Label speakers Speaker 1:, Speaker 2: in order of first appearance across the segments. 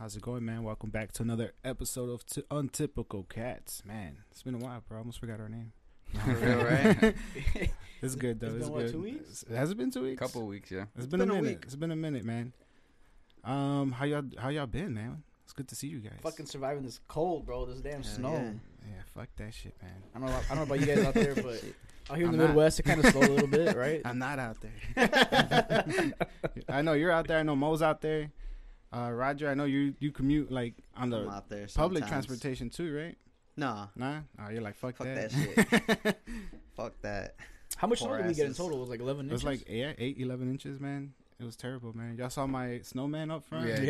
Speaker 1: fellas? How's it going, man? Welcome back to another episode of T- Untypical Cats. Man, it's been a while, bro. I almost forgot our name.
Speaker 2: For real, right?
Speaker 1: It's good though.
Speaker 3: It's
Speaker 1: It's,
Speaker 3: been, what,
Speaker 1: good.
Speaker 3: two weeks?
Speaker 1: Has it been two weeks?
Speaker 2: A Couple weeks, yeah.
Speaker 1: It's been,
Speaker 4: been
Speaker 1: a
Speaker 4: a
Speaker 1: minute.
Speaker 4: week.
Speaker 1: It's been a minute, man. Um, how y'all how y'all been, man? It's good to see you guys.
Speaker 3: Fucking surviving this cold, bro. This damn
Speaker 4: Hell
Speaker 3: snow.
Speaker 4: yeah.
Speaker 1: yeah, fuck that shit, man.
Speaker 3: I don't know. About, I don't know about you guys out there, but out here in
Speaker 1: I'm
Speaker 3: the
Speaker 1: not.
Speaker 3: Midwest, it kind of slowed a little bit, right?
Speaker 1: I'm not out there. I know you're out there. I know Mo's out there. Uh, Roger, I know you you commute like on the
Speaker 4: out there.
Speaker 1: public
Speaker 4: sometimes.
Speaker 1: transportation too, right?
Speaker 4: Nah,
Speaker 1: Nah, oh, you're like fuck,
Speaker 4: Fuck
Speaker 1: that.
Speaker 4: that fuck that.
Speaker 3: How much snow did we get in total? It was like 11 inches.
Speaker 1: It was
Speaker 3: inches.
Speaker 1: like yeah, eight, 11 inches, man. It was terrible, man. Y'all saw my snowman up front?
Speaker 2: Yeah.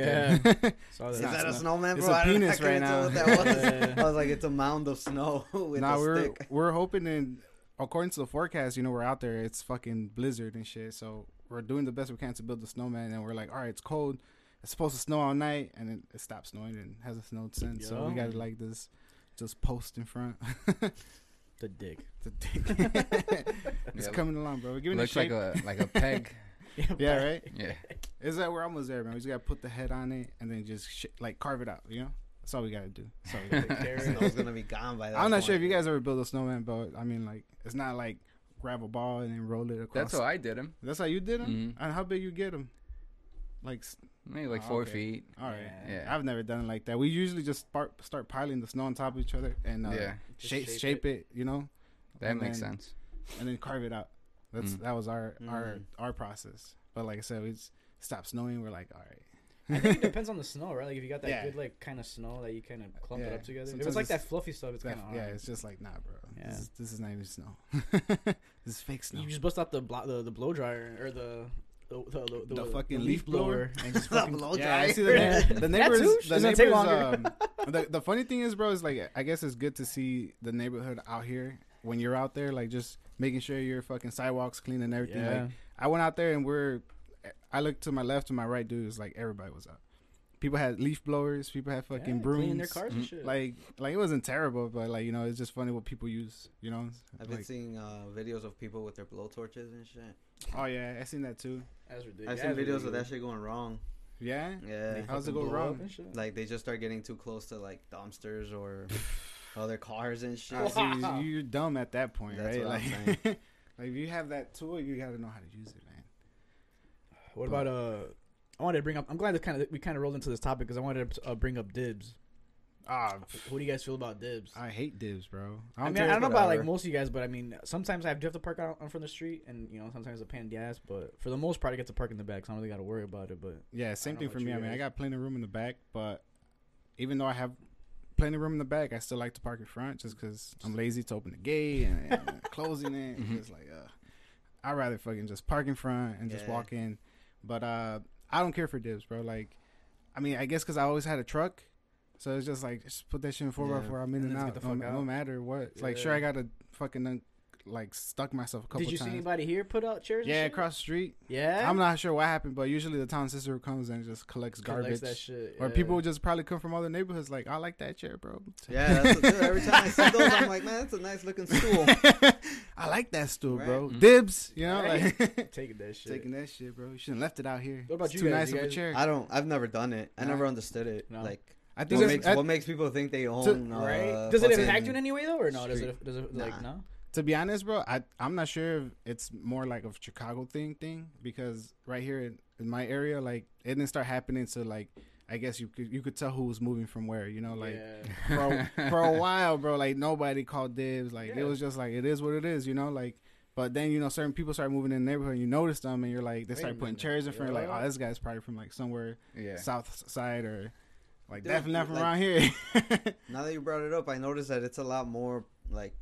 Speaker 3: Yeah. Saw
Speaker 4: Is
Speaker 1: not
Speaker 4: that a
Speaker 1: snow.
Speaker 4: snowman, bro?
Speaker 1: a
Speaker 4: I don't- I
Speaker 1: penis
Speaker 4: couldn't
Speaker 1: right now.
Speaker 4: What that was.
Speaker 3: Yeah.
Speaker 4: I was like, it's a mound of snow with
Speaker 1: nah,
Speaker 4: a
Speaker 1: we're
Speaker 4: stick.
Speaker 1: we're hoping and according to the forecast, you know, we're out there. It's fucking blizzard and shit. So we're doing the best we can to build the snowman, and we're like, all right, it's cold. It's supposed to snow all night, and it, it stopped snowing and hasn't snowed since. So we
Speaker 3: Yeah.
Speaker 1: got like this, just post in front.
Speaker 3: the dick.
Speaker 1: the dick. it's
Speaker 2: Yeah,
Speaker 1: coming along, bro. We're giving it
Speaker 2: Looks like
Speaker 1: shape.
Speaker 2: a like a peg.
Speaker 1: yeah, right.
Speaker 2: Yeah.
Speaker 1: Is that we're almost there, man? We just gotta put the head on it and then just sh- like carve it out. You know, that's all we gotta do. That's all we gotta do.
Speaker 3: Take care of it.
Speaker 4: Snow's gonna be gone by that.
Speaker 1: I'm not
Speaker 4: point.
Speaker 1: sure if you guys ever built a snowman, but I mean, like, it's not like grab a ball and then roll it across.
Speaker 2: That's how I did him.
Speaker 1: That's how you did them.
Speaker 2: Mhm.
Speaker 1: And how big you get them? Like, s-
Speaker 2: Maybe like
Speaker 1: Oh,
Speaker 2: four
Speaker 1: okay.
Speaker 2: feet.
Speaker 1: all right.
Speaker 2: Yeah.
Speaker 1: I've never done it like that. We usually just start start piling the snow on top of each other and uh,
Speaker 2: yeah.
Speaker 1: Shape
Speaker 3: shape
Speaker 1: shape it. You know,
Speaker 2: That
Speaker 1: and
Speaker 2: makes
Speaker 1: then-
Speaker 2: sense.
Speaker 1: and then carve it out. That's
Speaker 2: Mm.
Speaker 1: that was our our
Speaker 4: Mm.
Speaker 1: our process. But like I said, we stopped snowing. We're like, all right.
Speaker 3: I think it depends on the snow, right? Like if you got that
Speaker 1: Yeah.
Speaker 3: good like kind of snow that you kind of clump it up together. If
Speaker 1: Sometimes
Speaker 3: it's like
Speaker 1: it's-
Speaker 3: that fluffy stuff, it's kind of
Speaker 1: yeah, it's just like nah, bro.
Speaker 3: Yeah.
Speaker 1: This, is, this is not even snow. this is fake snow.
Speaker 3: You just bust out the blo- the, the blow dryer or the the, the, the,
Speaker 1: The fucking
Speaker 3: leaf
Speaker 1: leaf blower?
Speaker 3: and just
Speaker 4: The
Speaker 3: fucking
Speaker 4: blow
Speaker 1: Yeah, I see the,
Speaker 3: Yeah.
Speaker 1: the neighbors. The neighbors.
Speaker 3: take
Speaker 1: Um, the the funny thing is, bro, is like I guess it's good to see the neighborhood out here when you're out there, like just making sure your fucking sidewalks clean and everything.
Speaker 3: yeah.
Speaker 1: Like I went out there and we're, I looked to my left and my right, dude. It like everybody was out. People had leaf blowers. People had fucking
Speaker 3: yeah,
Speaker 1: brooms.
Speaker 3: cleaning their cars and shit.
Speaker 1: Like like it wasn't terrible, but like you know it's just funny what people use. You know.
Speaker 4: I've been seeing uh, videos of people with their blowtorches and shit.
Speaker 1: oh yeah, I seen that too.
Speaker 3: That's ridiculous.
Speaker 4: I've seen videos of that shit going wrong.
Speaker 1: Yeah.
Speaker 4: Yeah,
Speaker 1: How's it go wrong?
Speaker 4: like they just start getting too close to like dumpsters or other cars and shit.
Speaker 1: See, you're dumb at that point,
Speaker 4: That's
Speaker 1: right?
Speaker 4: what
Speaker 1: like,
Speaker 4: I'm saying.
Speaker 1: like if you have that tool, you got to know how to use it, man.
Speaker 3: What about uh? I wanted to bring up. I'm glad that kind of we kind of rolled into this topic because I wanted to uh, bring up dibs.
Speaker 1: Ah,
Speaker 3: What do you guys feel about dibs?
Speaker 1: I hate dibs, bro.
Speaker 3: I, mean,
Speaker 1: care
Speaker 3: I don't know about like most of you guys, but I mean, sometimes I have to have to park out on from the street, and you know, sometimes a pain in the ass. But for the most part, I get to park in the back, so I don't really got to worry about it. But
Speaker 1: Yeah, same thing for me. I mean, I got plenty of room in the back, but even though I have plenty of room in the back, I still like to park in front just because I'm lazy to open the gate and, and closing it.
Speaker 2: Mhm.
Speaker 1: It's like, uh, I'd rather fucking just park in front and just walk in. But uh, I don't care for dibs, bro. Like, I mean, I guess because I always had a truck. So it's just like, just put that shit in 4 by
Speaker 4: Yeah.
Speaker 1: 4 I'm in
Speaker 3: And
Speaker 1: and, out. No,
Speaker 3: the fuck
Speaker 1: no matter what. It's Like, sure, I got to fucking, uh, like, stuck myself a couple times.
Speaker 3: did you
Speaker 1: times.
Speaker 3: see anybody here put out chairs? and
Speaker 1: yeah,
Speaker 3: shit?
Speaker 1: across the street.
Speaker 3: Yeah,
Speaker 1: I'm not sure what happened, but usually the town sister comes and just collects
Speaker 3: Collects
Speaker 1: garbage.
Speaker 3: that shit.
Speaker 1: Or people just probably come from other neighborhoods, like, I like that chair, bro.
Speaker 4: Yeah, that's dude, every time I see those, I'm like, man, that's a nice looking stool.
Speaker 1: I like that stool, bro.
Speaker 2: Right.
Speaker 1: Dibs, you know,
Speaker 3: Right.
Speaker 1: like
Speaker 3: taking that shit.
Speaker 1: taking that shit, bro. You shouldn't left it out here.
Speaker 3: What about
Speaker 1: it's
Speaker 3: you
Speaker 1: too
Speaker 3: guys?
Speaker 1: nice
Speaker 3: You
Speaker 1: of a chair.
Speaker 4: I don't. I've never done it. I
Speaker 1: Nah.
Speaker 4: never understood it.
Speaker 3: No.
Speaker 4: Like,
Speaker 1: I think
Speaker 4: what makes
Speaker 1: I-
Speaker 4: what makes people think they own? Uh,
Speaker 3: right? Does it
Speaker 4: fucking-
Speaker 3: impact you in any way though, or no? Does it? Does it like no?
Speaker 1: to be honest, bro. I I'm not sure if it's more like a Chicago thing thing because right here in, in my area, like it didn't start happening to like. I guess you could you could tell who was moving from where, you know, like
Speaker 3: yeah.
Speaker 1: for a, for a while, bro. Like nobody called dibs. Like
Speaker 3: Yeah.
Speaker 1: it was just like it is what it is, you know. Like, but then you know certain people start moving in the neighborhood. and You notice them, and you're like they
Speaker 3: Wait
Speaker 1: start putting chairs in front. You're like, oh, this guy's probably from like somewhere
Speaker 2: Yeah.
Speaker 1: south side or like
Speaker 4: Dude,
Speaker 1: definitely not
Speaker 4: like-
Speaker 1: around here.
Speaker 4: Now that you brought it up, I noticed that it's a lot more like,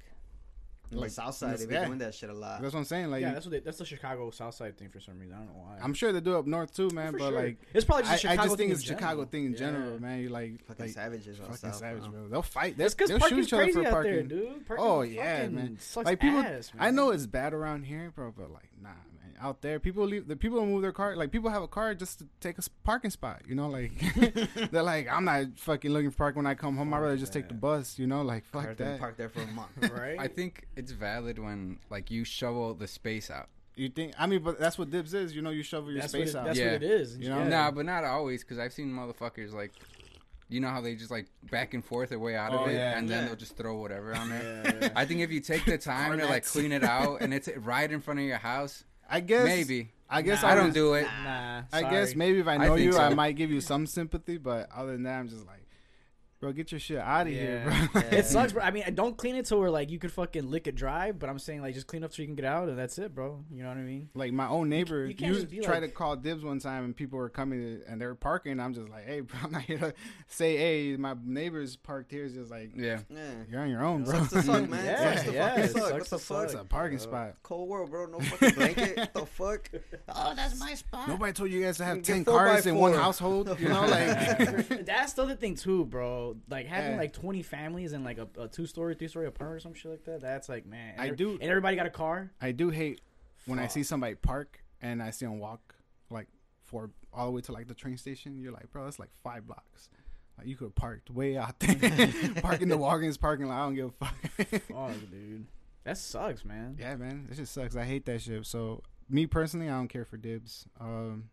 Speaker 4: like
Speaker 1: Like,
Speaker 4: South Side.
Speaker 1: this-
Speaker 4: They've been
Speaker 1: yeah.
Speaker 4: doing that shit a lot.
Speaker 1: That's what I'm saying. Like,
Speaker 3: yeah, that's what they, that's the Chicago South Side thing for some reason. I don't know why.
Speaker 1: I'm sure they do up north too, man.
Speaker 3: For
Speaker 1: but
Speaker 3: sure.
Speaker 1: like,
Speaker 3: it's probably
Speaker 1: I,
Speaker 3: just a
Speaker 1: I
Speaker 3: Chicago
Speaker 1: just think
Speaker 3: thing
Speaker 1: it's
Speaker 3: in
Speaker 1: Chicago
Speaker 3: general.
Speaker 1: thing in
Speaker 3: Yeah.
Speaker 1: general, man. You like,
Speaker 4: fucking
Speaker 1: like
Speaker 4: savages
Speaker 1: fucking
Speaker 4: South.
Speaker 1: savage,
Speaker 4: bro.
Speaker 1: bro. They'll fight.
Speaker 3: That's
Speaker 1: They'll,
Speaker 3: because
Speaker 1: they'll shoot
Speaker 3: parking's
Speaker 1: each other
Speaker 3: crazy
Speaker 1: for
Speaker 3: out
Speaker 1: parking.
Speaker 3: there, dude. Parking
Speaker 1: Oh, yeah, man.
Speaker 3: Sucks
Speaker 1: Like, people-
Speaker 3: ass,
Speaker 1: I know it's bad around here, bro, but like, nah, man. Out there, people leave. The people move their car. Like, people have a car just to take a parking spot. You know, like they're like, I'm not fucking looking for parking when I come home. I'd rather just take the bus. You know, like fuck
Speaker 4: Car's
Speaker 1: that.
Speaker 4: parked there for a month.
Speaker 3: right?
Speaker 2: I think it's valid when like you shovel the space out.
Speaker 1: You think? I mean, but that's what dibs is. You know, you shovel your
Speaker 3: That's,
Speaker 1: space
Speaker 3: it,
Speaker 1: out.
Speaker 3: that's
Speaker 2: Yeah.
Speaker 3: what it is.
Speaker 1: You know?
Speaker 3: Yeah.
Speaker 2: Nah, but not always, because I've seen motherfuckers like, you know how they just like back and forth their way out of
Speaker 1: Oh,
Speaker 2: it,
Speaker 1: yeah.
Speaker 2: and then they'll just throw whatever on there.
Speaker 3: Yeah, yeah.
Speaker 2: I think if you take the time to like clean it out, and it's right in front of your house,
Speaker 1: I guess.
Speaker 2: maybe.
Speaker 1: I guess
Speaker 3: Nah.
Speaker 2: I
Speaker 1: I
Speaker 2: don't
Speaker 1: was-
Speaker 2: do it.
Speaker 3: Nah,
Speaker 1: I guess maybe if I
Speaker 2: I
Speaker 1: know
Speaker 2: think
Speaker 1: you,
Speaker 2: so.
Speaker 1: I might give you some sympathy. But other than that, I'm just like, bro, get your shit out of here, bro.
Speaker 4: Yeah.
Speaker 3: It sucks, bro. I mean, don't clean it so where like you could fucking lick it dry. But I'm saying like just clean up so you can get out, and that's it, bro. You know what I mean?
Speaker 1: like my own neighbor,
Speaker 3: you
Speaker 1: you,
Speaker 3: can't
Speaker 1: tried
Speaker 3: like-
Speaker 1: to call dibs one time, and people were coming to, and they were parking. I'm just like, hey, bro, I'm not here to say, hey, my neighbor's parked here. It's just like,
Speaker 2: Yeah.
Speaker 4: Yeah.
Speaker 1: you're on your own, bro.
Speaker 4: Sucks to suck, man.
Speaker 3: Yeah,
Speaker 4: Sucks to
Speaker 3: yeah,
Speaker 4: fucking suck.
Speaker 3: sucks
Speaker 4: What the fuck?
Speaker 1: it's a parking spot.
Speaker 4: Cold world, bro. No fucking blanket. what the fuck? Oh, that's my spot.
Speaker 1: Nobody told you guys to have
Speaker 4: Get
Speaker 1: ten
Speaker 4: four by
Speaker 1: cars in one household. You know, like
Speaker 3: that's the other thing too, bro. Like having
Speaker 1: Yeah.
Speaker 3: like 20 families in like a, a two story, three story apartment or some shit like that. That's like man. And
Speaker 1: I
Speaker 3: every-
Speaker 1: do-
Speaker 3: And everybody got a car.
Speaker 1: I do hate when I see somebody park and I see them walk like for all the way to like the train station. You're like, bro, that's like five blocks. Like you could have parked way out there, park in the Walgreens parking lot. I don't give a fuck.
Speaker 3: Fuck, dude. That sucks, man.
Speaker 1: yeah, man, it just sucks. I hate that shit. So me personally, I don't care for dibs. Um,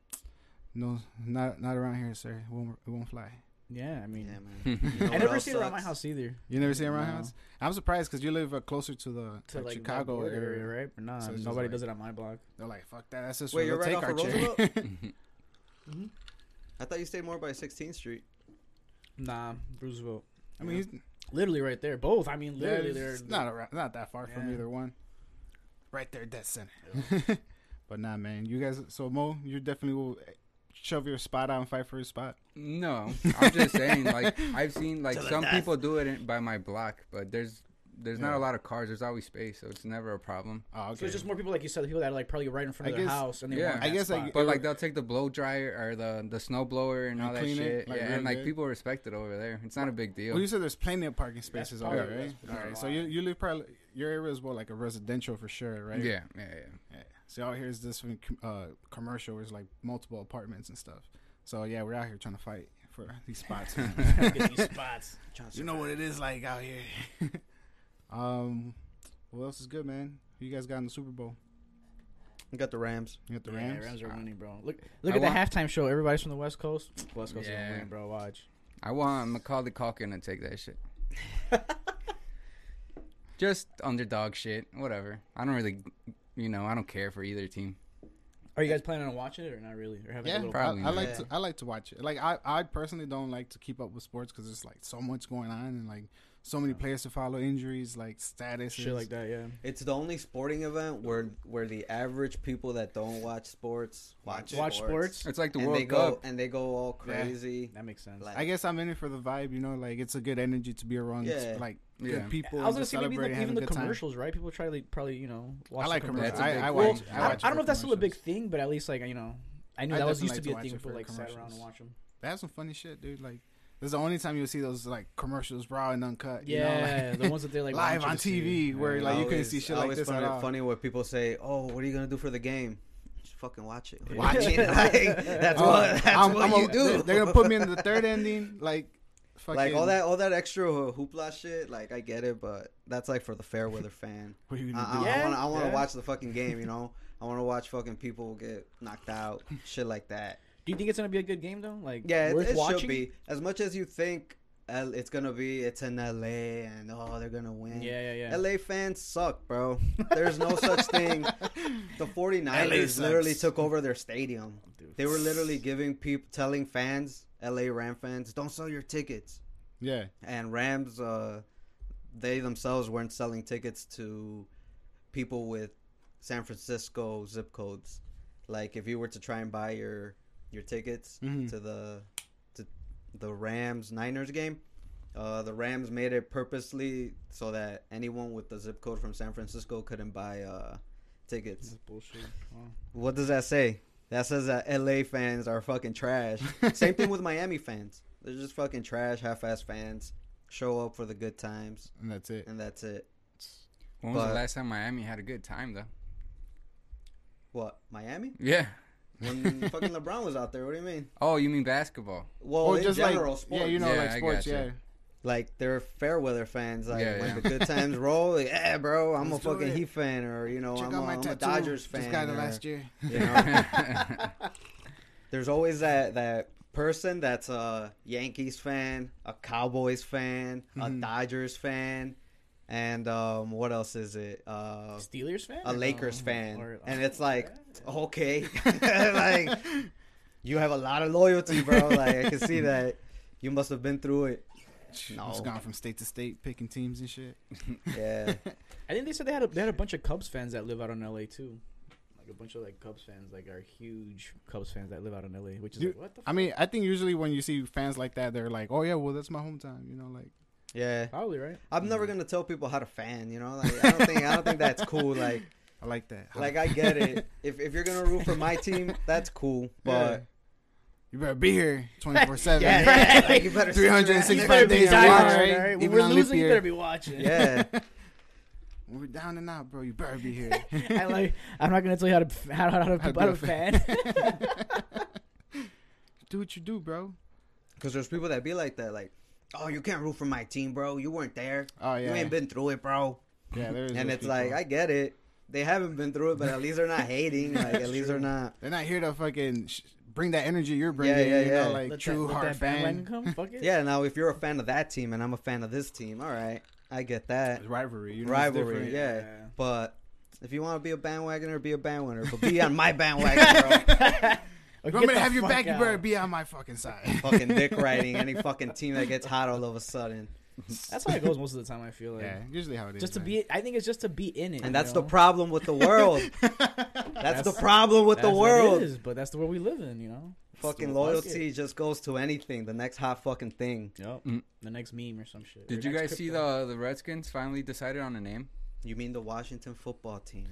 Speaker 1: no, not not around here, sir. It won't it won't fly.
Speaker 3: Yeah, I mean,
Speaker 4: Yeah, man. You know
Speaker 3: I never see it around my house either.
Speaker 1: You never see it around
Speaker 3: No.
Speaker 1: house? I'm surprised because you live uh, closer to the
Speaker 3: To
Speaker 1: like,
Speaker 3: like
Speaker 1: Chicago
Speaker 3: that border
Speaker 1: area.
Speaker 3: right? But nah,
Speaker 1: So
Speaker 3: nobody
Speaker 1: like-
Speaker 3: does it on my block.
Speaker 1: They're like, fuck that. That's just
Speaker 4: Wait,
Speaker 1: Wait,
Speaker 4: you're
Speaker 1: take
Speaker 4: right
Speaker 1: our
Speaker 4: off of
Speaker 1: chair.
Speaker 4: Roosevelt? I thought you stayed more by 16th Street.
Speaker 3: Nah, Roosevelt.
Speaker 1: I mean, he's,
Speaker 3: Literally right there. Both. I mean, literally
Speaker 1: Yeah,
Speaker 3: they're
Speaker 1: not around, not that far from either one. Right there, dead center. but nah, man, you guys. So Mo, you definitely will shove your spot out and fight for your spot.
Speaker 2: No, I'm just saying. Like I've seen like
Speaker 4: To
Speaker 2: some
Speaker 4: death.
Speaker 2: people do it in, by my block, but there's there's not a lot of cars. There's always space, so it's never a problem.
Speaker 1: Oh, okay.
Speaker 3: So it's just more people like you said, the people that are like probably right in front of
Speaker 1: I
Speaker 3: their
Speaker 1: guess-
Speaker 3: house and they
Speaker 2: yeah.
Speaker 3: want
Speaker 1: I
Speaker 3: that
Speaker 1: guess, like,
Speaker 3: spot.
Speaker 2: But like they'll take the blow dryer or the the snow blower and
Speaker 1: And
Speaker 2: all that
Speaker 1: clean it,
Speaker 2: shit.
Speaker 1: like,
Speaker 2: yeah,
Speaker 1: real
Speaker 2: and like
Speaker 1: good.
Speaker 2: people respect it over there. It's not a big deal.
Speaker 1: Well, you said there's plenty of parking spaces over there, right?
Speaker 3: that's
Speaker 1: All
Speaker 3: probably
Speaker 1: right. So you you live probably your area is well like a residential for sure, right?
Speaker 2: Yeah, yeah, yeah.
Speaker 1: Yeah. So out here is this uh, commercial where it's like multiple apartments and stuff. So yeah, we're out here trying to fight for these spots.
Speaker 3: Get these spots.
Speaker 1: you know what it is like out here. um, what else is good, man? Who you guys got in the Super Bowl?
Speaker 4: You got the Rams.
Speaker 1: You got the
Speaker 3: Yeah,
Speaker 1: Rams.
Speaker 3: Rams are winning, bro. Look, look
Speaker 2: I
Speaker 3: at
Speaker 2: want-
Speaker 3: the halftime show. Everybody's from the West Coast. West Coast is
Speaker 2: Yeah.
Speaker 3: gonna win, bro. Watch.
Speaker 2: I want Macaulay Culkin to take that shit. Just underdog shit, whatever. I don't really, you know, I don't care for either team.
Speaker 3: Are you guys planning on watching it or not really? Or having
Speaker 1: Yeah,
Speaker 3: a little
Speaker 2: probably
Speaker 1: I, I like
Speaker 4: not.
Speaker 1: to. I like to watch it. Like I, I personally don't like to keep up with sports because there's like so much going on and like so many players to follow, injuries, like status,
Speaker 3: shit like that? Yeah.
Speaker 4: It's the only sporting event where where the average people that don't watch sports watch,
Speaker 3: Watch sports.
Speaker 2: It's like the
Speaker 4: and
Speaker 2: World
Speaker 4: they go
Speaker 2: Cup.
Speaker 4: and they go all
Speaker 1: Yeah.
Speaker 4: crazy.
Speaker 3: That makes sense.
Speaker 4: Like-
Speaker 1: I guess I'm in it for the vibe, you know. Like it's a good energy to be around,
Speaker 4: Yeah.
Speaker 1: like
Speaker 2: Yeah.
Speaker 1: good people.
Speaker 3: I was gonna say maybe
Speaker 1: celebrating,
Speaker 3: the, even the
Speaker 1: a good time.
Speaker 3: commercials, right? People try to like, probably you know watch
Speaker 1: I like
Speaker 3: the
Speaker 1: commercials.
Speaker 2: That's a
Speaker 1: I,
Speaker 2: big
Speaker 1: I watch.
Speaker 3: Well,
Speaker 1: I,
Speaker 3: I,
Speaker 1: watch
Speaker 3: don't, I don't know if that's still a big thing, but at least like you know, I knew
Speaker 1: I
Speaker 3: that was
Speaker 1: definitely
Speaker 3: used to be
Speaker 1: to
Speaker 3: a
Speaker 1: watch
Speaker 3: thing.
Speaker 1: it
Speaker 3: People
Speaker 1: for
Speaker 3: like sat around and watch them.
Speaker 1: They have some funny shit, dude. Like this is the only time you'll see those like commercials raw and uncut. you know,
Speaker 3: Yeah,
Speaker 1: like,
Speaker 3: the ones that they're like
Speaker 1: live on
Speaker 3: to see.
Speaker 1: TV where like
Speaker 4: I
Speaker 1: you couldn't see shit
Speaker 4: I
Speaker 1: like
Speaker 4: always
Speaker 1: this
Speaker 4: find
Speaker 1: at
Speaker 4: it
Speaker 1: all.
Speaker 4: funny where people say, "Oh, what are you gonna do for the game?" Just fucking watch it.
Speaker 3: Yeah.
Speaker 4: Watch it. Like, that's
Speaker 1: Oh,
Speaker 4: what that's
Speaker 1: I'm-
Speaker 4: what
Speaker 1: I'm a-
Speaker 4: do.
Speaker 1: They're, they're gonna put me in the third ending, like fucking,
Speaker 4: like all that all that extra hoopla shit. Like I get it, but that's like for the fair weather fan.
Speaker 1: What are you
Speaker 4: I,
Speaker 1: gonna
Speaker 4: I,
Speaker 1: do?
Speaker 4: I want I want to
Speaker 3: yeah.
Speaker 4: watch the fucking game. You know, I want to watch fucking people get knocked out, shit like that.
Speaker 3: Do you think it's gonna be a good game though? Like
Speaker 4: Yeah, it,
Speaker 3: worth
Speaker 4: it
Speaker 3: watching?
Speaker 4: should be. As much as you think L- it's gonna be, it's in LA and oh they're gonna win.
Speaker 3: Yeah, yeah, yeah.
Speaker 4: LA fans suck, bro. There's no such thing. The 49ers literally took over their stadium.
Speaker 3: Dude.
Speaker 4: They were literally giving people, telling fans, LA Ram fans, don't sell your tickets.
Speaker 1: Yeah,
Speaker 4: And Rams, uh, they themselves weren't selling tickets to people with San Francisco zip codes. Like if you were to try and buy your your tickets
Speaker 1: Mhm.
Speaker 4: to the to the Rams Niners game, uh, the Rams made it purposely so that anyone with the zip code from San Francisco couldn't buy uh, tickets.
Speaker 3: That's bullshit. Wow.
Speaker 4: What does that say? That says that LA fans are fucking trash. Same thing with Miami fans. They're just fucking trash, half-ass fans. Show up for the good times,
Speaker 1: and that's it.
Speaker 4: and that's it.
Speaker 2: When was
Speaker 4: But-
Speaker 2: the last time Miami had a good time though?
Speaker 4: What Miami?
Speaker 2: Yeah.
Speaker 4: When fucking LeBron was out there. What do you mean?
Speaker 2: Oh, you mean basketball?
Speaker 4: Well,
Speaker 1: Or
Speaker 4: in
Speaker 1: just
Speaker 4: general,
Speaker 1: like
Speaker 4: sports.
Speaker 1: yeah, you know,
Speaker 2: Yeah,
Speaker 1: like sports.
Speaker 2: gotcha.
Speaker 1: Yeah,
Speaker 4: like they're fair weather fans. Like
Speaker 2: Yeah,
Speaker 4: when
Speaker 2: yeah.
Speaker 4: the good times roll, like, yeah, bro, I'm
Speaker 1: Let's
Speaker 4: a fucking. Heat fan, or you know,
Speaker 1: Check
Speaker 4: I'm,
Speaker 1: out
Speaker 4: a,
Speaker 1: my
Speaker 4: I'm a. Dodgers fan.
Speaker 1: Just got it
Speaker 4: or,
Speaker 1: last year.
Speaker 4: You know, there's always that that person that's a Yankees fan, a Cowboys fan, a
Speaker 1: Mhm.
Speaker 4: Dodgers fan, and um, what else is it? Uh,
Speaker 3: Steelers fan.
Speaker 4: a Lakers
Speaker 3: no?
Speaker 4: fan,
Speaker 3: Or-
Speaker 4: and it's like,
Speaker 3: Yeah.
Speaker 4: Okay, like you have a lot of loyalty, bro. Like I can see that you must have been through it. No.
Speaker 1: Just gone from state to state, picking teams and shit.
Speaker 4: Yeah,
Speaker 3: I think they said they had a, they had a bunch of Cubs fans that live out in LA too. Like a bunch of like Cubs fans, like are huge Cubs fans that live out in LA, which is
Speaker 1: Dude,
Speaker 3: like what the.
Speaker 1: I mean, I think usually when you see fans like that, they're like, "Oh yeah, well that's my hometown," you know, like
Speaker 4: yeah.
Speaker 3: Probably right.
Speaker 4: I'm never mm-hmm. gonna tell people how to fan. You know, like I don't think I don't think that's cool. Like
Speaker 1: I like that.
Speaker 4: like I get it. If if you're gonna root for my team, that's cool. But
Speaker 1: you better be here twenty four seven.
Speaker 4: yeah, yeah, like you better sit your ass
Speaker 1: 365
Speaker 3: You
Speaker 4: there.
Speaker 3: better be
Speaker 1: days a watch,
Speaker 3: all
Speaker 1: right?
Speaker 3: right? When we're
Speaker 1: on leap
Speaker 3: losing, you
Speaker 1: year.
Speaker 3: better be watching.
Speaker 4: Yeah,
Speaker 1: When we're down and out, bro, you better be here.
Speaker 3: I like. I'm not gonna tell you how to how, how to,
Speaker 1: How to
Speaker 3: how
Speaker 1: be
Speaker 3: to
Speaker 1: a
Speaker 3: fan.
Speaker 1: do what you do, bro.
Speaker 4: because there's people that be like that. Like, oh, you can't root for my team, bro. You weren't there.
Speaker 1: Oh yeah,
Speaker 4: You ain't been through it, bro.
Speaker 1: yeah. There's
Speaker 4: And
Speaker 1: those
Speaker 4: it's like. I get it. They haven't been through it, but at least they're not hating. Like at least they're not.
Speaker 1: they're not here to fucking sh- bring that energy you're bringing.
Speaker 4: yeah,
Speaker 1: you
Speaker 4: yeah.
Speaker 1: know, like
Speaker 3: Let
Speaker 1: true
Speaker 3: that, let
Speaker 1: hard fan.
Speaker 3: come. Fuck it.
Speaker 4: Yeah. Now, if you're a fan of that team and I'm a fan of this team, all right, I get that.
Speaker 1: It's rivalry, you know,
Speaker 4: Rivalry,
Speaker 1: different.
Speaker 4: yeah.
Speaker 3: Yeah.
Speaker 4: But if you want to be a bandwagoner, be a bandwagoner. But be on my bandwagon, bro.
Speaker 3: Or
Speaker 1: You want
Speaker 3: get
Speaker 1: me to have your
Speaker 3: fuck
Speaker 1: back? You better be on my fucking side.
Speaker 4: fucking dick riding any fucking team that gets hot all of a sudden.
Speaker 3: That's how it goes most of the time. I feel like.
Speaker 1: yeah, usually how it is.
Speaker 3: Just to
Speaker 1: man.
Speaker 3: be, I think it's just to be in it,
Speaker 4: And
Speaker 3: you
Speaker 4: that's the problem with the world. That's, the problem with the
Speaker 3: That's what it
Speaker 4: world.
Speaker 3: is, but that's the world we live in, you know.
Speaker 4: Fucking
Speaker 3: Fuck
Speaker 4: loyalty just goes to anything. The next hot fucking thing.
Speaker 3: Yep.
Speaker 2: Mm.
Speaker 3: The next meme or some shit.
Speaker 2: Did
Speaker 3: Or
Speaker 2: you
Speaker 3: next
Speaker 2: guys see the the Redskins finally decided on a name?
Speaker 4: You mean the Washington football team,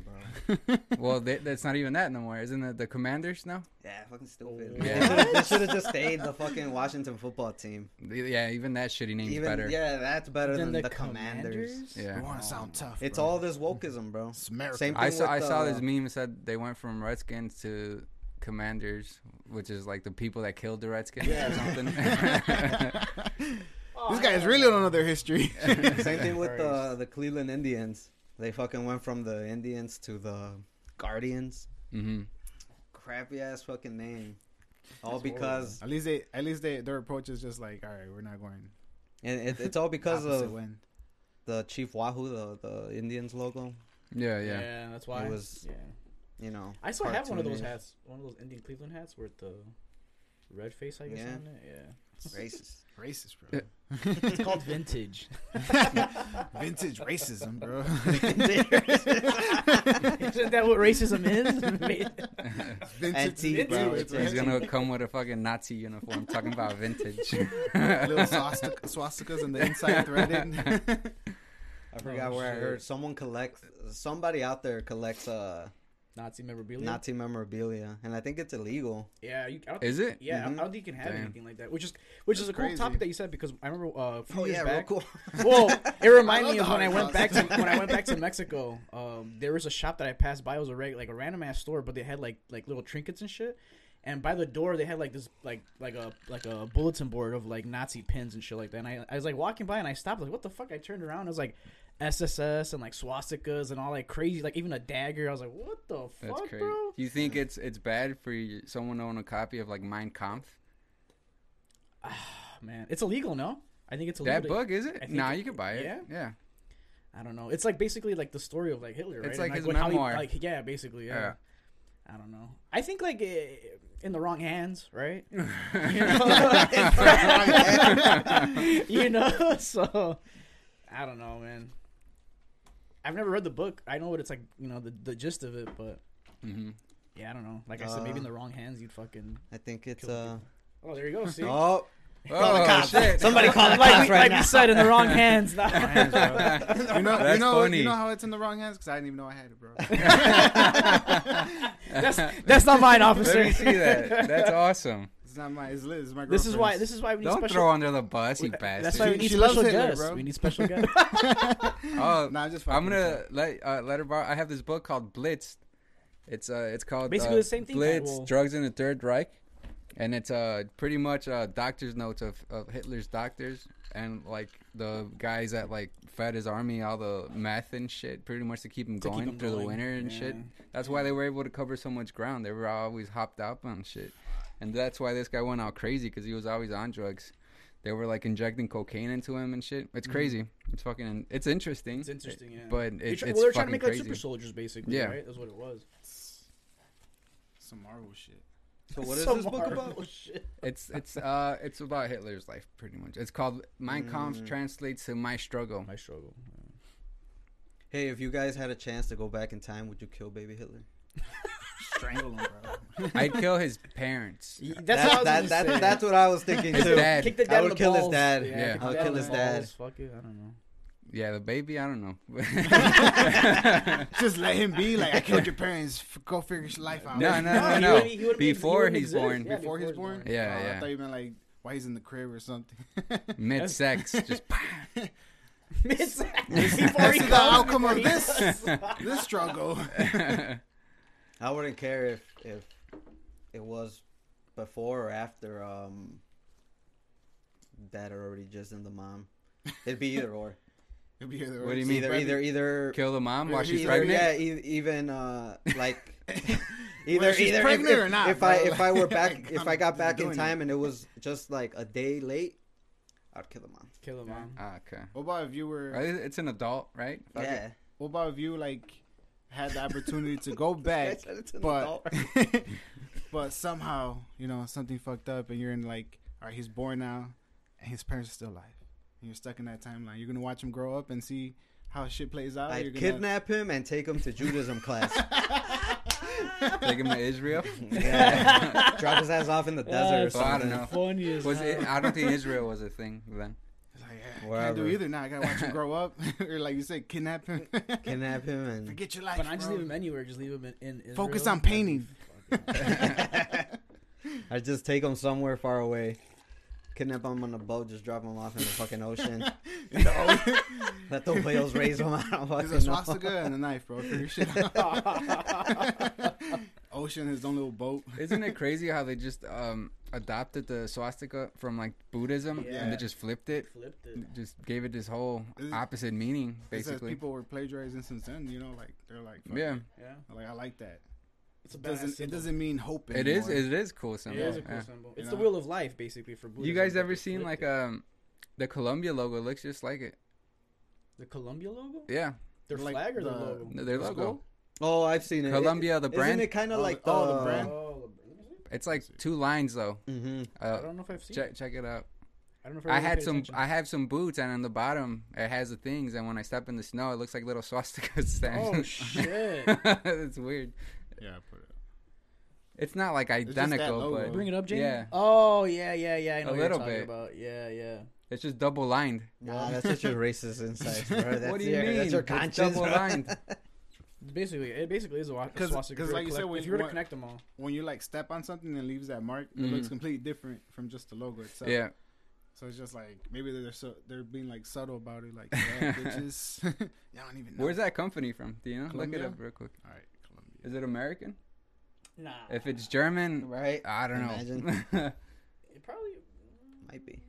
Speaker 4: bro?
Speaker 2: well, they, that's not even that no more. Isn't it the Commanders now?
Speaker 4: Yeah, fucking stupid.
Speaker 3: Oh.
Speaker 2: Yeah.
Speaker 4: They should have just stayed the fucking Washington football team.
Speaker 2: Yeah, even that shitty name's
Speaker 4: Even
Speaker 2: better.
Speaker 4: yeah, that's better
Speaker 3: Then
Speaker 4: than the, Commanders.
Speaker 2: Yeah.
Speaker 1: You want to sound tough.
Speaker 4: It's
Speaker 1: bro.
Speaker 4: all this wokeism, bro.
Speaker 1: It's America.
Speaker 4: Same
Speaker 2: I
Speaker 4: thing
Speaker 2: saw I
Speaker 4: with,
Speaker 2: saw
Speaker 4: uh,
Speaker 2: this meme that said they went from Redskins to Commanders, which is like the people that killed the Redskins or something.
Speaker 1: These guys really don't know their history.
Speaker 4: Same thing with the the Cleveland Indians. They fucking went from the Indians to the Guardians.
Speaker 2: Mm-hmm.
Speaker 4: Crappy ass fucking name. All
Speaker 3: That's
Speaker 4: because
Speaker 1: at least they, at least they, their approach is just like, all right, we're not going
Speaker 4: and it, it's all because of
Speaker 1: win.
Speaker 4: the Chief Wahoo, the the Indians logo.
Speaker 2: Yeah,
Speaker 3: Yeah.
Speaker 2: yeah.
Speaker 3: that's why.
Speaker 4: It was-
Speaker 3: Yeah.
Speaker 4: You know,
Speaker 3: I still have one of those hats. One of those Indian Cleveland hats with the red face, I guess,
Speaker 4: Yeah.
Speaker 3: on it. Yeah.
Speaker 4: Racist.
Speaker 1: Racist, bro.
Speaker 3: It's called vintage.
Speaker 1: Vintage racism, bro.
Speaker 3: Isn't that what racism is?
Speaker 1: Vintage,
Speaker 4: Antique,
Speaker 1: bro.
Speaker 4: bro.
Speaker 1: It's
Speaker 2: He's gonna come with a fucking Nazi uniform talking about vintage.
Speaker 1: little swastika, swastikas on the inside threaded.
Speaker 4: I forgot
Speaker 3: Oh,
Speaker 4: where I heard someone collects. Somebody out there collects uh
Speaker 3: Nazi memorabilia.
Speaker 4: Nazi memorabilia, and I think it's illegal.
Speaker 3: Yeah, you, I don't
Speaker 2: Is it?
Speaker 3: Yeah, I-
Speaker 4: Mhm.
Speaker 3: I don't think you can have
Speaker 2: Damn.
Speaker 3: anything like that. Which is which is a
Speaker 1: That's
Speaker 3: cool topic that you said because I remember uh, a few
Speaker 4: Oh
Speaker 3: years
Speaker 4: yeah, real cool.
Speaker 3: Well, it reminded me of when I went back to when I went back to Mexico. Um, there was a shop that I passed by. It was a reg, like a random ass store, but they had like like little trinkets and shit. And by the door, they had like this like like a like a bulletin board of like Nazi pins and shit like that. And I, I was like walking by and I stopped like what the fuck? I turned around. I was like SSS and like swastikas and all like crazy like even a dagger. I was like what the
Speaker 2: That's
Speaker 3: fuck,
Speaker 2: crazy.
Speaker 3: bro?
Speaker 2: Do you think it's it's bad for you, someone to own a copy of like Mein Kampf?
Speaker 3: Ah, man, it's illegal, no? I think it's illegal.
Speaker 2: That
Speaker 3: to-
Speaker 2: book is it? Nah,
Speaker 3: it-
Speaker 2: you can buy it.
Speaker 3: yeah?
Speaker 2: Yeah.
Speaker 3: I don't know. It's like basically like the story of like Hitler, right?
Speaker 2: It's
Speaker 3: And,
Speaker 2: like his
Speaker 3: what- how he-
Speaker 2: memoir.
Speaker 3: like yeah, basically, yeah.
Speaker 2: Yeah.
Speaker 3: I don't know. I think like eh, in the wrong hands, right? you know, you know. So I don't know, man. I've never read the book. I know what it's like, you know, the the gist of it, but
Speaker 2: hmm
Speaker 3: yeah, I don't know. Like I said, maybe in
Speaker 4: Uh,
Speaker 3: the wrong hands, you'd fucking.
Speaker 4: I think it's
Speaker 3: Kill
Speaker 4: uh.
Speaker 3: Oh, there you go. See,
Speaker 4: Oh,
Speaker 2: Oh
Speaker 4: cops.
Speaker 2: shit!
Speaker 4: Somebody call the
Speaker 3: like
Speaker 4: cops
Speaker 3: we,
Speaker 4: right
Speaker 3: like
Speaker 4: now.
Speaker 3: we said, in the wrong hands. Not
Speaker 1: You know,
Speaker 2: That's
Speaker 1: you know,
Speaker 2: funny.
Speaker 1: you know how it's in the wrong hands because I didn't even know I had it, bro.
Speaker 3: that's that's not mine, officer.
Speaker 2: Let me see that. That's awesome.
Speaker 1: It's not my. It's Liz. It's my
Speaker 3: This is why. This is why we need
Speaker 2: Don't
Speaker 3: special.
Speaker 2: throw under the bus, you
Speaker 3: That's
Speaker 2: bastard.
Speaker 3: why we
Speaker 1: She-
Speaker 3: need
Speaker 1: she loves
Speaker 3: special
Speaker 1: Hitler,
Speaker 3: guests.
Speaker 1: bro.
Speaker 3: We need special guests.
Speaker 2: Oh,
Speaker 1: Nah, I'm just.
Speaker 2: I'm
Speaker 1: fucking
Speaker 2: gonna let uh, let her borrow. I have this book called Blitz. It's uh, it's called
Speaker 3: Basically
Speaker 2: uh,
Speaker 3: the same thing,
Speaker 2: Blitz:
Speaker 3: well-
Speaker 2: Drugs in the Third Reich, and it's uh pretty much uh doctor's notes of, of Hitler's doctors and like the guys that like fed his army all the meth and shit, pretty much to keep him
Speaker 3: To keep
Speaker 2: going
Speaker 3: him
Speaker 2: through the
Speaker 3: going.
Speaker 2: winter and
Speaker 3: Yeah.
Speaker 2: shit. That's why they were able to cover so much ground. They were always hopped up on shit, and that's why this guy went out crazy because he was always on drugs. They were like injecting cocaine into him and shit. It's
Speaker 3: Mhm.
Speaker 2: crazy. It's fucking. It's interesting.
Speaker 3: It's interesting, yeah.
Speaker 2: But
Speaker 3: They
Speaker 2: it,
Speaker 3: try-
Speaker 2: it's
Speaker 3: well, they're trying to make
Speaker 2: crazy.
Speaker 3: like super soldiers, basically.
Speaker 2: Yeah.
Speaker 3: right. That's what it was.
Speaker 1: Some Marvel shit.
Speaker 4: So what is
Speaker 3: Some
Speaker 4: this book
Speaker 3: Marvel
Speaker 4: about?
Speaker 3: shit.
Speaker 2: It's it's uh it's about Hitler's life pretty much. It's called Mein Kampf
Speaker 4: Mm.
Speaker 2: translates to My Struggle.
Speaker 3: My struggle.
Speaker 4: Hey, if you guys had a chance to go back in time, would you kill baby Hitler?
Speaker 1: Strangle him, bro.
Speaker 2: I'd kill his parents.
Speaker 3: That's, what I
Speaker 4: That-
Speaker 3: was
Speaker 4: that- that- that's what I was thinking too.
Speaker 2: dad.
Speaker 3: Kick the
Speaker 4: I
Speaker 3: dad in
Speaker 4: would
Speaker 3: the
Speaker 4: kill his dad.
Speaker 2: Yeah.
Speaker 3: kick
Speaker 2: I
Speaker 3: the
Speaker 2: would
Speaker 4: kill his
Speaker 3: the
Speaker 4: dad.
Speaker 3: Fuck it. I don't know.
Speaker 2: Yeah, the baby, I don't know.
Speaker 1: Just let him be. Like I killed your parents. Go figure your life out.
Speaker 2: No, no, no, no.
Speaker 3: he wouldn't be- he
Speaker 2: Before
Speaker 3: wouldn't
Speaker 2: he's
Speaker 3: exist.
Speaker 2: born.
Speaker 3: Yeah,
Speaker 1: Before he's born.
Speaker 2: Yeah,
Speaker 1: Oh,
Speaker 2: yeah.
Speaker 1: I thought you meant like why he's in the crib or something.
Speaker 2: Mid sex, just
Speaker 3: It's-
Speaker 1: Let's
Speaker 3: before he
Speaker 1: see the outcome of this this struggle.
Speaker 4: I wouldn't care if if it was before or after um dad had already just in the mom. It'd be either or.
Speaker 1: It'd be either or.
Speaker 2: What do you mean?
Speaker 4: either either either
Speaker 2: kill the mom while she's
Speaker 4: either,
Speaker 2: pregnant.
Speaker 4: Yeah, e- even uh like either
Speaker 1: she's
Speaker 4: either if,
Speaker 1: pregnant
Speaker 4: if,
Speaker 1: or not,
Speaker 4: if I if I were back
Speaker 1: Like,
Speaker 4: if
Speaker 1: I'm
Speaker 4: got back in
Speaker 1: doing
Speaker 4: time and it was just like a day late, I'd kill the mom.
Speaker 3: Kill the mom.
Speaker 2: Ah, okay.
Speaker 1: What about if you were?
Speaker 2: It's an adult, right? Fuck it.
Speaker 4: Yeah.
Speaker 1: What about if you like had the opportunity to go back,
Speaker 4: said it's an
Speaker 1: but but somehow you know something fucked up, and you're in like, all right, he's born now, and his parents are still alive, and you're stuck in that timeline. You're gonna watch him grow up and see how shit plays out. you're
Speaker 4: I'd
Speaker 1: gonna,
Speaker 4: kidnap him and take him to Judaism class.
Speaker 2: Take him to Israel.
Speaker 4: yeah. Drop his ass off in the desert or
Speaker 3: That's
Speaker 2: Well, I don't know. Was it? I don't think Israel was a thing then.
Speaker 1: It's like, yeah, I can't do either now. I gotta watch him grow up, or like you said, kidnap him.
Speaker 4: Kidnap him and
Speaker 1: Forget your life.
Speaker 3: But I just
Speaker 1: bro.
Speaker 3: leave him anywhere. Just leave him in, in Israel.
Speaker 1: Focus on painting.
Speaker 4: I just take him somewhere far away. Kidnap him on a boat, just drop him off in the fucking ocean.
Speaker 1: no,
Speaker 4: Let the whales raise him. I don't
Speaker 1: there's
Speaker 4: fucking
Speaker 1: a
Speaker 4: know.
Speaker 1: swastika and a knife, bro. Figure shit out. Ocean, his own little boat.
Speaker 2: Isn't it crazy how they just um adopted the swastika from like Buddhism
Speaker 3: Yeah.
Speaker 2: and they just flipped it?
Speaker 3: Flipped it.
Speaker 2: Just gave it this whole
Speaker 1: Is it-
Speaker 2: opposite meaning, basically.
Speaker 1: people were plagiarizing since then. You know, like they're like,
Speaker 2: Yeah.
Speaker 1: it.
Speaker 3: Yeah.
Speaker 1: like I like that.
Speaker 3: It's a
Speaker 1: It doesn't. It doesn't mean hope.
Speaker 2: It is.
Speaker 1: anymore.
Speaker 2: It is cool.
Speaker 3: It
Speaker 2: Symbol.
Speaker 3: is a cool
Speaker 2: yeah.
Speaker 3: symbol.
Speaker 1: You
Speaker 3: It's the
Speaker 1: know?
Speaker 3: wheel of life, basically, for Buddhism.
Speaker 2: You guys ever seen like
Speaker 3: it.
Speaker 2: um the Columbia logo looks just like it?
Speaker 3: the Columbia logo?
Speaker 2: Yeah,
Speaker 3: Their
Speaker 1: Like
Speaker 3: flag or their logo?
Speaker 2: Their
Speaker 1: Let's
Speaker 2: logo.
Speaker 1: Go.
Speaker 4: Oh, I've seen it.
Speaker 2: Columbia, the brand.
Speaker 4: Isn't it kind of
Speaker 1: Oh,
Speaker 4: like
Speaker 1: the-
Speaker 4: the,
Speaker 1: oh, the brand?
Speaker 3: Oh, let me see.
Speaker 2: It's like two lines though.
Speaker 4: hmm
Speaker 3: I
Speaker 2: Uh,
Speaker 3: don't know if I've seen.
Speaker 2: check
Speaker 3: it.
Speaker 2: check it out.
Speaker 3: I don't know if
Speaker 2: I
Speaker 3: really
Speaker 2: had some.
Speaker 3: attention.
Speaker 2: I have some boots, and on the bottom it has the things. And when I step in the snow, it looks like little swastikas. standing.
Speaker 3: Oh shit!
Speaker 2: it's weird.
Speaker 1: Yeah, put it.
Speaker 2: It's not like identical, but
Speaker 3: Bring it up, Jamie.
Speaker 2: Yeah,
Speaker 3: Oh yeah, yeah, yeah. I know
Speaker 2: A
Speaker 3: what
Speaker 2: little
Speaker 3: you're talking
Speaker 2: bit.
Speaker 3: about. Yeah, yeah.
Speaker 2: it's just double lined.
Speaker 4: Nah, that's just a racist insight, bro. That's
Speaker 2: what do you
Speaker 4: your,
Speaker 2: mean?
Speaker 4: That's your
Speaker 2: It's
Speaker 4: conscience.
Speaker 2: double lined.
Speaker 3: It's basically, it basically is a wa-
Speaker 1: 'Cause-
Speaker 3: swastika.
Speaker 1: 'cause
Speaker 3: if
Speaker 1: like you said, when
Speaker 3: if
Speaker 1: you
Speaker 3: you were to
Speaker 1: want-
Speaker 3: connect them all,
Speaker 1: When you like step on something and leaves that mark, it
Speaker 2: Mhm.
Speaker 1: looks completely different from just the logo itself.
Speaker 2: Yeah,
Speaker 1: So it's just like maybe they're so they're being like subtle about it. Like, yeah, bitches. Y'all don't even know.
Speaker 2: where's that company from? Do you know? Look
Speaker 1: Columbia?
Speaker 2: it up real quick.
Speaker 1: All right, Columbia.
Speaker 2: Is it American?
Speaker 3: nah.
Speaker 2: If it's German,
Speaker 4: Right?
Speaker 2: I don't
Speaker 4: Imagine.
Speaker 2: know.
Speaker 3: it probably
Speaker 4: Might be.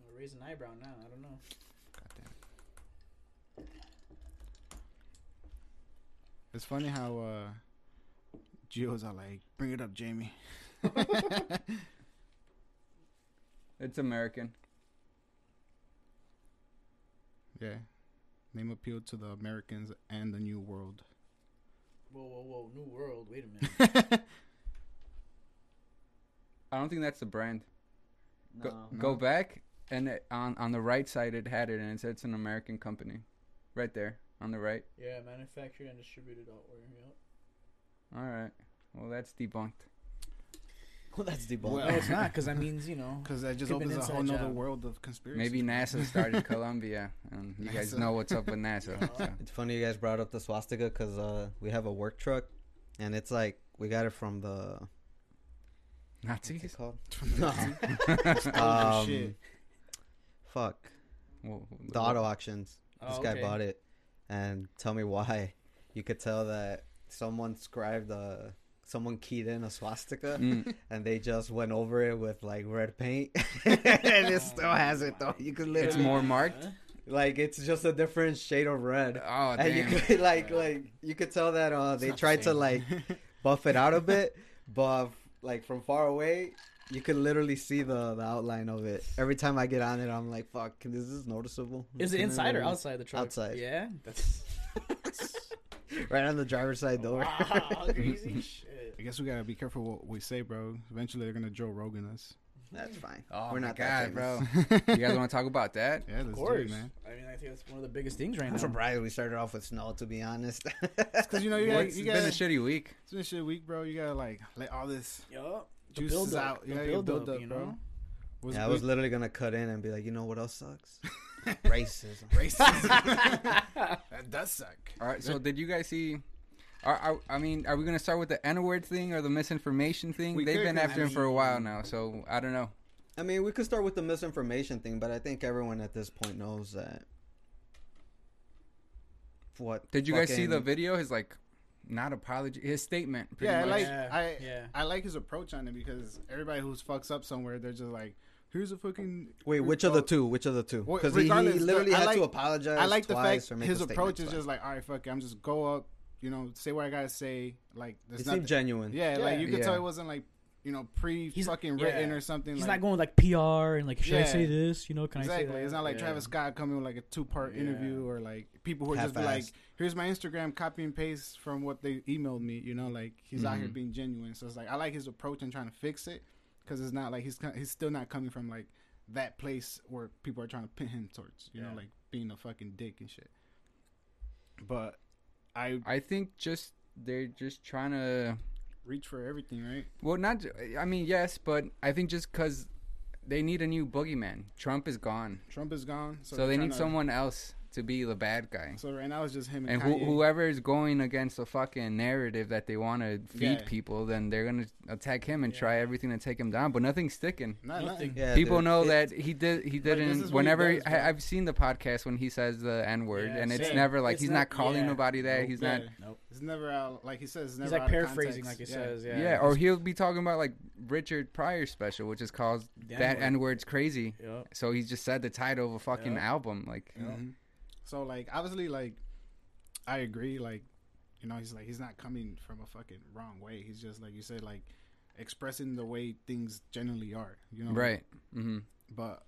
Speaker 3: I'll raise an eyebrow now. I don't know.
Speaker 1: It's funny how uh Geos are like, bring it up, Jamie.
Speaker 2: it's American.
Speaker 1: Yeah. Name appealed to the Americans and the New World.
Speaker 3: Whoa, whoa, whoa! New world. Wait a minute.
Speaker 2: I don't think that's the brand. Go,
Speaker 4: No.
Speaker 2: go back and it, on on the right side it had it and it said it's an American company, right there on the right.
Speaker 3: yeah, manufactured and distributed outward. Yep.
Speaker 2: All right. Well, that's debunked.
Speaker 4: Well, that's debunked.
Speaker 1: Well-
Speaker 3: No, it's not because that means you know.
Speaker 1: Because that just opens a whole nother
Speaker 3: job.
Speaker 1: world of conspiracy.
Speaker 2: Maybe NASA started Columbia, and you guys know what's up with NASA. so.
Speaker 4: It's funny you guys brought up the swastika because uh, we have a work truck, and it's like we got it from the what's it
Speaker 2: Nazis.
Speaker 4: called?
Speaker 1: Oh,
Speaker 4: um,
Speaker 1: shit.
Speaker 4: Fuck
Speaker 2: Well,
Speaker 4: the auto auctions. This
Speaker 3: Oh,
Speaker 4: guy
Speaker 3: okay.
Speaker 4: bought it, and tell me why. You could tell that someone scribed a someone keyed in a swastika
Speaker 2: Mm.
Speaker 4: and they just went over it with like red paint, and it still has it though. You could
Speaker 2: It's more marked.
Speaker 4: like it's just a different shade of red.
Speaker 2: Oh
Speaker 4: And you
Speaker 2: damn.
Speaker 4: could like like you could tell that uh they
Speaker 3: not the
Speaker 4: tried to like buff it out a bit, but like from far away, you could literally see the the outline of it. Every time I get on it, I'm like, "Fuck, this is noticeable?"
Speaker 3: Is it
Speaker 4: Can I
Speaker 3: inside or
Speaker 4: really-
Speaker 3: outside the truck?
Speaker 4: Outside.
Speaker 3: Yeah. That's
Speaker 4: Right on the driver's side door.
Speaker 3: wow, crazy shit.
Speaker 1: I guess we gotta be careful what we say, bro. Eventually, they're gonna Joe Rogan us.
Speaker 4: That's fine.
Speaker 2: Oh
Speaker 4: We're
Speaker 2: my
Speaker 4: not
Speaker 2: god,
Speaker 4: that
Speaker 2: bro! you guys want to talk about that?
Speaker 1: Yeah, let's
Speaker 3: Of
Speaker 1: do
Speaker 3: course,
Speaker 1: it, man.
Speaker 3: I mean, I think that's one of the biggest things right now.
Speaker 4: I'm surprised we started off with snow. To be honest,
Speaker 1: Because you know you
Speaker 2: Well,
Speaker 1: gotta,
Speaker 2: it's
Speaker 1: you
Speaker 2: been
Speaker 1: gotta,
Speaker 2: a shitty week.
Speaker 1: it's been a shit week, bro. You gotta like let all this
Speaker 3: Yup. The
Speaker 1: juice
Speaker 3: build up,
Speaker 1: out.
Speaker 3: the
Speaker 1: Yeah, you
Speaker 3: build
Speaker 1: build
Speaker 3: up,
Speaker 1: up,
Speaker 3: you
Speaker 1: bro.
Speaker 3: know.
Speaker 1: Was
Speaker 4: yeah, I was
Speaker 1: good.
Speaker 4: literally gonna cut in and be like, you know what else sucks? Racism.
Speaker 1: Racism. that does suck.
Speaker 2: All right, so did you guys see? Are, are, I mean, are we gonna start with the N word thing or the misinformation thing?
Speaker 1: We
Speaker 2: They've
Speaker 1: could,
Speaker 2: been
Speaker 1: 'cause
Speaker 2: after
Speaker 1: I
Speaker 2: him for a while
Speaker 1: mm.
Speaker 2: now, so I don't know.
Speaker 4: I mean, we could start with the misinformation thing, but I think everyone at this point knows that. What
Speaker 2: Did you guys see the video? His like, not apology, his statement. Pretty
Speaker 1: Yeah, I
Speaker 2: much.
Speaker 1: like
Speaker 3: Yeah,
Speaker 1: I
Speaker 3: yeah.
Speaker 1: I like his approach on it because everybody who's fucks up somewhere, they're just like, here's a fucking.
Speaker 4: Wait, which of the two Which of the two? Because he, he literally had
Speaker 1: like-
Speaker 4: to apologize.
Speaker 1: I like the
Speaker 4: twice
Speaker 1: fact
Speaker 4: or make
Speaker 1: his approach is
Speaker 4: twice.
Speaker 1: just like, all right, fuck it, I'm just go up, you know, say what I gotta say. Like, there's
Speaker 4: It
Speaker 1: nothing.
Speaker 4: seemed genuine.
Speaker 1: Yeah, like you could
Speaker 2: Yeah.
Speaker 1: tell it wasn't like you know pre
Speaker 3: He's-
Speaker 1: fucking
Speaker 3: yeah.
Speaker 1: written or something.
Speaker 3: He's
Speaker 1: like,
Speaker 3: not going like PR and like, should I say this? You know, can I
Speaker 1: exactly.
Speaker 3: say that?
Speaker 1: It's not like
Speaker 3: Yeah.
Speaker 1: Travis Scott coming with like a two part
Speaker 3: Yeah.
Speaker 1: interview or like people who are just like, here's my Instagram, copy and paste from what they emailed me. You know, like he's out here
Speaker 2: Mhm.
Speaker 1: being genuine. So it's like I like his approach and trying to fix it because it's not like he's he's still not coming from like that place where people are trying to pin him towards. You
Speaker 3: Yeah.
Speaker 1: know, like being a fucking dick and shit. But I
Speaker 2: I think just they're just trying to.
Speaker 1: Reach for everything, right?
Speaker 2: Well, not. I mean, yes, but I think just because they need a new boogeyman. Trump is gone,
Speaker 1: Trump is gone,
Speaker 2: so,
Speaker 1: so,
Speaker 2: they need
Speaker 1: to-
Speaker 2: someone else to be the bad guy.
Speaker 1: So right now it's just him and,
Speaker 2: And who,
Speaker 1: Kanye.
Speaker 2: whoever is going against the fucking narrative that they want to feed
Speaker 1: Yeah.
Speaker 2: people, then they're gonna attack him and
Speaker 3: Yeah.
Speaker 2: try everything to take him down. But nothing's sticking.
Speaker 1: Not,
Speaker 3: Nothing.
Speaker 1: nothing.
Speaker 4: Yeah,
Speaker 2: People
Speaker 4: dude.
Speaker 2: know
Speaker 4: It-
Speaker 2: that he did. He didn't.
Speaker 1: is what he
Speaker 2: whenever
Speaker 1: does,
Speaker 2: I, I've seen the podcast when he says the N word,
Speaker 3: Yeah,
Speaker 2: and it's
Speaker 3: same.
Speaker 2: never like
Speaker 3: It's
Speaker 2: he's
Speaker 3: not-
Speaker 2: not, calling
Speaker 3: yeah.
Speaker 2: nobody that.
Speaker 1: Nope.
Speaker 2: He's
Speaker 1: Yeah.
Speaker 2: not.
Speaker 3: Nope.
Speaker 1: It's never out. Like he says, it's never
Speaker 3: He's like
Speaker 1: out
Speaker 3: paraphrasing, like
Speaker 1: context.
Speaker 3: he
Speaker 1: Yeah.
Speaker 3: says.
Speaker 2: Yeah,
Speaker 3: Yeah.
Speaker 2: or he'll be talking about like Richard Pryor special, which is called "That
Speaker 3: N-word.
Speaker 2: N Word's Crazy." So he just said the title of a fucking album. Like,
Speaker 1: Mhm. So like obviously like I agree like you know he's like he's not coming from a fucking wrong way. He's just like you said like expressing the way things generally are. You know
Speaker 2: right? hmm
Speaker 1: But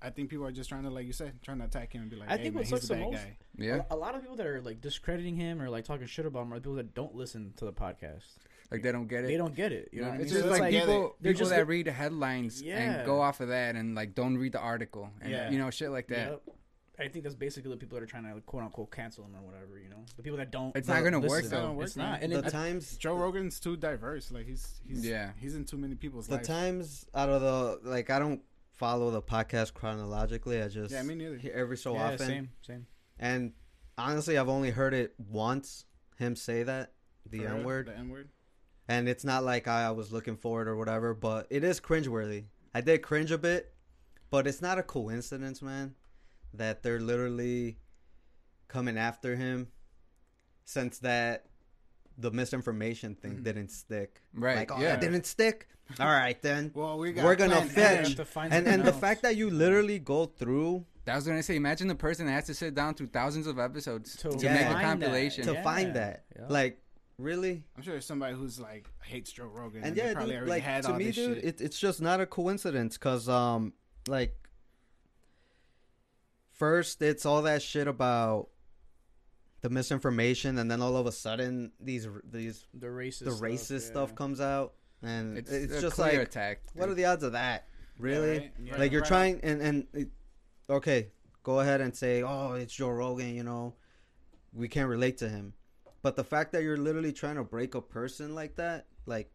Speaker 1: I think people are just trying to like you said trying to attack him and be like,
Speaker 3: I
Speaker 1: hey,
Speaker 3: think
Speaker 1: man,
Speaker 3: what
Speaker 1: he's
Speaker 3: sucks
Speaker 1: the
Speaker 3: the
Speaker 1: bad
Speaker 3: most-
Speaker 1: guy.
Speaker 2: Yeah,
Speaker 3: A, a lot of people that are like discrediting him or like talking shit about him are people that don't listen to the podcast.
Speaker 2: like they don't get it.
Speaker 3: They don't get it. You know what I
Speaker 2: it's just
Speaker 3: So
Speaker 2: like,
Speaker 1: get
Speaker 2: people,
Speaker 3: They're
Speaker 2: people
Speaker 3: just
Speaker 2: that
Speaker 3: li-
Speaker 2: read the headlines
Speaker 3: Yeah.
Speaker 2: and go off of that and like don't read the article and
Speaker 3: Yeah.
Speaker 2: you know shit like that.
Speaker 3: Yep. I think that's basically the people that are trying to like, quote unquote cancel him or whatever. You know, the people that don't.
Speaker 2: It's not gonna work,
Speaker 1: It's
Speaker 2: though.
Speaker 1: gonna
Speaker 3: It's not.
Speaker 1: man.
Speaker 3: And
Speaker 4: the
Speaker 3: it,
Speaker 4: times
Speaker 1: Joe Rogan's too diverse. Like he's he's
Speaker 2: Yeah.
Speaker 1: he's in too many people's
Speaker 4: the
Speaker 1: lives.
Speaker 4: times out of the like I don't follow the podcast chronologically. I just
Speaker 1: Yeah, me neither.
Speaker 4: every so
Speaker 3: yeah,
Speaker 4: often.
Speaker 3: same, same.
Speaker 4: And honestly, I've only heard it once. Him say that the N word,
Speaker 1: The N word.
Speaker 4: and it's not like I, I was looking for it or whatever. But it is cringeworthy. I did cringe a bit, but it's not a coincidence, man, that they're literally coming after him since that the misinformation thing
Speaker 1: Mhm.
Speaker 4: didn't stick.
Speaker 2: Right?
Speaker 4: Like, oh,
Speaker 2: yeah.
Speaker 4: that didn't stick. All right, then.
Speaker 1: Well, we got
Speaker 4: We're gonna
Speaker 1: Plan
Speaker 4: fetch.
Speaker 1: M.
Speaker 3: To find
Speaker 4: And
Speaker 3: something
Speaker 4: and the fact that you literally go through
Speaker 2: I was gonna say, imagine the person that has to sit down through thousands of episodes
Speaker 3: To
Speaker 2: to,
Speaker 4: Yeah.
Speaker 2: make a compilation.
Speaker 4: to
Speaker 3: Yeah.
Speaker 4: find that,
Speaker 3: Yeah.
Speaker 4: like, really.
Speaker 1: I'm sure there's somebody who's like hates Joe Rogan and,
Speaker 4: And
Speaker 1: they
Speaker 4: yeah,
Speaker 1: probably
Speaker 4: dude,
Speaker 1: already
Speaker 4: like
Speaker 1: had
Speaker 4: to
Speaker 1: all
Speaker 4: me,
Speaker 1: this
Speaker 4: dude,
Speaker 1: shit.
Speaker 4: it, it's just not a coincidence. Cause um, like, first it's all that shit about the misinformation, and then all of a sudden these these
Speaker 3: the racist,
Speaker 4: the racist stuff comes out, and
Speaker 2: It's,
Speaker 4: it's, just like,
Speaker 2: attack.
Speaker 4: what are the odds of that? Really?
Speaker 1: right?
Speaker 3: Yeah.
Speaker 4: Like you're
Speaker 1: right
Speaker 4: trying and and it, okay go ahead and say oh it's joe rogan you know we can't relate to him but the fact that you're literally trying to break a person like that like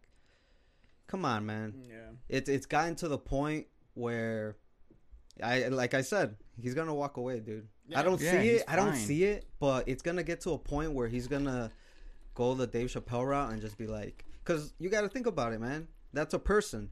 Speaker 4: come on man
Speaker 3: Yeah.
Speaker 4: it's it's gotten to the point where i like i said he's gonna walk away dude
Speaker 1: Yeah.
Speaker 4: i don't
Speaker 2: Yeah,
Speaker 4: see
Speaker 2: he's
Speaker 4: it i don't
Speaker 2: fine.
Speaker 4: see it but it's gonna get to a point where he's gonna go the dave chappelle route and just be like because you gotta think about it man that's a person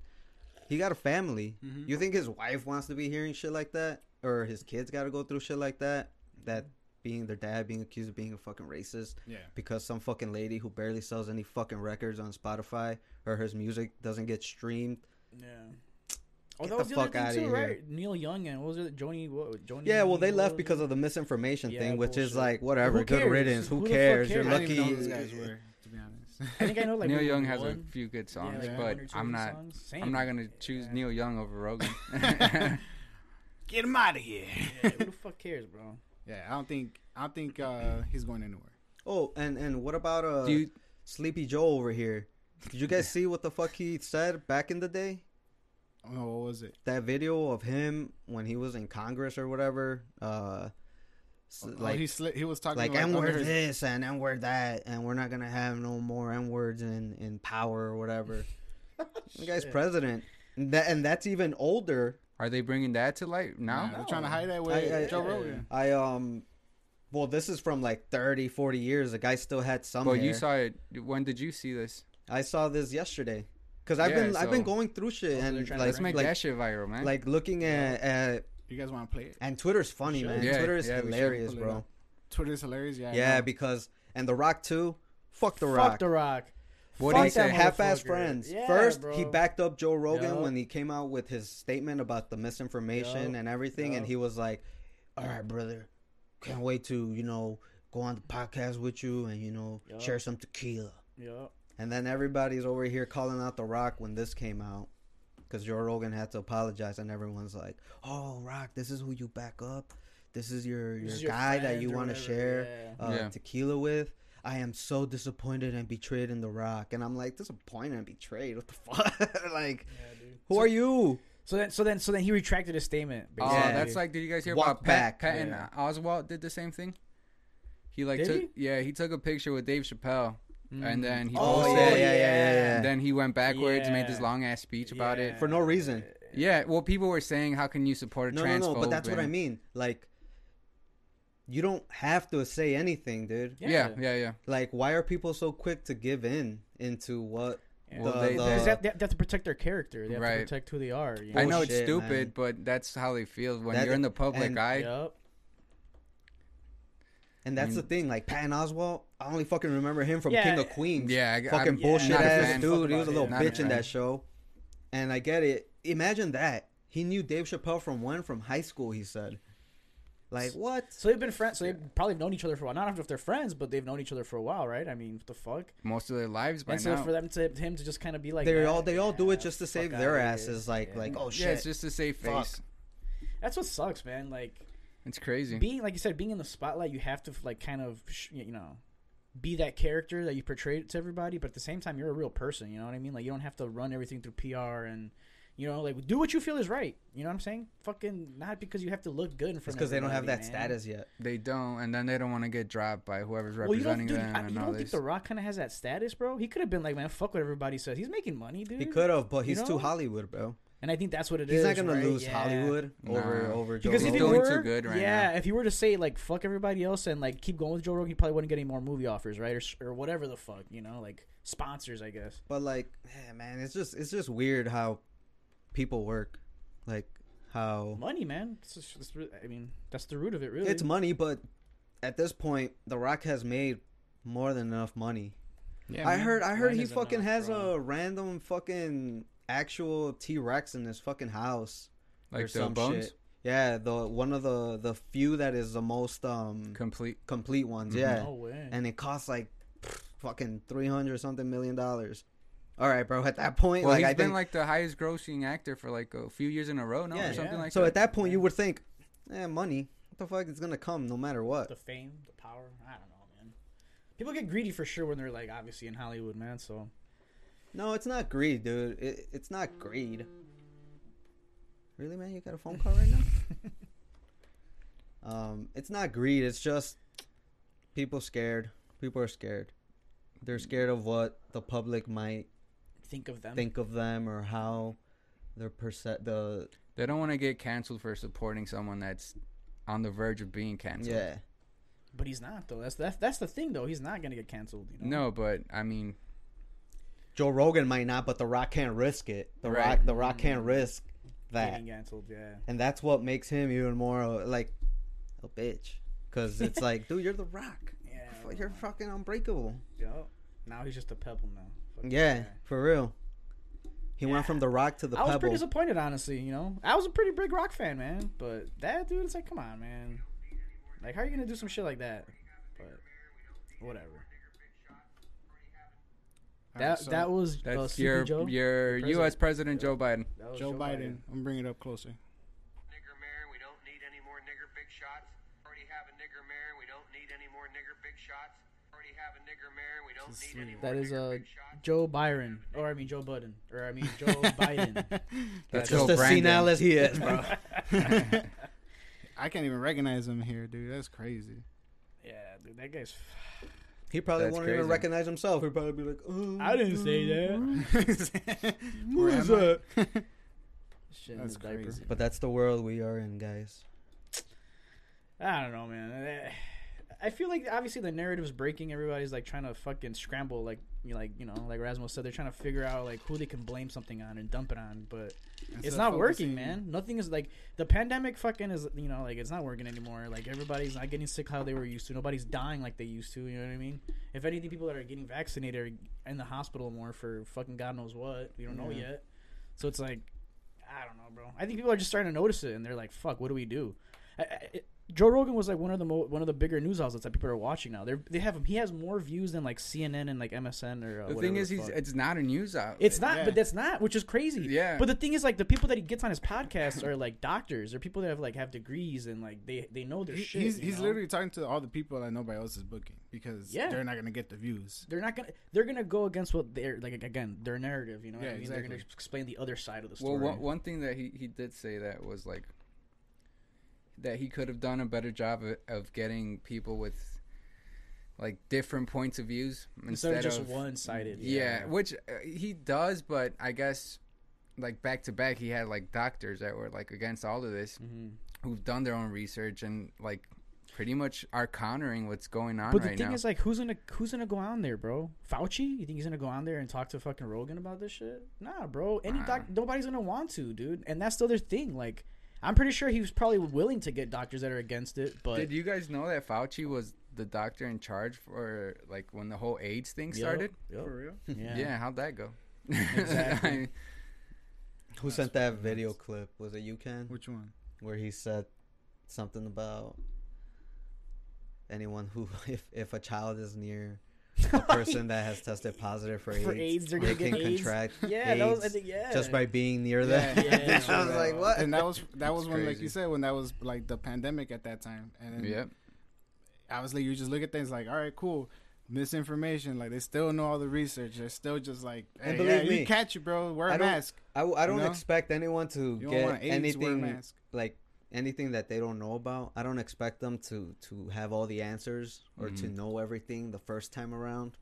Speaker 4: he got a family
Speaker 1: Mhm.
Speaker 4: you think his wife wants to be hearing shit like that, or his kids got to go through shit like that? That being their dad being accused of being a fucking racist
Speaker 1: Yeah.
Speaker 4: because some fucking lady who barely sells any fucking records on Spotify or his music doesn't get streamed.
Speaker 3: Yeah. Oh,
Speaker 4: Get
Speaker 3: that was
Speaker 4: the
Speaker 3: the, other
Speaker 4: fuck
Speaker 3: thing
Speaker 4: outta
Speaker 3: too,
Speaker 4: here.
Speaker 3: right? Neil Young and what was it? Joni. What? Joni.
Speaker 4: Yeah, well, they
Speaker 3: what
Speaker 4: left
Speaker 3: was
Speaker 4: because of the misinformation
Speaker 3: Yeah,
Speaker 4: thing, which is like whatever,
Speaker 3: Who
Speaker 4: good riddance. Who,
Speaker 3: Who the fuck
Speaker 4: cares? You're
Speaker 3: cares?
Speaker 1: I didn't even know
Speaker 4: lucky.
Speaker 1: who these guys were, to be honest.
Speaker 3: I think I know like
Speaker 2: Neil
Speaker 3: maybe
Speaker 2: Young has a few good songs,
Speaker 3: yeah, like
Speaker 1: Yeah.
Speaker 2: but I'm not. I'm not gonna choose
Speaker 3: Yeah.
Speaker 2: Neil Young over Rogan.
Speaker 1: Get him out of here.
Speaker 3: Yeah, who the fuck cares, bro?
Speaker 1: Yeah, I don't think I don't think uh, he's going anywhere.
Speaker 4: Oh, and and what about uh
Speaker 2: Do
Speaker 4: Sleepy Joe over here? Did you guys see what the fuck he said back in the day?
Speaker 1: Oh, what was it?
Speaker 4: That video of him when he was in Congress or whatever. Uh, s-
Speaker 1: like
Speaker 4: like
Speaker 1: he sli- he was talking
Speaker 4: like
Speaker 1: like,
Speaker 4: N
Speaker 1: under
Speaker 4: word
Speaker 1: his-
Speaker 4: this and N word that, and we're not gonna have no more N words in in power or whatever. the guy's president, and, that, and that's even older.
Speaker 2: are they bringing that to light now?
Speaker 1: Nah, they're trying to hide that with
Speaker 4: I- I-
Speaker 1: Joe. Rogan.
Speaker 4: I um, well, this is from like 30, 40 years. The guy still had some.
Speaker 2: Well,
Speaker 4: hair.
Speaker 2: you saw it. When did you see this?
Speaker 4: I saw this yesterday because I've
Speaker 2: Yeah,
Speaker 4: been I've been going through shit
Speaker 3: they're
Speaker 4: and
Speaker 3: trying to
Speaker 4: like
Speaker 2: Let's make
Speaker 4: like,
Speaker 2: that shit viral, man.
Speaker 4: like looking at, at
Speaker 1: You guys want to play it?
Speaker 4: and Twitter's funny
Speaker 3: Sure.
Speaker 4: man.
Speaker 2: Yeah,
Speaker 4: Twitter is
Speaker 2: yeah,
Speaker 4: hilarious, bro.
Speaker 1: up. Twitter's hilarious. Yeah.
Speaker 4: Yeah, because and The Rock too. Fuck The Rock.
Speaker 3: Fuck
Speaker 4: Rock.
Speaker 3: the Rock.
Speaker 2: What
Speaker 3: Fuck
Speaker 2: did he
Speaker 3: that
Speaker 2: say?
Speaker 4: half-ass friends.
Speaker 3: Yeah,
Speaker 4: First,
Speaker 3: bro.
Speaker 4: he backed up Joe Rogan
Speaker 3: Yup.
Speaker 4: when he came out with his statement about the misinformation
Speaker 3: Yup.
Speaker 4: and everything, and he was like, "All right, brother, can't wait to you know go on the podcast with you and you know
Speaker 3: Yup.
Speaker 4: share some tequila."
Speaker 3: Yup.
Speaker 4: And then everybody's over here calling out The Rock when this came out. Because Joe Rogan had to apologize, and everyone's like, "Oh, Rock, this is who you back up. This is your your
Speaker 3: This is your
Speaker 4: guy that you want to share
Speaker 3: yeah.
Speaker 4: uh,
Speaker 2: Yeah.
Speaker 4: tequila with." I am so disappointed and betrayed in The Rock, and I'm like, disappointed and betrayed. What the fuck? like,
Speaker 3: Yeah,
Speaker 4: who
Speaker 3: So-
Speaker 4: are you?
Speaker 3: So then, so then, so then he retracted his statement.
Speaker 2: Oh,
Speaker 4: Yeah.
Speaker 2: that's like. Did you guys hear
Speaker 4: Walk
Speaker 2: about
Speaker 4: back.
Speaker 2: Pat? Pat and
Speaker 3: Yeah.
Speaker 2: Oswalt did the same thing. He like
Speaker 3: Did
Speaker 2: took.
Speaker 3: he?
Speaker 2: Yeah, he took a picture with Dave Chappelle, and mm. then he
Speaker 4: Oh,
Speaker 2: posted.
Speaker 4: yeah,
Speaker 2: it,
Speaker 4: yeah, yeah, yeah, yeah.
Speaker 2: And then he went backwards, made this
Speaker 3: Yeah.
Speaker 2: long ass speech about it.
Speaker 4: For no reason.
Speaker 2: Yeah, well, people were saying, "How can you support a
Speaker 4: No, no,
Speaker 2: transphobe?"
Speaker 4: no. But that's what I
Speaker 2: and-
Speaker 4: mean. Like, you don't have to say anything, dude.
Speaker 2: Yeah, yeah, yeah.
Speaker 4: Like, why are people so quick to give in into what?
Speaker 3: Yeah.
Speaker 2: Well, they-
Speaker 4: the-
Speaker 2: they-
Speaker 3: Because they, have- they have to protect their character. They have
Speaker 2: Right.
Speaker 3: to protect who they are. You
Speaker 2: I know it's
Speaker 4: Bullshit,
Speaker 2: stupid,
Speaker 4: man.
Speaker 2: but that's how they feel when
Speaker 4: That-
Speaker 2: you're in the public
Speaker 4: and-
Speaker 2: eye.
Speaker 3: Yup.
Speaker 4: And that's
Speaker 2: I
Speaker 4: the thing. Like Patton Oswalt, I only fucking remember him from
Speaker 3: Yeah.
Speaker 4: King of Queens.
Speaker 2: Yeah, I,
Speaker 4: fucking
Speaker 2: I'm
Speaker 4: bullshit
Speaker 2: not a
Speaker 4: ass dude. He was a little
Speaker 2: Not a
Speaker 4: bitch in that show. And I get it. Imagine that. He knew Dave Chappelle from when? From high school, he said. Like, what?
Speaker 3: So they've been friends. So they've probably known each other for a while. Not if they're friends, but they've known each other for a while, right? I mean, what the fuck?
Speaker 2: Most of their lives by
Speaker 3: and so
Speaker 2: now.
Speaker 3: for them to him to just kind of be like,
Speaker 4: they
Speaker 3: "Ah,
Speaker 4: all they all do it just to save their
Speaker 3: here."
Speaker 4: asses. Like,
Speaker 3: Yeah.
Speaker 4: like, oh
Speaker 2: yeah,
Speaker 4: shit.
Speaker 2: it's just to save face.
Speaker 4: Fuck.
Speaker 3: That's what sucks, man. Like
Speaker 2: It's crazy.
Speaker 3: being, like you said, being in the spotlight, you have to like kind of, sh- you know, be that character that you portray to everybody. But at the same time, you're a real person. You know what I mean? Like you don't have to run everything through PR and. You know, like do what you feel is right. You know what I'm saying? Fucking not because you have to look good in
Speaker 4: It's
Speaker 3: front.
Speaker 4: because they don't have that
Speaker 3: man.
Speaker 4: status yet.
Speaker 2: They don't, and then they don't want to get dropped by whoever's
Speaker 3: Well, you
Speaker 2: representing
Speaker 3: dude,
Speaker 2: them
Speaker 3: I-
Speaker 2: and
Speaker 3: you
Speaker 2: all
Speaker 3: don't think
Speaker 2: this.
Speaker 3: The Rock kind of has that status, bro? He could have been like, man, fuck what everybody says. He's making money, dude.
Speaker 4: He could have, but
Speaker 3: You
Speaker 4: he's too? Hollywood, bro.
Speaker 3: And I think that's what it is.
Speaker 4: He's not gonna lose
Speaker 3: Yeah.
Speaker 4: Hollywood over
Speaker 2: Nah.
Speaker 4: over Joe
Speaker 3: Because if
Speaker 2: He's
Speaker 3: he
Speaker 2: doing
Speaker 3: were,
Speaker 2: too good right
Speaker 3: yeah,
Speaker 2: now.
Speaker 3: if he were to say like fuck everybody else and like keep going with Joe Rogan, he probably wouldn't get any more movie offers, right, or, or whatever the fuck, you know, like sponsors, I guess.
Speaker 4: But like, man, it's just it's just weird how people work. Like how
Speaker 3: Money, man. It's just, it's I mean, that's the root of it, really.
Speaker 4: it's money, but at this point, The Rock has made more than enough money.
Speaker 1: Yeah,
Speaker 4: I
Speaker 1: man.
Speaker 4: heard I heard
Speaker 3: Mine
Speaker 4: he fucking
Speaker 3: enough,
Speaker 4: has
Speaker 3: bro.
Speaker 4: a random fucking actual T Rex in his fucking house or
Speaker 2: like the
Speaker 4: some
Speaker 2: bones,
Speaker 4: shit. Yeah, the one of the the few that is the most um
Speaker 2: complete.
Speaker 4: complete ones.
Speaker 2: Mhm.
Speaker 4: Yeah,
Speaker 3: no way.
Speaker 4: and it costs like pff, fucking three hundred something million dollars. All right, bro. At that point,
Speaker 2: Well,
Speaker 4: like
Speaker 2: he's
Speaker 4: I
Speaker 2: been
Speaker 4: think
Speaker 2: like the highest grossing actor for like a few years in a row now,
Speaker 4: Yeah.
Speaker 2: or something
Speaker 3: Yeah.
Speaker 2: like
Speaker 4: so.
Speaker 2: that.
Speaker 4: At that point, you would think, eh, money. What the fuck is gonna come no matter what?
Speaker 3: the fame, the power. I don't know, man. People get greedy for sure when they're like obviously in Hollywood, man. So
Speaker 4: No, it's not greed, dude. It, it's not greed. Really, man? You got a phone call right now? um, it's not greed. It's just people scared. People are scared. They're scared of what the public might
Speaker 3: think of them.
Speaker 4: think of them or how their perce- the
Speaker 2: They don't want to get canceled for supporting someone that's on the verge of being canceled.
Speaker 4: yeah.
Speaker 3: But he's not though. That's that's that's the thing though. He's not gonna get canceled. You know?
Speaker 2: No, but I mean,
Speaker 4: Joe Rogan might not, but The Rock can't risk it. The
Speaker 2: Right.
Speaker 4: Rock, The Rock mm-hmm. can't risk that,
Speaker 3: getting canceled. Yeah.
Speaker 4: and that's what makes him even more like a bitch. because it's like, dude, you're the Rock.
Speaker 3: Yeah,
Speaker 4: You're fucking unbreakable.
Speaker 3: Yo. Now he's just a pebble now. Fuck
Speaker 4: Yeah,
Speaker 3: guy.
Speaker 4: for real. He
Speaker 3: Yeah.
Speaker 4: went from the Rock to the
Speaker 3: I was
Speaker 4: Pebble.
Speaker 3: pretty disappointed, honestly. You know, I was a pretty big rock fan, man. But that dude, it's like, come on, man. Like, how are you gonna do some shit like that? But whatever. That
Speaker 1: Alright, so
Speaker 3: that was uh,
Speaker 2: That's
Speaker 3: CP
Speaker 2: your
Speaker 3: Joe.
Speaker 2: your
Speaker 3: President.
Speaker 2: U.S. President Joe Biden.
Speaker 3: That was
Speaker 1: Joe Biden. I'm bringing it up closer.
Speaker 5: nigger mayor. We don't need any more nigger big shots. Already have a nigger mayor. We don't need any more nigger big shots. Already have a nigger mayor. We don't need any
Speaker 1: leave.
Speaker 5: more
Speaker 3: That is
Speaker 5: nigger
Speaker 3: uh. Joe Byron, or I mean Joe Budden, or I mean Joe Biden.
Speaker 2: That's
Speaker 4: Just
Speaker 2: Joe
Speaker 4: as
Speaker 2: Brandon.
Speaker 4: senile as he is, bro.
Speaker 1: I can't even recognize him here, dude. That's crazy.
Speaker 3: Yeah, dude, that guy's.
Speaker 4: He probably
Speaker 2: That's
Speaker 4: won't even recognize himself. He'd probably be like, oh,
Speaker 3: I didn't say that.
Speaker 4: Who is that?
Speaker 3: Shit
Speaker 1: That's
Speaker 3: his diaper.
Speaker 4: But that's the world we are in, guys.
Speaker 3: I don't know, man. I feel like obviously the narrative's breaking. Everybody's like trying to fucking scramble, like you know, like you know, like Rasmus said, they're trying to figure out like who they can blame something on and dump it on. But
Speaker 1: Instead
Speaker 3: it's not working, man. Nothing is like the pandemic. Fucking is you know like it's not working anymore. Like everybody's not getting sick how they were used to. Nobody's dying like they used to. You know what I mean? If anything, people that are getting vaccinated are in the hospital more for fucking god knows what. We don't know
Speaker 1: Yeah.
Speaker 3: yet. So it's like I don't know, bro. I think people are just starting to notice it, and they're like, "Fuck, what do we do?" I, I, Joe Rogan was like one of the mo- one of the bigger news outlets that people are watching now. They they have him. he has more views than like CNN and like MSN or uh,
Speaker 2: The
Speaker 3: whatever
Speaker 2: thing is,
Speaker 3: the
Speaker 2: he's it's not a news outlet.
Speaker 3: It's not,
Speaker 1: Yeah.
Speaker 3: but that's not, which is crazy.
Speaker 2: Yeah.
Speaker 3: But the thing is, like, the people that he gets on his podcasts are like doctors or people that have like have degrees and like they they know their
Speaker 1: He-
Speaker 3: shit.
Speaker 1: he's he's
Speaker 3: know?
Speaker 1: literally talking to all the people that nobody else is booking because
Speaker 3: Yeah.
Speaker 1: they're not gonna get the views.
Speaker 3: they're not gonna they're gonna go against what they're like again their narrative. You know, what
Speaker 1: Yeah,
Speaker 3: I mean? They're gonna explain the other side of the
Speaker 2: Well,
Speaker 3: story.
Speaker 2: one, one thing that he, he did say that was like that he could have done a better job of, of getting people with like different points of views
Speaker 3: Instead
Speaker 2: instead,
Speaker 3: of just one sided.
Speaker 2: Yeah, which uh, he does, but I guess like back to back, he had like doctors that were like against all of this,
Speaker 3: hmm
Speaker 2: who've done their own research and like pretty much are countering what's going on
Speaker 3: But the
Speaker 2: right
Speaker 3: thing
Speaker 2: now.
Speaker 3: is, like, who's gonna who's gonna go on there, bro? Fauci? You think he's gonna go on there and talk to fucking Rogan about this shit? Nah, bro. Any
Speaker 2: Nah.
Speaker 3: doc, nobody's gonna want to, dude. And that's the other thing. Like, I'm pretty sure he was probably willing to get doctors that are against it, but
Speaker 2: Did you guys know that Fauci was the doctor in charge for like when the whole AIDS thing
Speaker 3: Yup,
Speaker 2: started?
Speaker 3: For
Speaker 1: real?
Speaker 3: Yeah.
Speaker 2: Yeah, how'd that go?
Speaker 3: Exactly.
Speaker 2: I-
Speaker 4: Who sent that video clip? Was it you, Ken?
Speaker 1: Which one?
Speaker 4: Where he said something about anyone who, if if a child is near a person that has tested positive for,
Speaker 3: For
Speaker 4: AIDS,
Speaker 3: AIDS, they're gonna
Speaker 4: they
Speaker 3: get
Speaker 4: can
Speaker 3: AIDS.
Speaker 4: contract
Speaker 3: Yeah,
Speaker 4: AIDS
Speaker 3: that was, I think, yeah.
Speaker 4: just by being near them.
Speaker 3: Yeah,
Speaker 4: I was
Speaker 3: bro.
Speaker 4: like, what?
Speaker 1: And that was that was
Speaker 2: That's
Speaker 1: when, like you said, when that was like the pandemic at that time. And then
Speaker 2: yep.
Speaker 1: obviously you just look at things like, all right, cool. Misinformation, like they still know all the research. They're still just like, hey,
Speaker 4: And believe
Speaker 1: you
Speaker 4: me,
Speaker 1: catch you, bro. Wear
Speaker 4: I
Speaker 1: a
Speaker 4: don't-
Speaker 1: mask.
Speaker 4: I, w- I don't
Speaker 1: You know?
Speaker 4: expect anyone to
Speaker 1: You
Speaker 4: get
Speaker 1: want AIDS, wear a
Speaker 4: anything
Speaker 1: mask.
Speaker 4: like anything that they don't know about. I don't expect them to to have all the answers or to
Speaker 2: Mhm.
Speaker 4: know everything the first time around.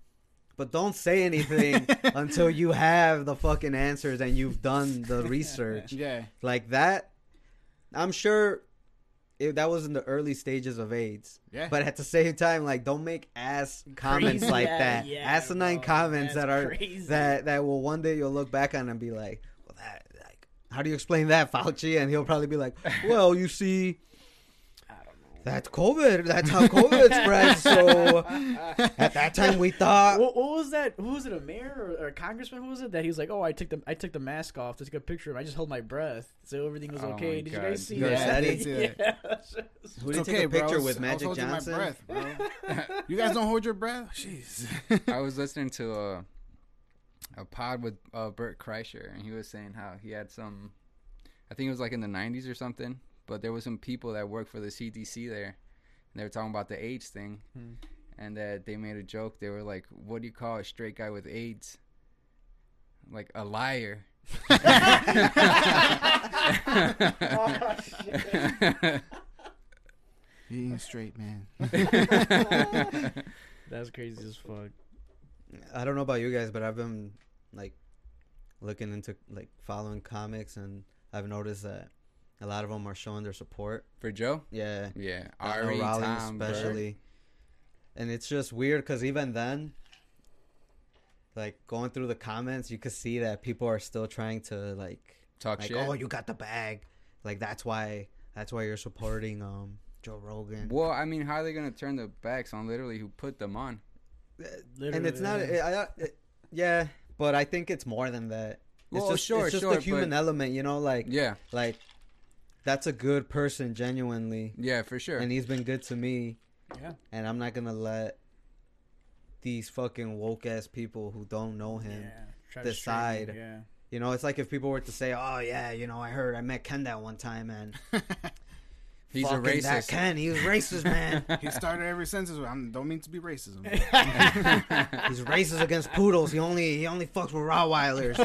Speaker 4: But don't say anything until you have the fucking answers and you've done the research.
Speaker 1: Yeah,
Speaker 4: Like that, I'm sure if that was in the early stages of AIDS.
Speaker 1: yeah.
Speaker 4: But at the same time, like don't make ass comments
Speaker 3: Crazy,
Speaker 4: like that.
Speaker 3: yeah,
Speaker 4: Asinine
Speaker 3: bro.
Speaker 4: comments that are
Speaker 3: crazy.
Speaker 4: that that will one day you'll look back on and be like, well, that like, how do you explain that, Fauci? And he'll probably be like, well, you see,
Speaker 3: I don't know.
Speaker 4: that's COVID. That's how COVID spreads. So at that time, we thought.
Speaker 3: what, what was that? Who was it? A mayor or, or a congressman? Who was it that he was like, "Oh, I took the I took the mask off to take a picture. of him. I just held my breath, so everything was
Speaker 2: Oh my
Speaker 3: okay." Did you guys see
Speaker 4: You guys
Speaker 3: that?
Speaker 4: said
Speaker 1: it?
Speaker 3: yeah.
Speaker 4: Who
Speaker 1: It's
Speaker 4: did
Speaker 1: okay,
Speaker 4: take a
Speaker 1: bro.
Speaker 4: Picture
Speaker 1: was-
Speaker 4: with
Speaker 1: I was
Speaker 4: Magic
Speaker 1: holding my
Speaker 4: Johnson?
Speaker 1: breath, bro. you guys don't hold your breath. Jeez.
Speaker 2: I was listening to a a pod with uh, Bert Kreischer, and he was saying how he had some. I think it was like in the '90s or something, but there was some people that worked for the CDC there, and they were talking about the AIDS thing,
Speaker 3: Hmm.
Speaker 2: and that they made a joke. They were like, "What do you call a straight guy with AIDS?" Like a liar.
Speaker 3: Oh, shit.
Speaker 1: You ain't straight, man.
Speaker 3: That's crazy as fuck.
Speaker 4: I don't know about you guys, but I've been like looking into like following comics, and I've noticed that a lot of them are showing their support.
Speaker 2: For Joe?
Speaker 4: Yeah,
Speaker 2: Yeah, Ari,
Speaker 4: Rawlings
Speaker 2: Tom,
Speaker 4: especially. And it's just weird because even then, like going through the comments, you could see that people are still trying to like,
Speaker 2: talk
Speaker 4: like,
Speaker 2: shit.
Speaker 4: oh, you got the bag, like that's why that's why you're supporting um Joe Rogan.
Speaker 2: Well, I mean, how are they gonna turn their backs on literally who put them on?
Speaker 4: And it's not.
Speaker 3: Literally,
Speaker 4: I, I, it- yeah, but I think it's more than that. It's
Speaker 2: Well,
Speaker 4: just,
Speaker 2: sure,
Speaker 4: it's just
Speaker 2: sure,
Speaker 4: the human
Speaker 2: but-
Speaker 4: element, you know, like
Speaker 2: Yeah,
Speaker 4: like that's a good person, genuinely,
Speaker 2: yeah, for sure.
Speaker 4: and he's been good to me,
Speaker 3: Yeah.
Speaker 4: and I'm not gonna let these fucking woke ass people who don't know him.
Speaker 3: Yeah. Try to straighten
Speaker 4: decide.
Speaker 3: it, Yeah.
Speaker 4: You know, it's like if people were to say, "Oh yeah, you know, I heard I met Ken that one time, and
Speaker 2: He's a
Speaker 4: fucking that
Speaker 2: racist.
Speaker 4: Ken, he was racist, man.
Speaker 1: he started every sentence with, I don't mean to be racism.
Speaker 4: He's racist against poodles. He only he only fucks with Rottweilers.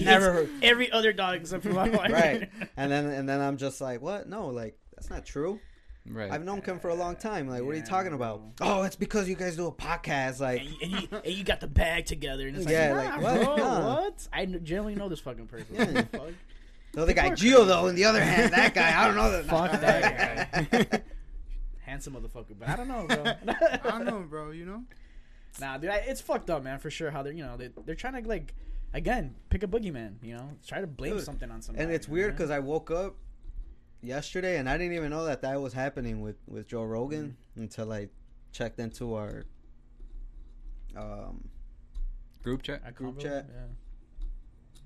Speaker 4: Never heard.
Speaker 3: Every other dog except for my
Speaker 4: right. And then and then I'm just like, what? No, like that's not true.
Speaker 2: right.
Speaker 4: I've known Ken for a long time. Like, what are you talking about? Oh, it's because you guys do a podcast. Like,
Speaker 3: And you, and, you, and you got the bag together, and it's like,
Speaker 4: Yeah,
Speaker 3: nah,
Speaker 4: like, what?
Speaker 3: bro,
Speaker 4: Nah.
Speaker 3: what? I generally know this fucking person.
Speaker 4: Yeah.
Speaker 3: Fuck,
Speaker 4: the other guy, Gio, though. On the other hand, that guy, I don't know that.
Speaker 3: fuck that guy. Handsome motherfucker, but I don't know, bro.
Speaker 1: I don't know, bro. You know,
Speaker 3: Nah, dude, I, it's fucked up, man, for sure. How they're, you know, they, they're trying to like, again, pick a boogeyman. You know, try to blame
Speaker 4: Dude,
Speaker 3: something on somebody.
Speaker 4: And it's weird because I woke up yesterday and I didn't even know that that was happening with with Joe Rogan until I checked into our um
Speaker 2: Group chat.
Speaker 3: I
Speaker 4: group
Speaker 3: convo,
Speaker 4: chat.
Speaker 3: Yeah.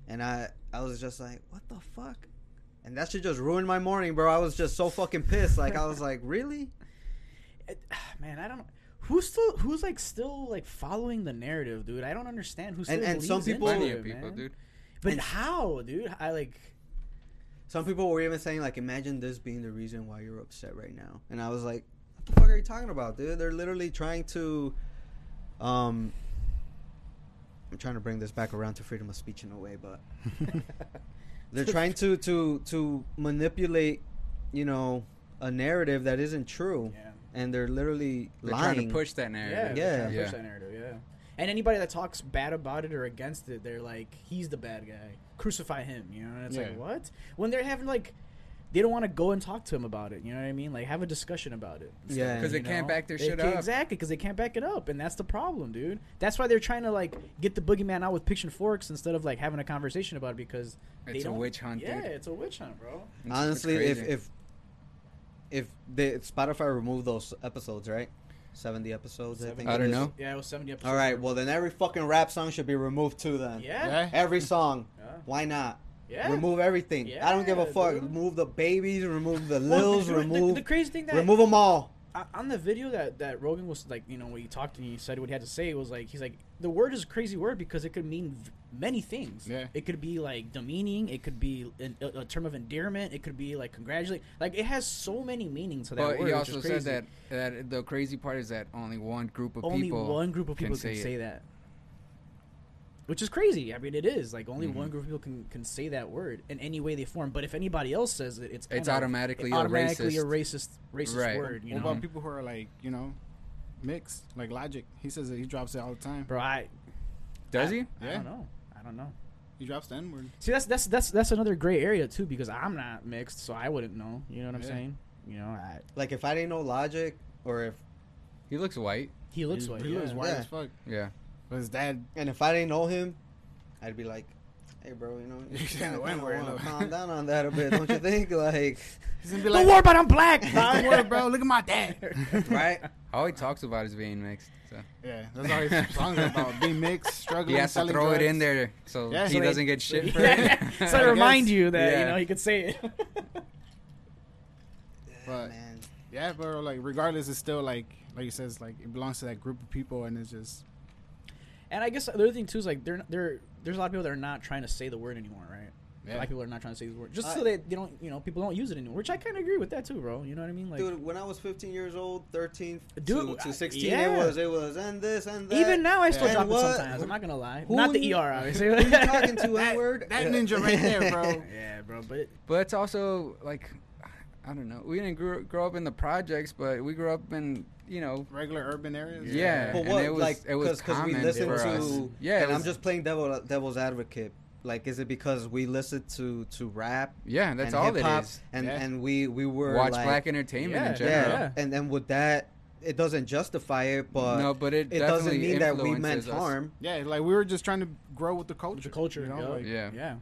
Speaker 4: And I I was just like, what the fuck? And that shit just ruined my morning, bro. I was just so fucking pissed. Like I was like, really?
Speaker 3: It, man, I don't know. Who's still who's like still like following the narrative, dude? I don't understand who's still
Speaker 4: And- and some people-
Speaker 3: into
Speaker 2: Plenty
Speaker 3: it,
Speaker 2: of people,
Speaker 3: man.
Speaker 2: dude.
Speaker 3: But
Speaker 4: And-
Speaker 3: how, dude? I like.
Speaker 4: Some people were even saying like, imagine this being the reason why you're upset right now. And I was like, what the fuck are you talking about, dude? They're literally trying to, um, I'm trying to bring this back around to freedom of speech in a way, but they're trying to to to manipulate, you know, a narrative that isn't true,
Speaker 3: Yeah.
Speaker 4: and they're literally
Speaker 2: They're
Speaker 4: lying.
Speaker 2: trying to push that narrative.
Speaker 3: they're trying to
Speaker 2: Yeah.
Speaker 3: push that narrative, yeah. And anybody that talks bad about it or against it, they're like, he's the bad guy. Crucify him, you know? And it's like,
Speaker 1: Yeah.
Speaker 3: what? When they're having like, they don't want to go and talk to him about it. You know what I mean? Like, have a discussion about it.
Speaker 4: Yeah,
Speaker 2: because they
Speaker 3: you
Speaker 2: can't back their
Speaker 3: They
Speaker 2: shit
Speaker 3: can't-
Speaker 2: up.
Speaker 3: Exactly, because they can't back it up, and that's the problem, dude. That's why they're trying to like get the boogeyman out with pitch and forks instead of like having a conversation about it because
Speaker 2: It's a
Speaker 3: don't-
Speaker 2: witch hunt,
Speaker 3: Yeah,
Speaker 2: dude.
Speaker 3: it's a witch hunt, bro.
Speaker 2: It's- it's
Speaker 4: Honestly, if
Speaker 2: crazy.
Speaker 4: if if the Spotify removed those episodes, right? Seventy episodes, I think.
Speaker 2: I don't
Speaker 4: is.
Speaker 2: know.
Speaker 3: Yeah, it was seventy episodes.
Speaker 4: All right, well then every fucking rap song should be removed too. Then
Speaker 3: yeah,
Speaker 1: yeah.
Speaker 4: every song.
Speaker 3: yeah,
Speaker 4: Why not?
Speaker 3: Yeah.
Speaker 4: Remove everything. I don't give a fuck.
Speaker 3: dude.
Speaker 4: Remove the babies. Remove the
Speaker 3: Well,
Speaker 4: lils.
Speaker 3: the- the-
Speaker 4: remove
Speaker 3: the, crazy thing that
Speaker 4: remove them all.
Speaker 3: on the video that that Rogan was like, you know, when he talked and he said what he had to say, it was like he's like the word is a crazy word because it could mean v- many things.
Speaker 1: Yeah.
Speaker 3: It could be like demeaning. It could be an, a, a term of endearment. It could be like congratulate. Like it has so many meanings to that
Speaker 2: But
Speaker 3: word.
Speaker 2: he also said that that the crazy part is that only one group of
Speaker 3: only
Speaker 2: people
Speaker 3: one group of people can
Speaker 2: say
Speaker 3: say, that. Which is crazy. I mean, it is like only
Speaker 2: Mhm.
Speaker 3: one group of people can, can say that word in any way they form. But if anybody else says it, it's
Speaker 2: It's
Speaker 3: kinda-
Speaker 2: automatically a
Speaker 3: automatically a
Speaker 2: racist.
Speaker 3: racist racist
Speaker 2: Right.
Speaker 3: word. You
Speaker 1: what
Speaker 3: know,
Speaker 1: about people who are like, you know, mixed, like Logic? He says that he drops it all the time.
Speaker 3: bro. I
Speaker 2: Does
Speaker 3: I-
Speaker 2: he?
Speaker 3: I
Speaker 1: Yeah.
Speaker 3: don't know. I don't know.
Speaker 1: He drops the N word.
Speaker 3: See, that's that's that's that's another gray area too because I'm not mixed, so I wouldn't know. You know what I'm
Speaker 1: Yeah.
Speaker 3: saying? You know, I,
Speaker 4: Like if I didn't know Logic, or if
Speaker 2: He looks white.
Speaker 3: he looks
Speaker 1: he,
Speaker 3: like
Speaker 1: he
Speaker 3: yeah.
Speaker 1: looks white
Speaker 4: Yeah.
Speaker 1: as fuck.
Speaker 2: Yeah.
Speaker 1: But his dad,
Speaker 4: and if I didn't know him, I'd be like, "Hey, bro, you know, you
Speaker 1: Yeah,
Speaker 4: kind
Speaker 1: the N-word,
Speaker 4: of
Speaker 1: look.
Speaker 4: calm down on that a bit, don't you think? Like,
Speaker 1: he's gonna be
Speaker 3: Don't worry about I'm black.
Speaker 1: Don't worry, bro. Look at my dad.
Speaker 4: right?
Speaker 2: All he talks about is being mixed. So
Speaker 1: Yeah, that's all his songs are about. Being mixed, struggling,
Speaker 2: he has to
Speaker 1: selling
Speaker 2: throw it in there so
Speaker 1: Yeah.
Speaker 2: he
Speaker 1: So
Speaker 2: doesn't get shit for
Speaker 3: Yeah.
Speaker 2: it.
Speaker 3: so to
Speaker 1: I
Speaker 3: remind
Speaker 1: guess.
Speaker 3: you that you know he could say it.
Speaker 1: But-
Speaker 4: man,
Speaker 1: Yeah, but like regardless, it's still like like you says, like it belongs to that group of people, and it's just
Speaker 3: and I guess the other thing too is like they're they're there's a lot of people that are not trying to say the word anymore, right? A lot of people are not trying to say the word just
Speaker 4: I-
Speaker 3: so they, they don't you know people don't use it anymore, which I kind of agree with that too, bro. You know what I mean? Like
Speaker 4: dude, when I was 15 years old, 13
Speaker 3: Dude,
Speaker 4: to,
Speaker 3: I-
Speaker 4: to 16,
Speaker 3: yeah.
Speaker 4: it was it was and this and that.
Speaker 3: even now I still
Speaker 4: And
Speaker 3: drop
Speaker 4: what-
Speaker 3: it sometimes. I'm not gonna lie.
Speaker 4: who
Speaker 3: not the
Speaker 4: you-
Speaker 3: ER obviously.
Speaker 4: Who you talking to,
Speaker 1: That-
Speaker 4: word?
Speaker 1: that ninja right there, bro.
Speaker 3: yeah, bro. But
Speaker 2: But it's also like I don't know. We didn't grow, grow up in the projects, but we grew up in you know
Speaker 1: Regular urban areas.
Speaker 2: yeah.
Speaker 4: But
Speaker 2: and
Speaker 4: what,
Speaker 2: it was
Speaker 4: like,
Speaker 2: it was
Speaker 4: because we
Speaker 2: common
Speaker 4: listen to,
Speaker 2: us. Yeah, it
Speaker 4: and I'm just playing devil devil's advocate. Like, is it because we listen to to rap
Speaker 2: yeah. That's
Speaker 4: and
Speaker 2: all it
Speaker 4: hip-hop, and
Speaker 1: Yeah.
Speaker 4: and we we were
Speaker 2: Watch
Speaker 4: like,
Speaker 2: black entertainment
Speaker 3: Yeah,
Speaker 2: in general.
Speaker 4: yeah,
Speaker 3: Yeah.
Speaker 4: and then with that, it doesn't justify it, but
Speaker 2: no, but it,
Speaker 4: it doesn't mean that we meant
Speaker 2: us.
Speaker 4: harm.
Speaker 1: Yeah, like we were just trying to grow with the culture.
Speaker 3: the culture,
Speaker 1: you know,
Speaker 3: yeah.
Speaker 1: like,
Speaker 2: Yeah.
Speaker 3: yeah.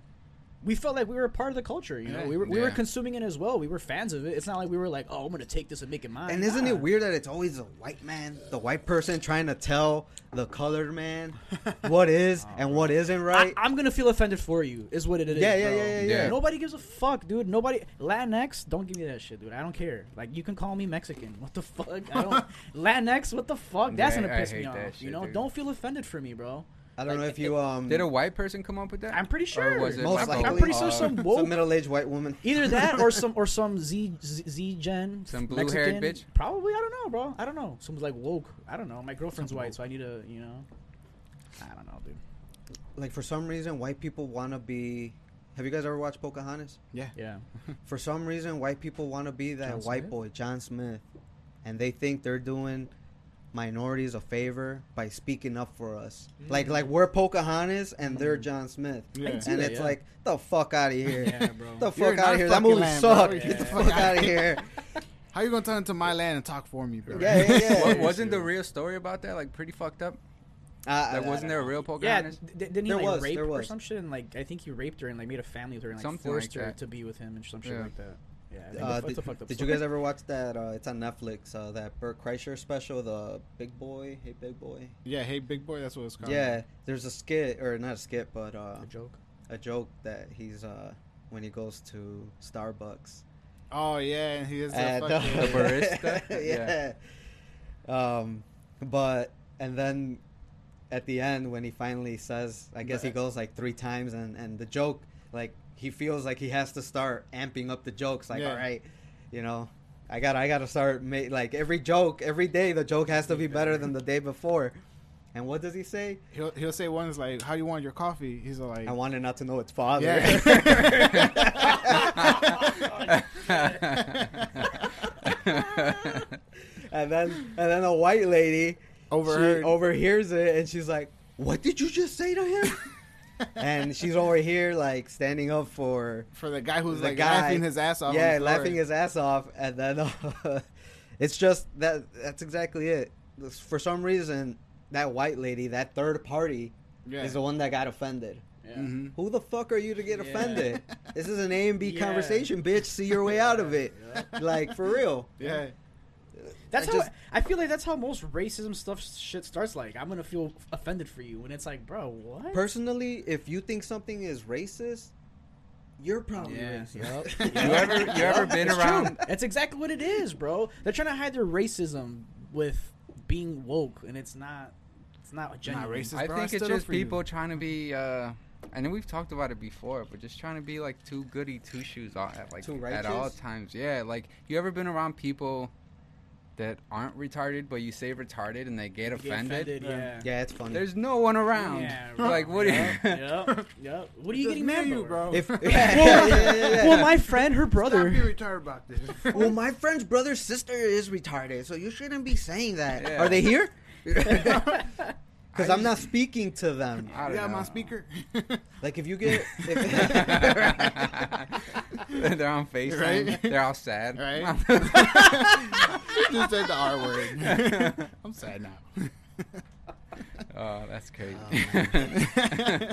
Speaker 3: We felt like we were a part of the culture. You know,
Speaker 1: Yeah.
Speaker 3: we were we were consuming it as well. We were fans of it. It's not like we were like, oh, I'm gonna take this and make it mine.
Speaker 4: And isn't
Speaker 3: Nah.
Speaker 4: it weird that it's always the white man, the white person trying to tell the colored man what is and what isn't right?
Speaker 3: I, am gonna feel offended for you. Is what it is.
Speaker 4: Yeah, yeah, yeah, yeah,
Speaker 2: yeah.
Speaker 3: Nobody gives a fuck, dude. Nobody Latinx. Don't give me that shit, dude. I don't care. Like you can call me Mexican. What the fuck? I don't Latinx. What the fuck? That's
Speaker 2: Yeah,
Speaker 3: gonna piss me off.
Speaker 2: that
Speaker 3: you know,
Speaker 2: dude.
Speaker 3: don't feel offended for me, bro.
Speaker 4: I don't know if you um.
Speaker 2: Did a white person come up with that?
Speaker 3: I'm pretty sure.
Speaker 2: Or was it
Speaker 4: Most
Speaker 3: I'm,
Speaker 2: like
Speaker 3: I'm pretty sure
Speaker 2: uh,
Speaker 3: some
Speaker 4: some
Speaker 3: woke.
Speaker 4: middle-aged white woman?
Speaker 3: Either that or some or some Z Z, Z Gen
Speaker 2: Some blue-haired
Speaker 3: Mexican.
Speaker 2: bitch?
Speaker 3: Probably I don't know, bro. I don't know. Someone's like woke. I don't know. My girlfriend's white, so I need to, you know. I don't know, dude.
Speaker 4: Like for some reason, white people want to be. Have you guys ever watched Pocahontas?
Speaker 1: Yeah.
Speaker 3: Yeah.
Speaker 4: For some reason, white people want to be that
Speaker 3: John
Speaker 4: white
Speaker 3: Smith?
Speaker 4: boy, John Smith, and they think they're doing minorities a favor by speaking up for us. Mm. Like like we're Pocahontas and they're mm. John Smith,
Speaker 1: Yeah.
Speaker 3: I can see
Speaker 4: and
Speaker 3: that,
Speaker 4: it's
Speaker 3: yeah.
Speaker 4: like the fuck out of here.
Speaker 3: Yeah, bro.
Speaker 4: The fuck out of here! That movie
Speaker 1: land,
Speaker 4: sucked.
Speaker 3: Yeah.
Speaker 4: Get the fuck out of here!
Speaker 1: How you gonna turn into my land and talk for me, bro?
Speaker 4: Yeah, yeah, yeah.
Speaker 2: Wa- wasn't the real story about that like pretty fucked up?
Speaker 4: Uh,
Speaker 2: Like,
Speaker 4: I-
Speaker 2: wasn't there a real
Speaker 3: Yeah,
Speaker 2: Pocahontas?
Speaker 3: d- didn't he
Speaker 4: There
Speaker 3: like
Speaker 4: was,
Speaker 3: rape
Speaker 4: there
Speaker 3: or some shit? And like, I think he raped her and like made a family with her and like
Speaker 2: Something
Speaker 3: forced
Speaker 2: like
Speaker 3: her
Speaker 2: that.
Speaker 3: to be with him and some shit
Speaker 2: Yeah.
Speaker 3: like that. Yeah, I think
Speaker 4: Uh,
Speaker 3: that's-
Speaker 4: did,
Speaker 3: that's a fucked up
Speaker 4: did you guys ever watch that? Uh, it's on Netflix. Uh, that Bert Kreischer special, the Big Boy, Hey Big Boy.
Speaker 1: Yeah, hey, big boy. That's what it's called.
Speaker 4: Yeah, there's a skit or not a skit, but uh,
Speaker 3: A joke.
Speaker 4: a joke that he's uh, when he goes to Starbucks.
Speaker 1: Oh yeah, and he is a
Speaker 4: And,
Speaker 1: fucking.
Speaker 2: The barista?
Speaker 4: yeah. Um, but and then at the end when he finally says, I guess he goes like three times, and and the joke like he feels like he has to start amping up the jokes. Like,
Speaker 1: Yeah.
Speaker 4: all right, you know. I got I got to start ma- like every joke every day the joke has to be better than the day before. And what does he say?
Speaker 1: He'll he'll say one is like, "How do you want your coffee?" He's like,
Speaker 4: I wanted not to know its father. and then and then a white lady
Speaker 1: Overheard.
Speaker 4: overhears it and she's like, "What did you just say to him?" And she's over here like standing up for
Speaker 1: for the guy who's
Speaker 4: the
Speaker 1: like
Speaker 4: guy.
Speaker 1: laughing his ass off.
Speaker 4: yeah, laughing his ass off, and then uh, it's just that that's exactly it. For some reason, that white lady, that third party,
Speaker 1: Yeah.
Speaker 4: is the one that got offended.
Speaker 3: Yeah.
Speaker 1: hmm
Speaker 4: Who the fuck are you to get
Speaker 3: Yeah.
Speaker 4: offended? This is an A and B
Speaker 3: Yeah.
Speaker 4: conversation, bitch. See your way out of it. Like for real.
Speaker 1: Yeah.
Speaker 3: That's
Speaker 4: I
Speaker 3: how
Speaker 4: just-
Speaker 3: I feel like that's how most racism stuff shit starts. Like I'm gonna feel offended for you, and it's like, bro, what?
Speaker 4: Personally, if you think something is racist, you're probably
Speaker 3: Yeah.
Speaker 4: racist.
Speaker 3: Yup.
Speaker 2: You ever you ever been
Speaker 3: It's
Speaker 2: around?
Speaker 3: true. That's exactly what it is, bro. They're trying to hide their racism with being woke, and it's not. It's not genuine.
Speaker 1: racist.
Speaker 2: I
Speaker 1: bro,
Speaker 2: think
Speaker 1: I
Speaker 2: it's just
Speaker 1: for you.
Speaker 2: people trying to be. uh I know we've talked about it before, but just trying to be like too goody two shoes all- at like at all times. Yeah, like you ever been around people that aren't retarded, but you say retarded and they get
Speaker 3: You get
Speaker 2: offended?
Speaker 3: offended, yeah.
Speaker 4: yeah, it's funny.
Speaker 2: There's no one around.
Speaker 3: Yeah,
Speaker 2: like what? Do you,
Speaker 3: Yep, yep. What are you getting
Speaker 1: me
Speaker 3: mad
Speaker 1: and you,
Speaker 3: about?
Speaker 1: bro?
Speaker 4: if yeah, yeah, yeah, yeah, yeah.
Speaker 3: Well, my friend, her
Speaker 1: Stop
Speaker 3: brother.
Speaker 1: being retarded about this.
Speaker 4: well, my friend's brother's sister is retarded, so you shouldn't be saying that.
Speaker 2: Yeah.
Speaker 4: Are they here? Because I'm not speaking to them.
Speaker 2: I don't
Speaker 1: yeah,
Speaker 2: know.
Speaker 1: my speaker.
Speaker 4: Like if you get, if,
Speaker 2: They're on FaceTime.
Speaker 1: Right?
Speaker 2: They're all sad.
Speaker 1: Right? Just said the R word. I'm sad now.
Speaker 2: oh, that's crazy.
Speaker 1: Oh,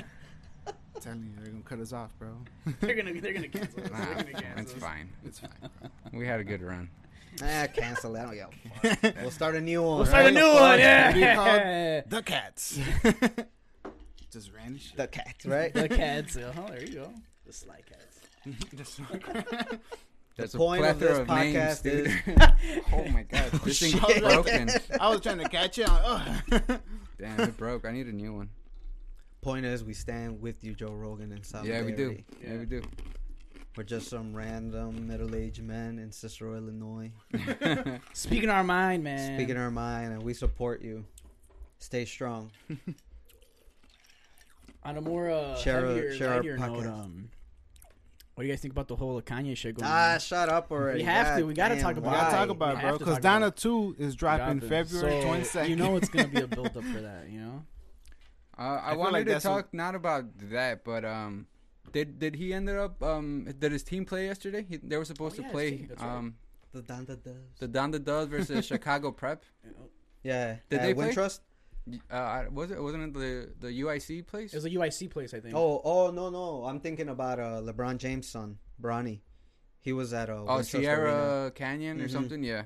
Speaker 1: telling you, they're gonna cut us off, bro.
Speaker 3: they're gonna, they're gonna cancel. us.
Speaker 2: Nah,
Speaker 3: They're gonna cancel
Speaker 2: it's
Speaker 3: us.
Speaker 2: fine.
Speaker 1: It's fine.
Speaker 2: We had a good run.
Speaker 4: Ah, cancel that. I don't give fuck. We'll start a new one.
Speaker 3: We'll start a new one.
Speaker 1: It'll be
Speaker 3: Yeah.
Speaker 1: called The Cats. Just random shit.
Speaker 4: The cats, right?
Speaker 3: the cats. Oh, there you go. The sly cats.
Speaker 1: Just-
Speaker 2: There's a
Speaker 4: point of
Speaker 2: plethora
Speaker 4: this
Speaker 2: of names,
Speaker 4: podcast
Speaker 2: dude.
Speaker 4: is-
Speaker 2: oh my god, this thing's
Speaker 1: shit.
Speaker 2: broken.
Speaker 1: I was trying to catch it. I'm like,
Speaker 2: Damn, it broke. I need a new one.
Speaker 4: Point is, we stand with you, Joe Rogan, in
Speaker 2: Yeah, we do. Yeah, we do.
Speaker 4: We're just some random middle-aged men in Cicero, Illinois,
Speaker 3: Speaking our mind, man.
Speaker 4: speaking our mind, and we support you. Stay strong.
Speaker 3: On a more uh,
Speaker 4: Share a-
Speaker 3: heavier,
Speaker 4: share our
Speaker 3: note, um, what do you guys think about the whole Kanye shit going
Speaker 4: Ah,
Speaker 3: on?
Speaker 4: Ah, shut up already.
Speaker 3: We have to. We gotta
Speaker 4: damn,
Speaker 3: talk
Speaker 1: we gotta talk about it, bro. Because
Speaker 3: Donda
Speaker 1: Two is dropping
Speaker 3: Dropping.
Speaker 1: February
Speaker 3: So,
Speaker 1: twenty second.
Speaker 3: You know it's gonna be a build up for that. You know.
Speaker 2: Uh, I,
Speaker 1: feel
Speaker 2: wanted
Speaker 1: like
Speaker 2: to
Speaker 1: that's
Speaker 2: talk not about that, but um, did did he ended up um did his team play yesterday? He, they were supposed
Speaker 3: Oh,
Speaker 2: to
Speaker 3: yeah, his
Speaker 2: play
Speaker 3: team, that's right.
Speaker 2: um
Speaker 4: The Donda does.
Speaker 2: the Donda Doves versus Chicago Prep.
Speaker 4: Yeah.
Speaker 2: Did
Speaker 4: uh,
Speaker 2: they play?
Speaker 4: Wintrust?
Speaker 2: Uh, was it wasn't it the the UIC place?
Speaker 3: It was a UIC place, I think.
Speaker 4: Oh, oh no, no. I'm thinking about uh, LeBron James' son, Bronny. He was at uh,
Speaker 2: Oh, Sierra
Speaker 4: Arena.
Speaker 2: Canyon or
Speaker 4: Mhm.
Speaker 2: something. Yeah,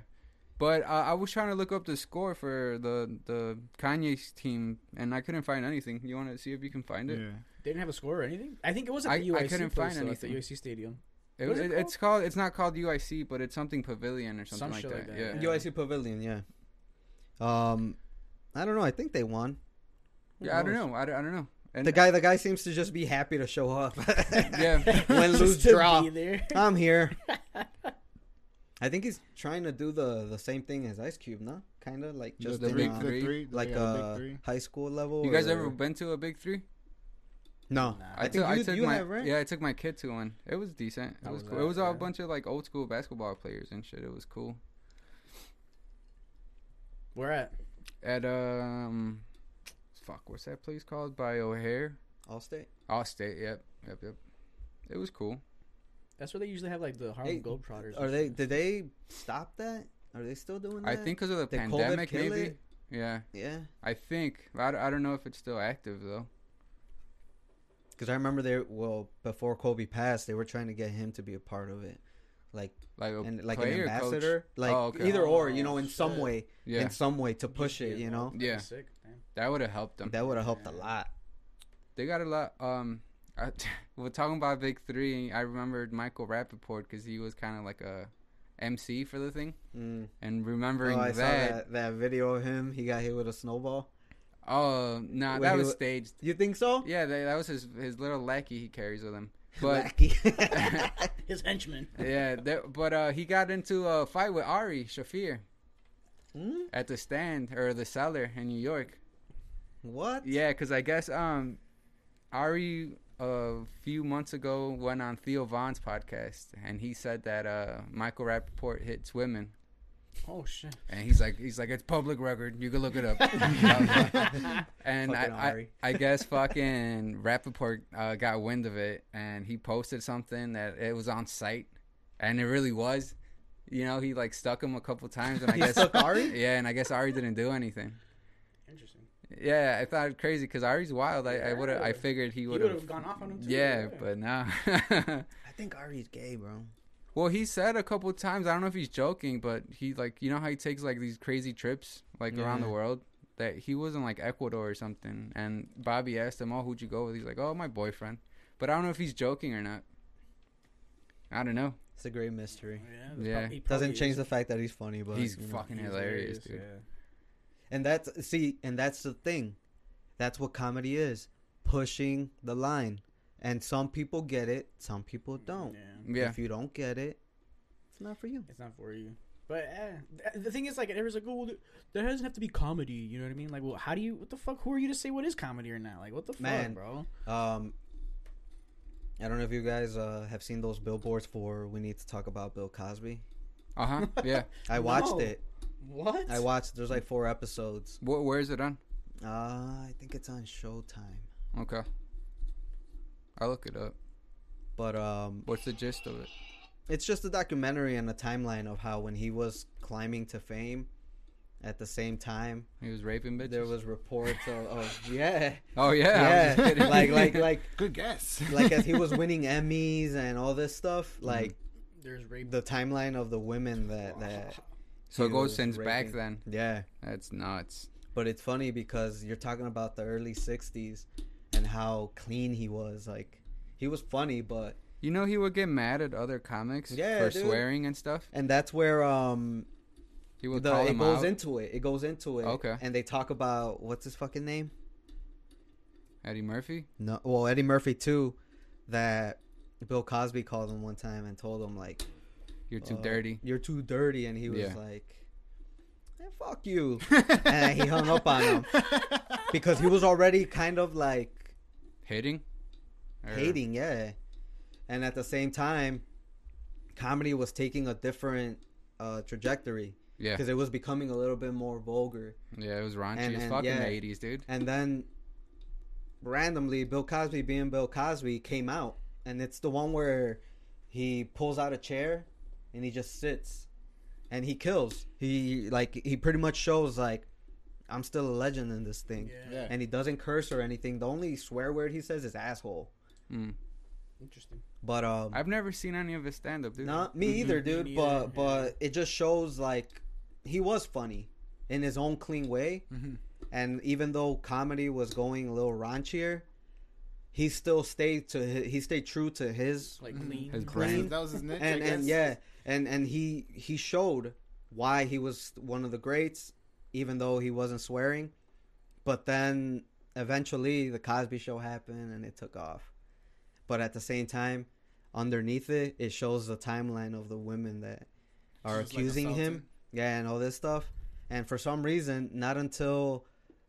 Speaker 2: but uh, I was trying to look up the score for the the Kanye's team, and I couldn't find anything. You want to see if you can find it?
Speaker 1: Yeah.
Speaker 3: They didn't have a score or anything. I think it was at
Speaker 2: I-
Speaker 3: the
Speaker 2: I
Speaker 3: UIC
Speaker 2: couldn't
Speaker 3: place,
Speaker 2: find
Speaker 3: though, at the
Speaker 2: anything.
Speaker 3: UIC stadium.
Speaker 2: It,
Speaker 3: What is
Speaker 2: it-
Speaker 3: it
Speaker 2: it's called. It's not called UIC, but it's something Pavilion or something
Speaker 3: Some
Speaker 2: like that.
Speaker 3: like that,
Speaker 2: Yeah.
Speaker 3: yeah.
Speaker 4: UIC Pavilion, yeah. Um, I don't know. I think they won. Who
Speaker 2: Yeah, I don't know. I, don't- I don't know. And
Speaker 4: The guy, the guy seems to just be happy to show up.
Speaker 2: Yeah.
Speaker 4: Win, lose,
Speaker 3: Just
Speaker 4: draw. I'm here. I think he's trying to do the the same thing as Ice Cube, no? Kind of like just
Speaker 2: the
Speaker 4: in,
Speaker 2: big
Speaker 4: uh,
Speaker 2: three?
Speaker 4: like
Speaker 1: yeah, the
Speaker 4: uh,
Speaker 1: big three.
Speaker 4: high school level.
Speaker 2: You guys
Speaker 4: or-
Speaker 2: ever been to a big three?
Speaker 4: No,
Speaker 3: Nah.
Speaker 4: I,
Speaker 2: took,
Speaker 4: think you,
Speaker 2: I took
Speaker 4: you
Speaker 2: my
Speaker 4: have right.
Speaker 2: yeah. I took my kid to one. It was decent. It was
Speaker 3: was
Speaker 2: cool.
Speaker 3: that?
Speaker 2: It was all a bunch of like old school basketball players and shit. It was cool.
Speaker 3: Where at?
Speaker 2: At um, fuck, what's that place called? By O'Hare.
Speaker 4: Allstate.
Speaker 2: Allstate. Yep. Yep. Yep. It was cool.
Speaker 3: That's where they usually have like the Harlem
Speaker 4: Hey,
Speaker 3: Globetrotters.
Speaker 4: Are they? Did they stop that? Are they still doing that?
Speaker 2: I think because of the
Speaker 4: Did
Speaker 2: pandemic,
Speaker 4: kill
Speaker 2: maybe.
Speaker 4: it?
Speaker 2: Yeah,
Speaker 4: Yeah,
Speaker 2: I think. I don't know if it's still active though.
Speaker 4: because I remember they well before Kobe passed, they were trying to get him to be a part of it, like
Speaker 2: Like a
Speaker 4: and like an
Speaker 2: player, coach?
Speaker 4: ambassador, like
Speaker 2: Oh, okay.
Speaker 4: either or, you
Speaker 3: Oh,
Speaker 4: know, in some way,
Speaker 2: Yeah,
Speaker 4: in some way to push it, you know.
Speaker 2: Yeah.
Speaker 3: Sick.
Speaker 2: That would have helped them.
Speaker 4: That would have helped a lot.
Speaker 2: They got a lot. Um, I, we're talking about Big Three. I remembered Michael Rapaport because he was kind of like a MC for the thing,
Speaker 4: Mm.
Speaker 2: and
Speaker 4: Oh,
Speaker 2: remembering
Speaker 4: I saw
Speaker 2: that.
Speaker 4: that that video of him. He got hit with a snowball.
Speaker 2: Oh, nah, that was
Speaker 4: wa-
Speaker 2: staged.
Speaker 4: You think so?
Speaker 2: Yeah, that, that was his his little lackey he carries with him. But
Speaker 4: Lackey.
Speaker 3: His henchman.
Speaker 2: yeah, that, but uh, he got into a fight with Ari Shaffir
Speaker 4: Hmm?
Speaker 2: at the stand or the cellar in New York.
Speaker 4: What?
Speaker 2: Yeah, because I guess um, Ari a few months ago went on Theo Von's podcast and he said that uh, Michael Rapaport hits women.
Speaker 3: Oh shit.
Speaker 2: And he's like, he's like, it's public record. You can look it up. and I, I, I guess fucking Rapaport uh, got wind of it, and he posted something that it was on site, and it really was. You know, he like stuck him a couple times, and I guess
Speaker 4: Ari?
Speaker 2: Yeah, and I guess Ari didn't do anything.
Speaker 3: Interesting.
Speaker 2: Yeah, I thought it crazy because Ari's wild. I, I would have. I figured he
Speaker 3: He
Speaker 2: would
Speaker 3: would
Speaker 2: have.
Speaker 3: have gone off on him too.
Speaker 2: Yeah, but no.
Speaker 4: I think Ari's gay, bro.
Speaker 2: Well, he said a couple times. I don't know if he's joking, but he like you know how he takes like these crazy trips like around the world. That he was in like Ecuador or something, and Bobby asked him, "Oh, who'd you go with?" He's like, "Oh, my boyfriend." But I don't know if he's joking or not. I don't know.
Speaker 4: It's a great mystery.
Speaker 3: Yeah.
Speaker 2: Yeah.
Speaker 3: he probably
Speaker 4: Doesn't change
Speaker 3: is.
Speaker 4: the fact that he's funny, but
Speaker 2: he's
Speaker 4: you know.
Speaker 2: fucking
Speaker 3: He's
Speaker 2: hilarious, dude.
Speaker 3: Yeah.
Speaker 4: And that's see, and that's the thing. That's what comedy is. Pushing the line. And some people get it, some people don't.
Speaker 3: Yeah.
Speaker 2: Yeah,
Speaker 4: If you don't get it, it's not for you.
Speaker 3: It's not for you. But eh, the thing is, like, everyone's like, "Oh, th- that doesn't have to be comedy." You know what I mean? Like, well, how do you? What the fuck? Who are you to say what is comedy or not? Like, what the
Speaker 4: Man.
Speaker 3: fuck, bro?
Speaker 4: Um I don't know if you guys uh, have seen those billboards for we need to talk about Bill Cosby.
Speaker 2: uh huh. Yeah.
Speaker 4: I watched
Speaker 3: No.
Speaker 4: it.
Speaker 3: What?
Speaker 4: I watched there's like four episodes.
Speaker 2: Wh- where is it on?
Speaker 4: Uh I think it's on Showtime.
Speaker 2: Okay. I'll look it up.
Speaker 4: But um
Speaker 2: What's the gist of it?
Speaker 4: it's just a documentary and a timeline of how when he was climbing to fame at the same time
Speaker 2: He was raping bitches.
Speaker 4: there was reports of, of yeah
Speaker 2: Oh yeah. I was just
Speaker 4: yeah like like like
Speaker 1: Good guess.
Speaker 4: like as he was winning emmys and all this stuff
Speaker 2: Mm-hmm.
Speaker 4: like
Speaker 3: There's rape.
Speaker 4: the timeline of the women that that
Speaker 2: so it goes since back then.
Speaker 4: yeah
Speaker 2: That's nuts.
Speaker 4: but it's funny because you're talking about the early 60s and how clean he was like he was funny but
Speaker 2: You know he would get mad at other comics
Speaker 4: Yeah,
Speaker 2: for
Speaker 4: dude.
Speaker 2: swearing and stuff.
Speaker 4: and that's where um
Speaker 2: He would
Speaker 4: the,
Speaker 2: call
Speaker 4: it goes
Speaker 2: out.
Speaker 4: into it it goes into it
Speaker 2: Okay.
Speaker 4: and they talk about what's his fucking name
Speaker 2: Eddie Murphy.
Speaker 4: No, well, Eddie Murphy too. That Bill Cosby called him one time and told him like,
Speaker 2: You're too
Speaker 4: uh,
Speaker 2: dirty.
Speaker 4: You're too dirty," and he was
Speaker 2: Yeah.
Speaker 4: like, "Eh, "Fuck you," and he hung up on him because he was already kind of like
Speaker 2: Hating. Or-
Speaker 4: hating, yeah. And at the same time, comedy was taking a different uh, trajectory
Speaker 2: Yeah.
Speaker 4: because it was becoming a little bit more vulgar.
Speaker 2: Yeah, it was raunchy
Speaker 4: And-
Speaker 2: as fuck in the eighties, dude.
Speaker 4: And then randomly, Bill Cosby being Bill Cosby came out, and it's the one where he pulls out a chair and he just sits and he kills. He like he pretty much shows like I'm still a legend in this thing.
Speaker 3: Yeah.
Speaker 1: Yeah.
Speaker 4: And he doesn't curse or anything. The only swear word he says is asshole.
Speaker 2: Mm.
Speaker 3: Interesting.
Speaker 4: But um,
Speaker 2: I've never seen any of his stand up, dude.
Speaker 4: not me either,
Speaker 3: Me
Speaker 4: dude.
Speaker 3: neither,
Speaker 4: but
Speaker 3: yeah.
Speaker 4: but it just shows like he was funny in his own clean way.
Speaker 1: Mhm.
Speaker 4: And even though comedy was going a little raunchier, he still stayed to hi- he stayed true to his
Speaker 3: Like clean.
Speaker 2: His
Speaker 4: Clean.
Speaker 2: brand.
Speaker 1: That was his niche. I
Speaker 4: and and yeah, and and he he showed why he was one of the greats, even though he wasn't swearing. But then eventually the Cosby Show happened and it took off. But at the same time, underneath it, it shows the timeline of the women that are
Speaker 1: She was, like,
Speaker 4: accusing him, yeah, and all this stuff. And for some reason, not until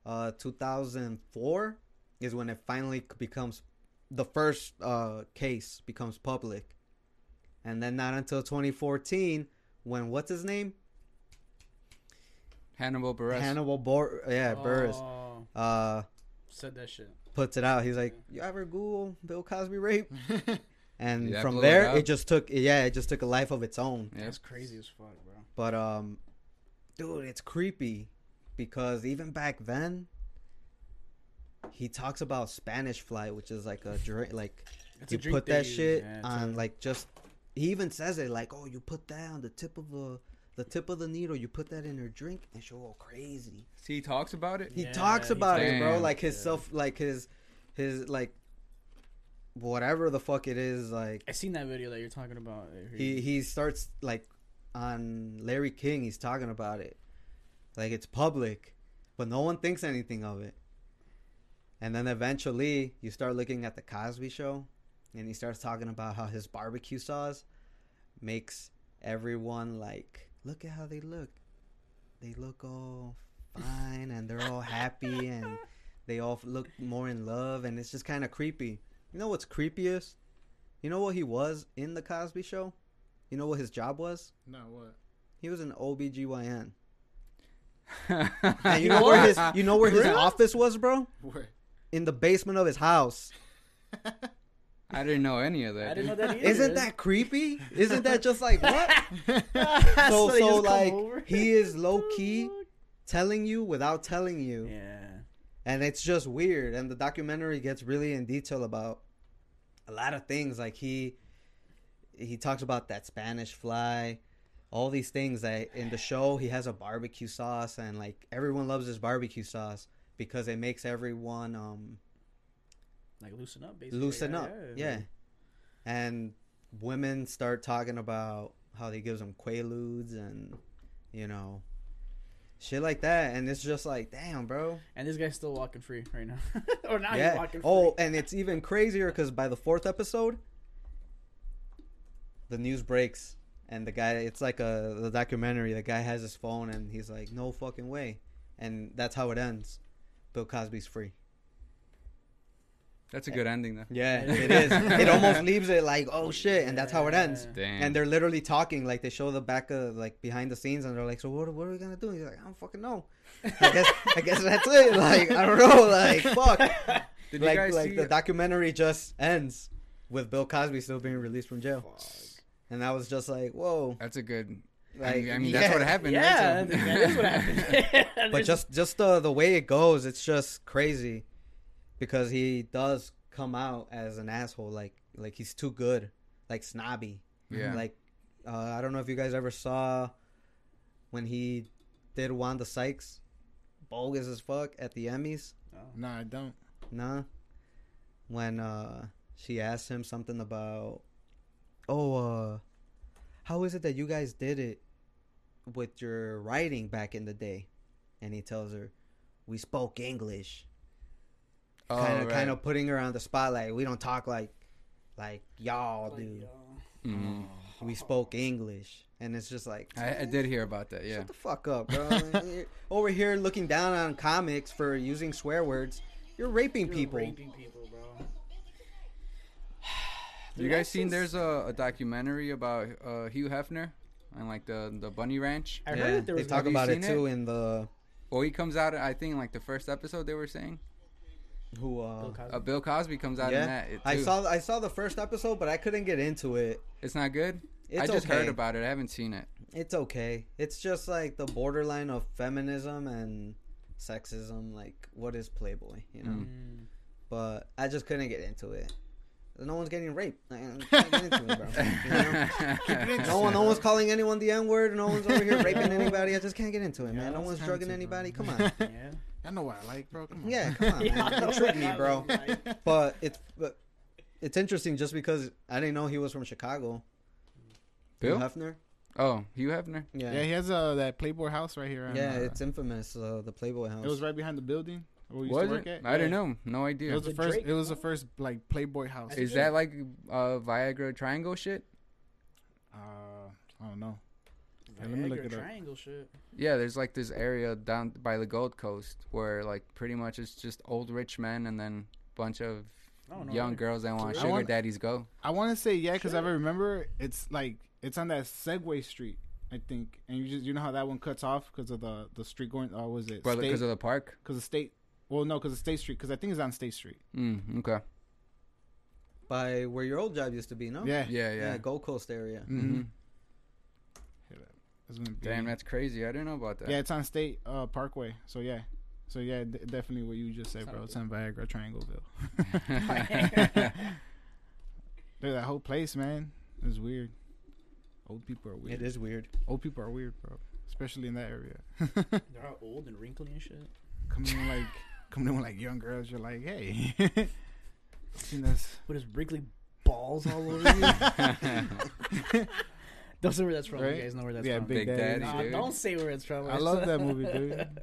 Speaker 4: uh, 2004 is when it finally becomes the first uh, case becomes public, and then not until 2014 when what's his name
Speaker 2: Hannibal Buress.
Speaker 4: Hannibal Bor yeah Burris
Speaker 3: Oh,
Speaker 4: uh
Speaker 3: said that shit.
Speaker 4: puts it out. He's like, you ever Google Bill Cosby rape? And
Speaker 2: Yeah,
Speaker 4: from
Speaker 2: blew it
Speaker 4: there, it just took yeah, it just took a life of its own.
Speaker 2: Yeah.
Speaker 3: That's crazy as fuck, bro.
Speaker 4: But um, dude, it's creepy because even back then, he talks about Spanish fly, which is like a drink. Like
Speaker 3: It's
Speaker 4: you
Speaker 3: a drink
Speaker 4: put that shit
Speaker 3: yeah,
Speaker 4: on
Speaker 3: a-
Speaker 4: like just. He even says it like, oh, you put that on the tip of the the tip of the needle. You put that in her drink, and she'll go crazy.
Speaker 2: See, he talks about it.
Speaker 4: He
Speaker 3: Yeah,
Speaker 4: talks
Speaker 3: he
Speaker 4: about it, bro. Like his
Speaker 3: Yeah.
Speaker 4: self, like his his like whatever the fuck it is. Like
Speaker 3: I seen that video that you're talking about.
Speaker 4: he he starts like on Larry King. He's talking about it, like it's public, but no one thinks anything of it. And then eventually, you start looking at the Cosby Show, and he starts talking about how his barbecue sauce makes everyone like look at how they look. They look all fine and they're all happy and they all look more in love and it's just kind of creepy. You know what's creepiest? You know what he was in the Cosby Show? You know what his job was?
Speaker 1: no, what?
Speaker 4: He was an OBGYN.
Speaker 2: and
Speaker 4: And you know where his you know where his
Speaker 3: Really?
Speaker 4: office was, bro?
Speaker 1: Where?
Speaker 4: In the basement of his house.
Speaker 2: I didn't know any of that.
Speaker 3: I didn't know that either.
Speaker 4: Isn't that creepy? Isn't that just like what? so
Speaker 3: they
Speaker 4: so like he is low key telling you without telling you.
Speaker 3: Yeah.
Speaker 4: and it's just weird and the documentary gets really in detail about a lot of things like he he talks about that spanish fly all these things that in the show he has a barbecue sauce and like everyone loves his barbecue sauce because it makes everyone um
Speaker 3: Like loosen up, basically.
Speaker 4: loosen
Speaker 3: yeah,
Speaker 4: up yeah and women start talking about how he gives them quaaludes and you know shit like that and it's just like damn bro
Speaker 3: And this guy's still walking free right now. or now he's
Speaker 4: yeah.
Speaker 3: walking oh, free.
Speaker 4: Oh, and it's even crazier because by the fourth episode, the news breaks, and the guy. It's like a the documentary. The guy has his phone, and he's like, "No fucking way," and that's how it ends. Bill Cosby's free.
Speaker 2: That's a good ending, though.
Speaker 4: Yeah, it is. It almost leaves it like, oh shit, and that's how it ends.
Speaker 2: Damn.
Speaker 4: And they're literally talking, like they show the back of like behind the scenes, and they're like, "So what? What are we gonna do?" And he's like, "I don't fucking know. I guess, I guess that's it. Like I don't know. Like fuck."
Speaker 2: Did
Speaker 4: like
Speaker 2: you guys
Speaker 4: like
Speaker 2: see?
Speaker 4: the documentary just ends with Bill Cosby still being released from jail, and that was just like, whoa.
Speaker 2: that's a good.
Speaker 4: Like,
Speaker 2: I mean, I mean
Speaker 4: yeah.
Speaker 2: that's what happened.
Speaker 3: Yeah,
Speaker 2: right? So-
Speaker 3: that is what happened.
Speaker 4: But just just the the way it goes, it's just crazy because he does come out as an asshole, like like he's too good, like snobby.
Speaker 2: yeah.
Speaker 4: Like uh, I don't know if you guys ever saw when he did Wanda Sykes, bogus as fuck at the Emmys.
Speaker 1: No, I don't.
Speaker 4: Nah. When uh she asked him something about Oh, uh how is it that you guys did it with your writing back in the day? And he tells her, We spoke English.
Speaker 2: Oh,
Speaker 4: kind of
Speaker 2: right.
Speaker 4: kind of putting her on the spotlight. We don't talk like like y'all do.
Speaker 2: Mhm.
Speaker 4: We spoke English. And it's just like
Speaker 2: I, I did hear about that. Yeah.
Speaker 4: Shut the fuck up, bro. Over here looking down on comics for using swear words. You're raping
Speaker 3: You're
Speaker 4: people.
Speaker 3: raping people, bro.
Speaker 2: You guys seen? There's a, a documentary about uh, Hugh Hefner and like the the bunny ranch.
Speaker 3: I
Speaker 4: yeah,
Speaker 3: heard that there
Speaker 4: they talk about it
Speaker 2: seen
Speaker 4: too in the
Speaker 2: Well, he comes out. I think like the first episode they were saying.
Speaker 4: Who uh
Speaker 3: Bill Cosby.
Speaker 2: Uh, Bill Cosby comes out in that. It,
Speaker 4: I saw I saw the first episode but I couldn't get into it.
Speaker 2: It's not good.
Speaker 4: It's
Speaker 2: I just
Speaker 4: okay.
Speaker 2: heard about it. I haven't seen it.
Speaker 4: It's okay. It's just like the borderline of feminism and sexism. Like, what is Playboy? You know.
Speaker 2: Mm.
Speaker 3: Mm.
Speaker 4: But I just couldn't get into it. No one's getting raped. I can't get into it, bro. You know? No one, no one's calling anyone the N word. No one's over here raping anybody. I just can't get into it,
Speaker 1: Yeah,
Speaker 4: man. No one's drugging anybody. Come on.
Speaker 3: Yeah.
Speaker 1: I know what I like, bro. Come on.
Speaker 4: Yeah, come on.
Speaker 3: Yeah,
Speaker 4: man.
Speaker 3: I know
Speaker 4: Intrigue
Speaker 3: what
Speaker 4: me, bro.
Speaker 3: like.
Speaker 4: But it's but it's interesting just because I didn't know he was from Chicago.
Speaker 2: Bill?
Speaker 4: Hugh Hefner.
Speaker 2: Oh, Hugh Hefner.
Speaker 4: Yeah,
Speaker 1: Yeah, he has uh, that Playboy house right here. on,
Speaker 4: yeah,
Speaker 1: uh,
Speaker 4: it's infamous. Uh, the Playboy House.
Speaker 1: it was right behind the building where we used
Speaker 2: Was
Speaker 1: to work
Speaker 2: it?
Speaker 1: at.
Speaker 2: I
Speaker 1: Yeah.
Speaker 2: didn't know. No idea.
Speaker 1: It
Speaker 2: idea.
Speaker 1: was the
Speaker 3: The
Speaker 1: first.
Speaker 3: Drake
Speaker 1: It was the first like Playboy house.
Speaker 2: Is that like uh, Viagra triangle shit?
Speaker 1: Uh, I don't know. Yeah, let me look
Speaker 3: Viagra
Speaker 1: it up.
Speaker 3: shit.
Speaker 2: Yeah, there's like this area down by the Gold Coast where like pretty much it's just old rich men and then bunch of
Speaker 3: I don't
Speaker 2: young girls that want
Speaker 3: I
Speaker 2: sugar
Speaker 1: want-
Speaker 2: daddies go.
Speaker 1: I want to say yeah, because I remember it's like it's on that Segway Street, I think, and you just you know how that one cuts off because of the the street going. Or was it
Speaker 2: Because of the park.
Speaker 1: Because the State. Well, no, because of State Street. Because I think it's on State Street.
Speaker 2: Mm, okay.
Speaker 4: by where your old job used to be. No.
Speaker 1: Yeah.
Speaker 2: Yeah, yeah.
Speaker 4: Gold Coast area.
Speaker 2: Mm hmm
Speaker 1: It's gonna be-
Speaker 2: Damn, that's crazy. I didn't know about that.
Speaker 1: Yeah, it's on State uh, Parkway. So yeah, so yeah, d- definitely what you just said, bro. It's on Viagra Triangleville. Dude, that whole place, man, is weird. Old people are weird.
Speaker 4: It is weird.
Speaker 1: Old people are weird, bro. Especially in that area.
Speaker 3: They're all old and wrinkly and shit.
Speaker 1: coming in like coming in with like young girls, you're like, hey. Seen this?
Speaker 3: With his wrinkly balls all over you. Don't say where that's from.
Speaker 1: Right?
Speaker 3: You guys know where that's
Speaker 1: Yeah,
Speaker 3: from.
Speaker 1: Big
Speaker 2: Big
Speaker 1: Daddy.
Speaker 2: Daddy,
Speaker 3: Nah, don't say where it's from.
Speaker 1: I love that movie, dude.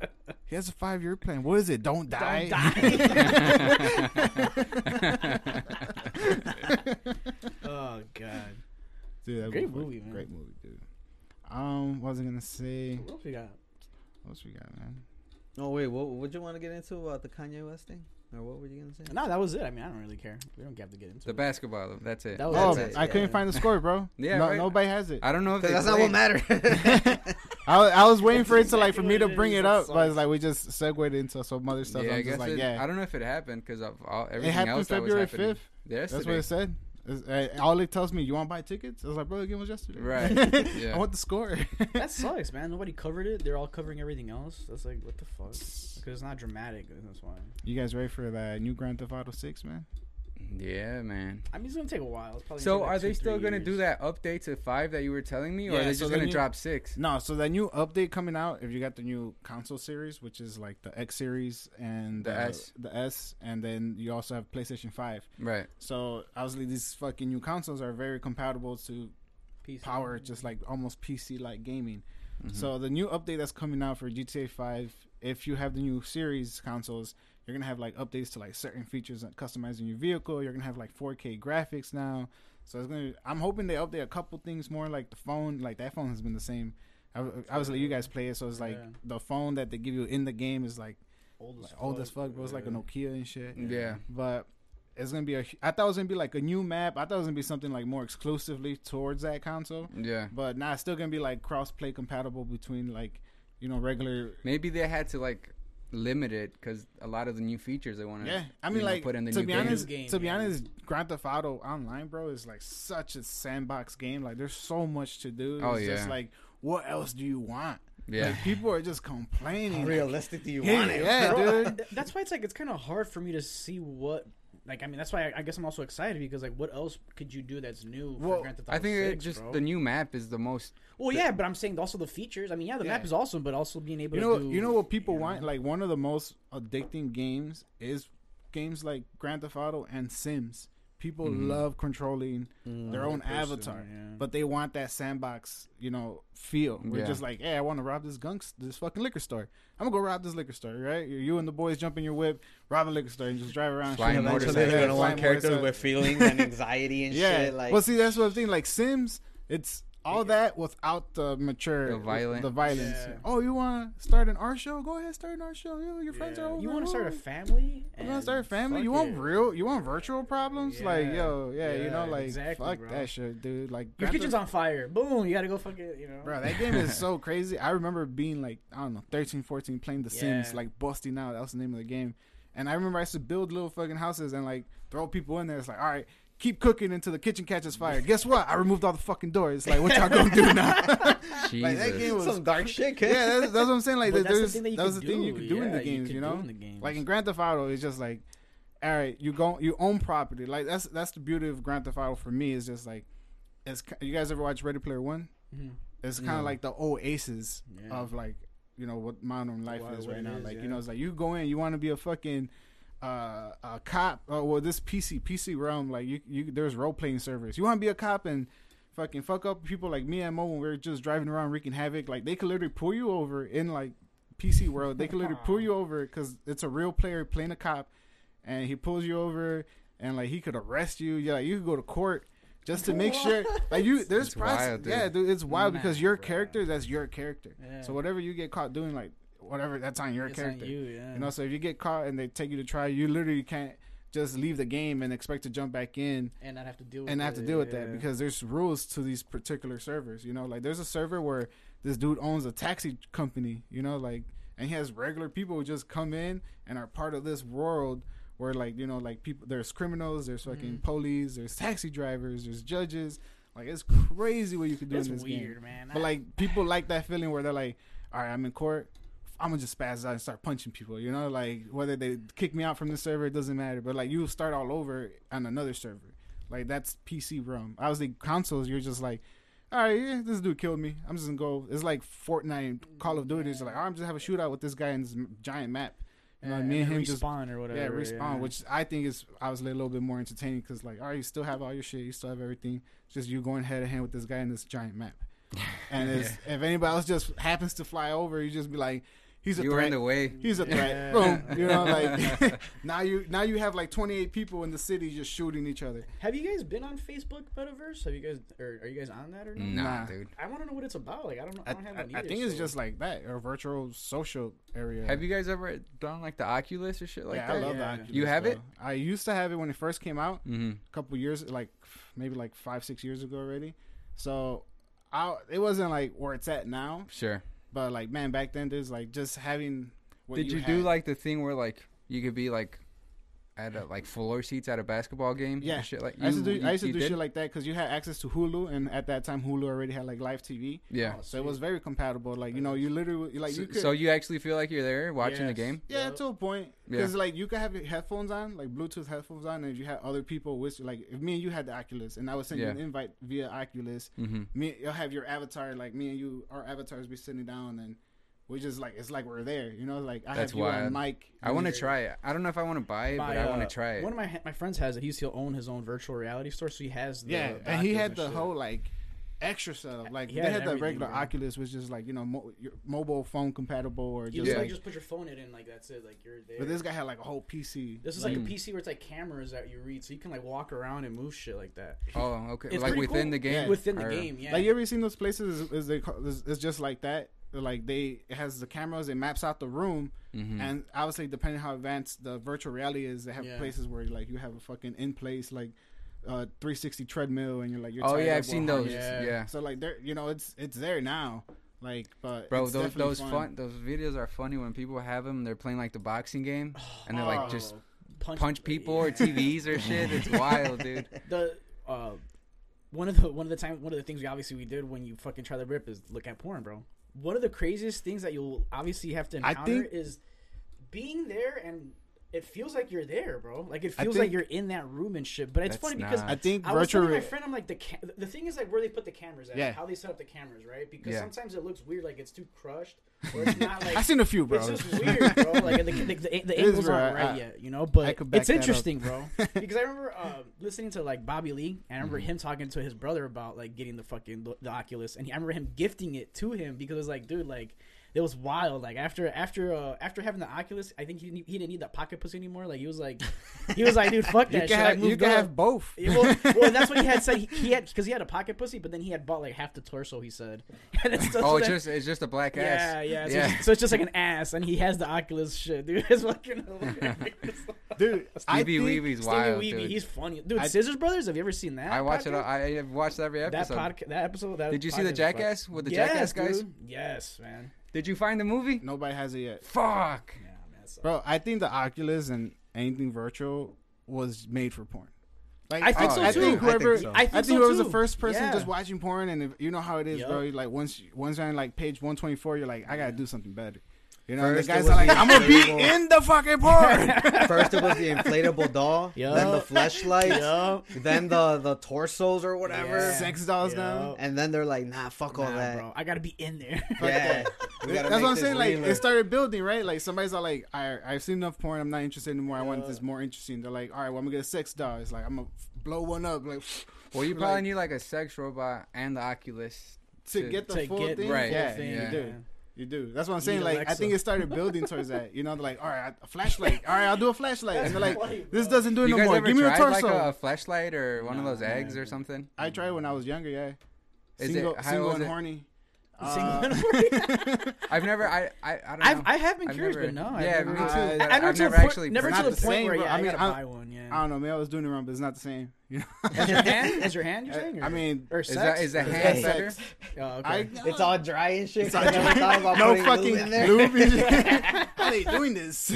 Speaker 1: He has a five year plan. What is it? Don't die.
Speaker 3: oh god.
Speaker 1: Dude, that
Speaker 3: Great
Speaker 1: fucking-
Speaker 3: movie, man.
Speaker 1: Great movie, dude. Um, what was I gonna say?
Speaker 3: What else we got?
Speaker 1: What else we got, man?
Speaker 4: Oh wait, what would you want to get into about the Kanye West thing, or what were you gonna say?
Speaker 3: No, that was it. I mean, I don't really care. We don't have to get into
Speaker 2: the
Speaker 3: it.
Speaker 2: basketball. That's it.
Speaker 3: That was
Speaker 1: Oh,
Speaker 4: That's it,
Speaker 1: I couldn't
Speaker 4: yeah.
Speaker 1: find the score, bro.
Speaker 2: Yeah,
Speaker 1: no,
Speaker 2: right.
Speaker 1: nobody has it.
Speaker 2: I don't know if they
Speaker 4: Because that's not what
Speaker 2: played.
Speaker 4: matters.
Speaker 1: I, was- I was waiting for it to like for me to
Speaker 3: Exactly what it
Speaker 1: bring it up, but it's like we just segued into some other stuff.
Speaker 2: Yeah,
Speaker 1: I'm
Speaker 2: I
Speaker 1: just
Speaker 2: guess
Speaker 1: like,
Speaker 2: it,
Speaker 1: yeah,
Speaker 2: I don't know if it happened because of all, everything
Speaker 1: it happened
Speaker 2: else
Speaker 1: February
Speaker 2: happening.
Speaker 1: fifth. That's what it said. Uh, all it tells me, you want to buy tickets? I was like, bro, the game was yesterday.
Speaker 2: Right. Yeah.
Speaker 1: I want the score.
Speaker 3: That sucks, man. Nobody covered it. They're all covering everything else. That's like, what the fuck? Because it's not dramatic. That's why.
Speaker 1: you guys ready for the new Grand Theft Auto Six, man?
Speaker 2: Yeah, man.
Speaker 3: I mean, it's gonna take a while. It's probably
Speaker 2: So
Speaker 3: gonna
Speaker 2: are
Speaker 3: like,
Speaker 2: they still gonna
Speaker 3: years.
Speaker 2: do that update to five that you were telling me, or
Speaker 1: Yeah,
Speaker 2: are they
Speaker 1: so
Speaker 2: just
Speaker 1: the
Speaker 2: gonna
Speaker 1: new-
Speaker 2: drop six?
Speaker 1: No, so that new update coming out, if you got the new console series, which is like the X series and
Speaker 2: The
Speaker 1: uh,
Speaker 2: S.
Speaker 1: the S, and then you also have PlayStation Five.
Speaker 2: Right.
Speaker 1: So obviously, these fucking new consoles are very compatible to
Speaker 3: PC.
Speaker 1: power, just like almost PC like gaming.
Speaker 2: Mhm.
Speaker 1: So the new update that's coming out for GTA 5, if you have the new series consoles, you're gonna have like updates to like certain features, like customizing your vehicle. You're gonna have like 4K graphics now. So it's gonna. I'm hoping they update a couple things more, like the phone. Like that phone has been the same. Ob- Obviously, you guys play it, so it's like
Speaker 3: Yeah.
Speaker 1: the phone that they give you in the game is like,
Speaker 3: old as
Speaker 1: like
Speaker 3: fuck.
Speaker 1: old as fuck, bro. It's like a
Speaker 3: Yeah.
Speaker 1: Nokia and shit.
Speaker 2: Yeah.
Speaker 1: But it's gonna be a. I thought it was gonna be like a new map. I thought it was gonna be something like more exclusively towards that console.
Speaker 2: Yeah.
Speaker 1: But nah, it's still gonna be like cross play compatible between like you know regular.
Speaker 2: Maybe they had to like limit it because a lot of the new features they want to.
Speaker 1: Yeah, I mean
Speaker 2: you know,
Speaker 1: like
Speaker 2: put in the
Speaker 1: to
Speaker 2: new
Speaker 1: be
Speaker 2: game.
Speaker 1: honest,
Speaker 3: game,
Speaker 1: to be
Speaker 3: yeah.
Speaker 1: honest, Grand Theft Auto Online, bro, is like such a sandbox game. Like there's so much to do.
Speaker 2: Oh,
Speaker 1: it's just
Speaker 2: yeah.
Speaker 1: like what else do you want?
Speaker 2: Yeah.
Speaker 1: Like, people are just
Speaker 4: How
Speaker 1: complaining.
Speaker 4: realistic do you
Speaker 1: Yeah,
Speaker 4: want it?
Speaker 1: yeah,
Speaker 3: Bro,
Speaker 1: dude.
Speaker 3: that's why it's like it's kind of hard for me to see what. Like I mean, that's why I, I guess I'm also excited because like, what else could you do that's new for
Speaker 1: Well,
Speaker 3: Grand Theft
Speaker 2: I think
Speaker 3: 6,
Speaker 2: just
Speaker 3: bro?
Speaker 2: the new map is the most.
Speaker 3: Well, yeah, but I'm saying also the features. I mean, yeah, the map is awesome, but also being able
Speaker 1: You know,
Speaker 3: to do.
Speaker 1: you know what people
Speaker 3: you know?
Speaker 1: want? Like one of the most addicting games is games like Grand Theft Auto and Sims. People
Speaker 2: Mhm.
Speaker 1: love controlling
Speaker 4: Mm.
Speaker 1: their own
Speaker 3: person,
Speaker 1: avatar,
Speaker 3: yeah.
Speaker 1: but they want that sandbox, you know, feel. We're
Speaker 2: Yeah.
Speaker 1: just like, hey, I want to rob this gunk, this fucking liquor store. I'm gonna go rob this liquor store, right? You you and the boys jump in your whip, rob a liquor store, and just drive around.
Speaker 2: Flying
Speaker 1: shooting
Speaker 2: motorcycles.
Speaker 4: Eventually, they're gonna want
Speaker 1: flying
Speaker 4: characters with feelings and anxiety and
Speaker 1: yeah.
Speaker 4: shit. Like,
Speaker 1: well, see, that's what I'm thinking. Like Sims, it's all that without the mature,
Speaker 2: The violent-
Speaker 1: the violence.
Speaker 3: Yeah.
Speaker 1: Oh, you want to start an art show? Go ahead, start an art show. You, your friends
Speaker 3: Yeah.
Speaker 1: are over.
Speaker 3: You want to start a family?
Speaker 1: You want to start a family? You want
Speaker 3: it.
Speaker 1: real? You want virtual problems? Like, yo, yeah, you know, like,
Speaker 3: exactly,
Speaker 1: fuck
Speaker 3: bro.
Speaker 1: that shit, dude. Like,
Speaker 3: Your kitchen's
Speaker 1: Theft-
Speaker 3: on fire. Boom! You gotta go fuck it. You know,
Speaker 1: Bro, that game is so crazy. I remember being like, I don't know, 13, 14, playing The Sims, like busting out. That was the name of the game. And I remember I used to build little fucking houses and like throw people in there. It's like, all right, keep cooking until the kitchen catches fire. Guess what? I removed all the fucking doors. Like, what y'all gonna do now? like that game was
Speaker 4: Some dark shit, kid.
Speaker 1: yeah, that's, that's what I'm saying. Like,
Speaker 3: But that's the thing that you
Speaker 1: that was
Speaker 3: could
Speaker 1: the thing you
Speaker 3: do.
Speaker 1: could do in the games,
Speaker 3: could
Speaker 1: you,
Speaker 3: do
Speaker 1: know.
Speaker 3: in the games.
Speaker 1: Like in Grand Theft Auto, it's just like, all right, you go, you own property. Like that's that's the beauty of Grand Theft Auto for me. Is just like, it's you guys ever watch Ready Player One?
Speaker 3: Mhm.
Speaker 1: It's kind of
Speaker 2: No.
Speaker 1: like the oasis
Speaker 3: Yeah.
Speaker 1: of like you know what modern life
Speaker 3: What-
Speaker 1: is
Speaker 3: what
Speaker 1: right now.
Speaker 3: is,
Speaker 1: like
Speaker 3: yeah.
Speaker 1: you know, it's like you go in, you want to be a fucking uh, a cop. Oh, well, this PC PC realm, like you, you there's role playing servers. You want to be a cop and fucking fuck up people like me and Mo when we are just driving around wreaking havoc. Like they could literally pull you over in like PC world. They could literally pull you over because it's a real player playing a cop, and he pulls you over and like he could arrest you. Yeah, like, you could go to court. Just to make sure, like you, there's
Speaker 2: It's
Speaker 1: process.
Speaker 2: wild, dude.
Speaker 1: yeah, dude, it's wild because your
Speaker 3: bro.
Speaker 1: character, that's your character.
Speaker 3: Yeah.
Speaker 1: So whatever you get caught doing, like whatever, that's on your
Speaker 3: It's on
Speaker 1: character.
Speaker 3: you, yeah.
Speaker 1: You know, so if you get caught and they take you to trial, you literally can't just leave the game and expect to jump back in
Speaker 3: and not have to deal with
Speaker 1: and have to deal with that because there's rules to these particular servers. You know, like there's a server where this dude owns a taxi company. You know, like and he has regular people who just come in and are part of this world where like you know like people there's criminals, there's fucking
Speaker 3: Mhm.
Speaker 1: police, there's taxi drivers, there's judges. Like it's crazy what you can do
Speaker 3: That's
Speaker 1: in this game.
Speaker 3: man.
Speaker 1: But like people like that feeling where they're like, all right, I'm in court. I'm gonna just spaz out and start punching people. You know, like whether they kick me out from the server, it doesn't matter. But like you start all over on another server. Like that's PC realm. Obviously, consoles, you're just like, all right, yeah, this dude killed me. I'm just gonna go. It's like Fortnite, Call of Duty. It's like, oh, I'm just have a shootout with this guy in this giant map. You know,
Speaker 3: Yeah,
Speaker 1: me and
Speaker 3: then
Speaker 1: him just
Speaker 3: respawn or whatever.
Speaker 1: yeah, respawn, which I think is obviously a little bit more entertaining because, like, all right, you still have all your shit, you still have everything. It's just you going head to hand with this guy in this giant map. And it's, if anybody else just happens to fly over, you just be like, he's a
Speaker 2: You were
Speaker 1: threat.
Speaker 2: in the way.
Speaker 1: He's a threat.
Speaker 3: Yeah.
Speaker 1: Boom. You know, like now you now you have like 28 people in the city just shooting each other.
Speaker 3: Have you guys been on Facebook Metaverse? Have you guys, or are you guys on that or no?
Speaker 2: Nah,
Speaker 1: Nah.
Speaker 2: dude.
Speaker 3: I want to know what it's about. Like, I don't know. I,
Speaker 1: I,
Speaker 3: don't have
Speaker 1: I,
Speaker 3: one
Speaker 1: I
Speaker 3: either,
Speaker 1: think it's just like that, or virtual social area.
Speaker 2: Have you guys ever done like the Oculus or shit like
Speaker 1: yeah,
Speaker 2: that?
Speaker 1: I love
Speaker 3: Yeah.
Speaker 1: that.
Speaker 2: You have it?
Speaker 1: I used to have it when it first came out.
Speaker 2: Mm-hmm.
Speaker 1: a couple years, like maybe like five, six years ago already. So, I it wasn't like where it's at now,
Speaker 2: Sure.
Speaker 1: But like man, back then there's like just having.
Speaker 2: Did you,
Speaker 1: had.
Speaker 2: do like the thing where like you could be like at a, like floor seats at a basketball game?
Speaker 1: Yeah.
Speaker 2: shit like
Speaker 1: I used to do,
Speaker 2: you-
Speaker 1: I used to do
Speaker 2: did?
Speaker 1: shit like that because you had access to Hulu, and at that time Hulu already had like live TV,
Speaker 2: Yeah.
Speaker 3: Oh,
Speaker 1: so it was very compatible. Like you know, you literally like
Speaker 2: so,
Speaker 1: you could.
Speaker 2: so you actually feel like you're there watching the game?
Speaker 1: yeah,
Speaker 3: Yep.
Speaker 1: to a point,
Speaker 2: Yeah.
Speaker 1: because like you could have your headphones on, like Bluetooth headphones on, and you had other people with, like if me and you had the Oculus, and I would send
Speaker 2: Yeah.
Speaker 1: you an invite via Oculus,
Speaker 2: Mm-hmm.
Speaker 1: me you'll have your avatar like me and you our avatars be sitting down and we just like it's like we're there you know like i
Speaker 2: That's
Speaker 1: have you on
Speaker 2: wild.
Speaker 1: mic
Speaker 2: I want to try it. I don't know if I want to buy it,
Speaker 3: My,
Speaker 2: but I want
Speaker 3: uh,
Speaker 2: to try it.
Speaker 3: One of my my friends has it. He's he'll own his own virtual reality store, so he has. The,
Speaker 1: yeah
Speaker 3: the
Speaker 1: and he
Speaker 3: Oculus
Speaker 1: had the
Speaker 3: shit.
Speaker 1: whole like extra setup like
Speaker 3: He
Speaker 1: they
Speaker 3: had
Speaker 1: had the regular
Speaker 3: bro.
Speaker 1: oculus which is like you know mo- your mobile phone compatible or
Speaker 3: You
Speaker 1: just
Speaker 3: literally
Speaker 1: like
Speaker 3: just put your phone in and like that's it. Like you're there.
Speaker 1: but this guy had like a whole pc
Speaker 3: This is
Speaker 1: like,
Speaker 3: like a
Speaker 2: Mm.
Speaker 3: PC where it's like cameras that you read, so you can like walk around and move shit like that
Speaker 2: oh, okay.
Speaker 3: It's
Speaker 2: like within
Speaker 3: cool.
Speaker 2: the game.
Speaker 1: Yeah.
Speaker 3: within the
Speaker 2: Or-
Speaker 3: game. Yeah,
Speaker 1: like you ever seen those places is, is they call, is, it's just like that like they it has the cameras it maps out the room
Speaker 2: Mhm.
Speaker 1: and obviously depending how advanced the virtual reality is they have
Speaker 3: Yeah.
Speaker 1: places where like you have a fucking in place like uh 360 treadmill and you're like you're
Speaker 2: oh
Speaker 1: tied
Speaker 2: yeah, I've seen those.
Speaker 3: Yeah.
Speaker 2: Yeah.
Speaker 1: so like there you know it's it's there now like but
Speaker 2: Bro,
Speaker 1: it's
Speaker 2: those those fun. those videos are funny when people have them. They're playing like the boxing game, and they're like just
Speaker 3: Oh,
Speaker 2: punch people or TVs or shit. It's wild, dude.
Speaker 3: the uh one of the one of the time one of the things we obviously we did when you fucking try to rip is look at porn, bro. One of the craziest things that you'll obviously have to
Speaker 1: I
Speaker 3: encounter
Speaker 1: think-
Speaker 3: is being there and it feels like you're there, bro. Like it feels like you're in that room and shit. But it's funny because
Speaker 2: not-
Speaker 1: i think
Speaker 3: I was
Speaker 1: virtual
Speaker 3: telling my friend, I'm like the ca- the thing is like where they put the cameras at,
Speaker 1: Yeah.
Speaker 3: how they set up the cameras, right? Because
Speaker 2: Yeah.
Speaker 3: sometimes it looks weird, like it's too crushed, or it's not like
Speaker 1: i seen a few bro
Speaker 3: it's just weird, bro. Like the, the, the, the angles aren't right
Speaker 1: I-
Speaker 3: yet, you know. But it's interesting, bro. because I remember uh, listening to like Bobby Lee, and I remember
Speaker 1: Mm-hmm.
Speaker 3: him talking to his brother about like getting the fucking the, the Oculus, and he, I remember him gifting it to him because it was like, dude, like it was wild. Like after after uh, after having the Oculus, I think he didn't- he didn't need that pocket pussy anymore. Like he was like he was like, dude, fuck
Speaker 1: you
Speaker 3: that
Speaker 1: can,
Speaker 3: shit.
Speaker 1: Have, you can
Speaker 3: up.
Speaker 1: have both
Speaker 3: Yeah, well, well, that's what he had said. He, he had because he had a pocket pussy, but then he had bought like half the torso. He said, and it's
Speaker 2: Oh, it's
Speaker 3: that-
Speaker 2: just it's just a black
Speaker 3: yeah,
Speaker 2: ass.
Speaker 3: yeah. So,
Speaker 2: Yeah.
Speaker 3: It's, so it's just like an ass, and he has the Oculus shit, dude. It's fucking hilarious.
Speaker 1: dude I
Speaker 2: Stevie
Speaker 1: think-
Speaker 2: Weevy's
Speaker 3: Stevie
Speaker 2: wild,
Speaker 3: Weeby,
Speaker 2: dude.
Speaker 3: he's funny, dude.
Speaker 1: I-
Speaker 3: Scissors Brothers, have you ever seen that?
Speaker 2: I watch it.
Speaker 3: podcast?
Speaker 2: I have watched every
Speaker 3: that
Speaker 2: episode.
Speaker 3: that episode. That
Speaker 2: Did you see the Jackass
Speaker 3: fuck-
Speaker 2: with the
Speaker 3: yes,
Speaker 2: Jackass guys?
Speaker 3: dude. Yes, man.
Speaker 2: Did you find the movie?
Speaker 1: nobody has it yet
Speaker 2: Fuck.
Speaker 3: Yeah, man.
Speaker 1: Bro i think the oculus and anything virtual was made for porn Like
Speaker 3: I think
Speaker 2: so,
Speaker 1: I
Speaker 2: too.
Speaker 1: think
Speaker 4: I think
Speaker 1: whoever
Speaker 4: so.
Speaker 3: I think
Speaker 1: I think
Speaker 3: so,
Speaker 1: whoever's the first person
Speaker 3: Yeah.
Speaker 1: just watching porn, and if, you know how it is,
Speaker 3: Yup.
Speaker 1: bro. you Like once once you're on like page one twenty four, you're like, I gotta do something better. You know,
Speaker 4: First
Speaker 1: the guys are like,
Speaker 4: the
Speaker 1: I'm gonna be in the fucking porn.
Speaker 4: First it was the inflatable doll,
Speaker 3: Yup.
Speaker 4: then the fleshlights,
Speaker 3: Yup.
Speaker 4: then the the torsos or whatever,
Speaker 3: Yeah.
Speaker 1: Sex dolls now.
Speaker 4: And then they're like, nah, fuck all that.
Speaker 3: bro. I gotta be in there.
Speaker 4: Yeah, we
Speaker 1: what I'm
Speaker 4: this
Speaker 1: saying. Like it started building, right? Like somebody's all like, I I've seen enough porn. I'm not interested anymore. I want this more interesting. They're like, all right, well I'm gonna get a sex doll. It's like I'm gonna blow one up, like
Speaker 2: Well, you
Speaker 1: Like-
Speaker 2: probably need like a sex robot and the Oculus.
Speaker 1: to
Speaker 2: To-
Speaker 1: get the
Speaker 3: to
Speaker 1: full
Speaker 3: get
Speaker 1: thing.
Speaker 2: Right.
Speaker 3: full
Speaker 1: Yeah,
Speaker 3: thing,
Speaker 2: yeah.
Speaker 1: Do. You do. That's what I'm saying.
Speaker 3: need
Speaker 1: Like I think it started building towards that. You know, they're like, all right, a flashlight. All right, I'll do a flashlight. And they're like, this doesn't do it
Speaker 2: You
Speaker 1: no
Speaker 2: guys
Speaker 1: more.
Speaker 2: ever
Speaker 1: Give me a
Speaker 2: tried
Speaker 1: torso.
Speaker 2: like a, a flashlight or one of those eggs
Speaker 3: never.
Speaker 2: or something?
Speaker 1: I tried when I was younger. Yeah,
Speaker 2: Is
Speaker 1: single,
Speaker 2: it how
Speaker 1: single
Speaker 2: was
Speaker 1: and
Speaker 2: it?
Speaker 1: horny.
Speaker 3: Single
Speaker 1: Uh.
Speaker 2: I've never. I. I. I don't
Speaker 3: I've. I have been
Speaker 2: I've
Speaker 3: curious,
Speaker 2: never-
Speaker 3: but no. I've
Speaker 2: yeah,
Speaker 3: never,
Speaker 2: me too.
Speaker 1: I-
Speaker 2: but
Speaker 3: I,
Speaker 1: I
Speaker 3: never
Speaker 2: I've never
Speaker 3: point,
Speaker 2: actually.
Speaker 3: never to the
Speaker 1: the
Speaker 3: point
Speaker 1: same,
Speaker 3: where yeah,
Speaker 1: I
Speaker 3: I, gotta
Speaker 1: I-
Speaker 3: buy one. Yeah.
Speaker 1: I don't know. Maybe I was doing it wrong, but it's not the same. You know,
Speaker 3: Is your hand? Is your hand? You're saying? Or,
Speaker 1: I mean,
Speaker 3: or
Speaker 2: Is
Speaker 3: sex?
Speaker 2: that is the hand
Speaker 1: sex.
Speaker 2: better?
Speaker 3: Oh, okay.
Speaker 1: I,
Speaker 4: it's all dry and shit.
Speaker 1: It's all
Speaker 4: I never thought about
Speaker 1: no fucking
Speaker 4: lube in there.
Speaker 1: lube. and. How they doing this?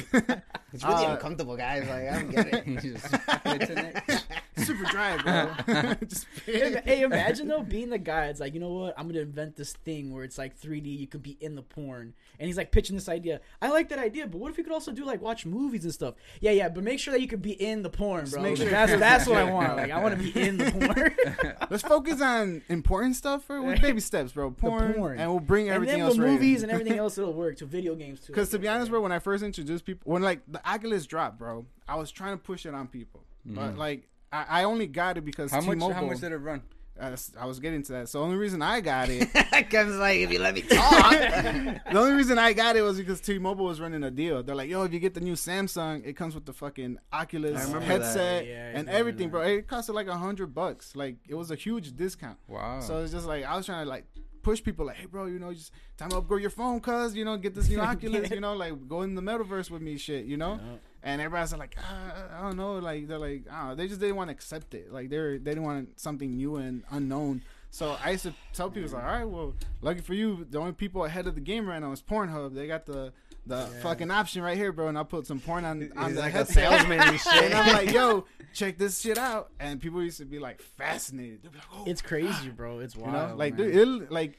Speaker 4: It's really
Speaker 1: Uh,
Speaker 4: uncomfortable, guys. Like I don't get it.
Speaker 2: You just fits in it.
Speaker 1: Super dry, bro. Just
Speaker 3: Hey, imagine though being the guy. It's like you know what? I'm gonna invent this thing where it's like 3D. You could be in the porn, and he's like pitching this idea. I like that idea, but what if you could also do like watch movies and stuff? Yeah, yeah, but make sure that you could be in the porn, bro.
Speaker 1: make sure-
Speaker 3: that's that's what I want. Like I want to be in the porn.
Speaker 1: Let's focus on important stuff for with baby steps, bro. Porn,
Speaker 3: porn.
Speaker 1: and we'll bring
Speaker 3: and
Speaker 1: everything
Speaker 3: then
Speaker 1: else
Speaker 3: the
Speaker 1: right in.
Speaker 3: movies and everything else it'll work to video games too.
Speaker 1: Because to be honest, bro, when I first introduced people, when like the Oculus dropped, bro, I was trying to push it on people, but mm-hmm. like I, I only got it because
Speaker 2: How?
Speaker 1: T-Mobile.
Speaker 2: How much did it run?
Speaker 1: uh, s- I was getting to that. So the only reason I got it,
Speaker 4: Kevin's like, if you let me talk.
Speaker 1: the only reason I got it was because T-Mobile was running a deal. They're like, yo, if you get the new Samsung, it comes with the fucking Oculus headset.
Speaker 3: Yeah,
Speaker 1: and everything,
Speaker 3: that.
Speaker 1: bro. It costed like a hundred bucks. Like it was a huge discount.
Speaker 2: Wow.
Speaker 1: So it's just like I was trying to like push people like, hey bro, you know, just time to upgrade your phone, cuz you know, get this new Oculus, you know, like go in the metaverse with me, shit, you know.
Speaker 3: Yeah.
Speaker 1: And everybody's like, ah, I don't know, like they're like, I they just didn't want to accept it, like they're they didn't want something new and unknown. So I used to tell people, like, all right, well, lucky for you, the only people ahead of the game right now is Pornhub. They got the the fucking option right here, bro, and I'll put some porn on on
Speaker 4: He's
Speaker 1: the
Speaker 4: like a
Speaker 1: headset.
Speaker 4: salesman and shit.
Speaker 1: And I'm like, yo, check this shit out. And people used to be like fascinated. Like, oh,
Speaker 3: It's crazy, bro. It's
Speaker 1: you
Speaker 3: wild.
Speaker 1: know, like
Speaker 3: man.
Speaker 1: dude, it'll like.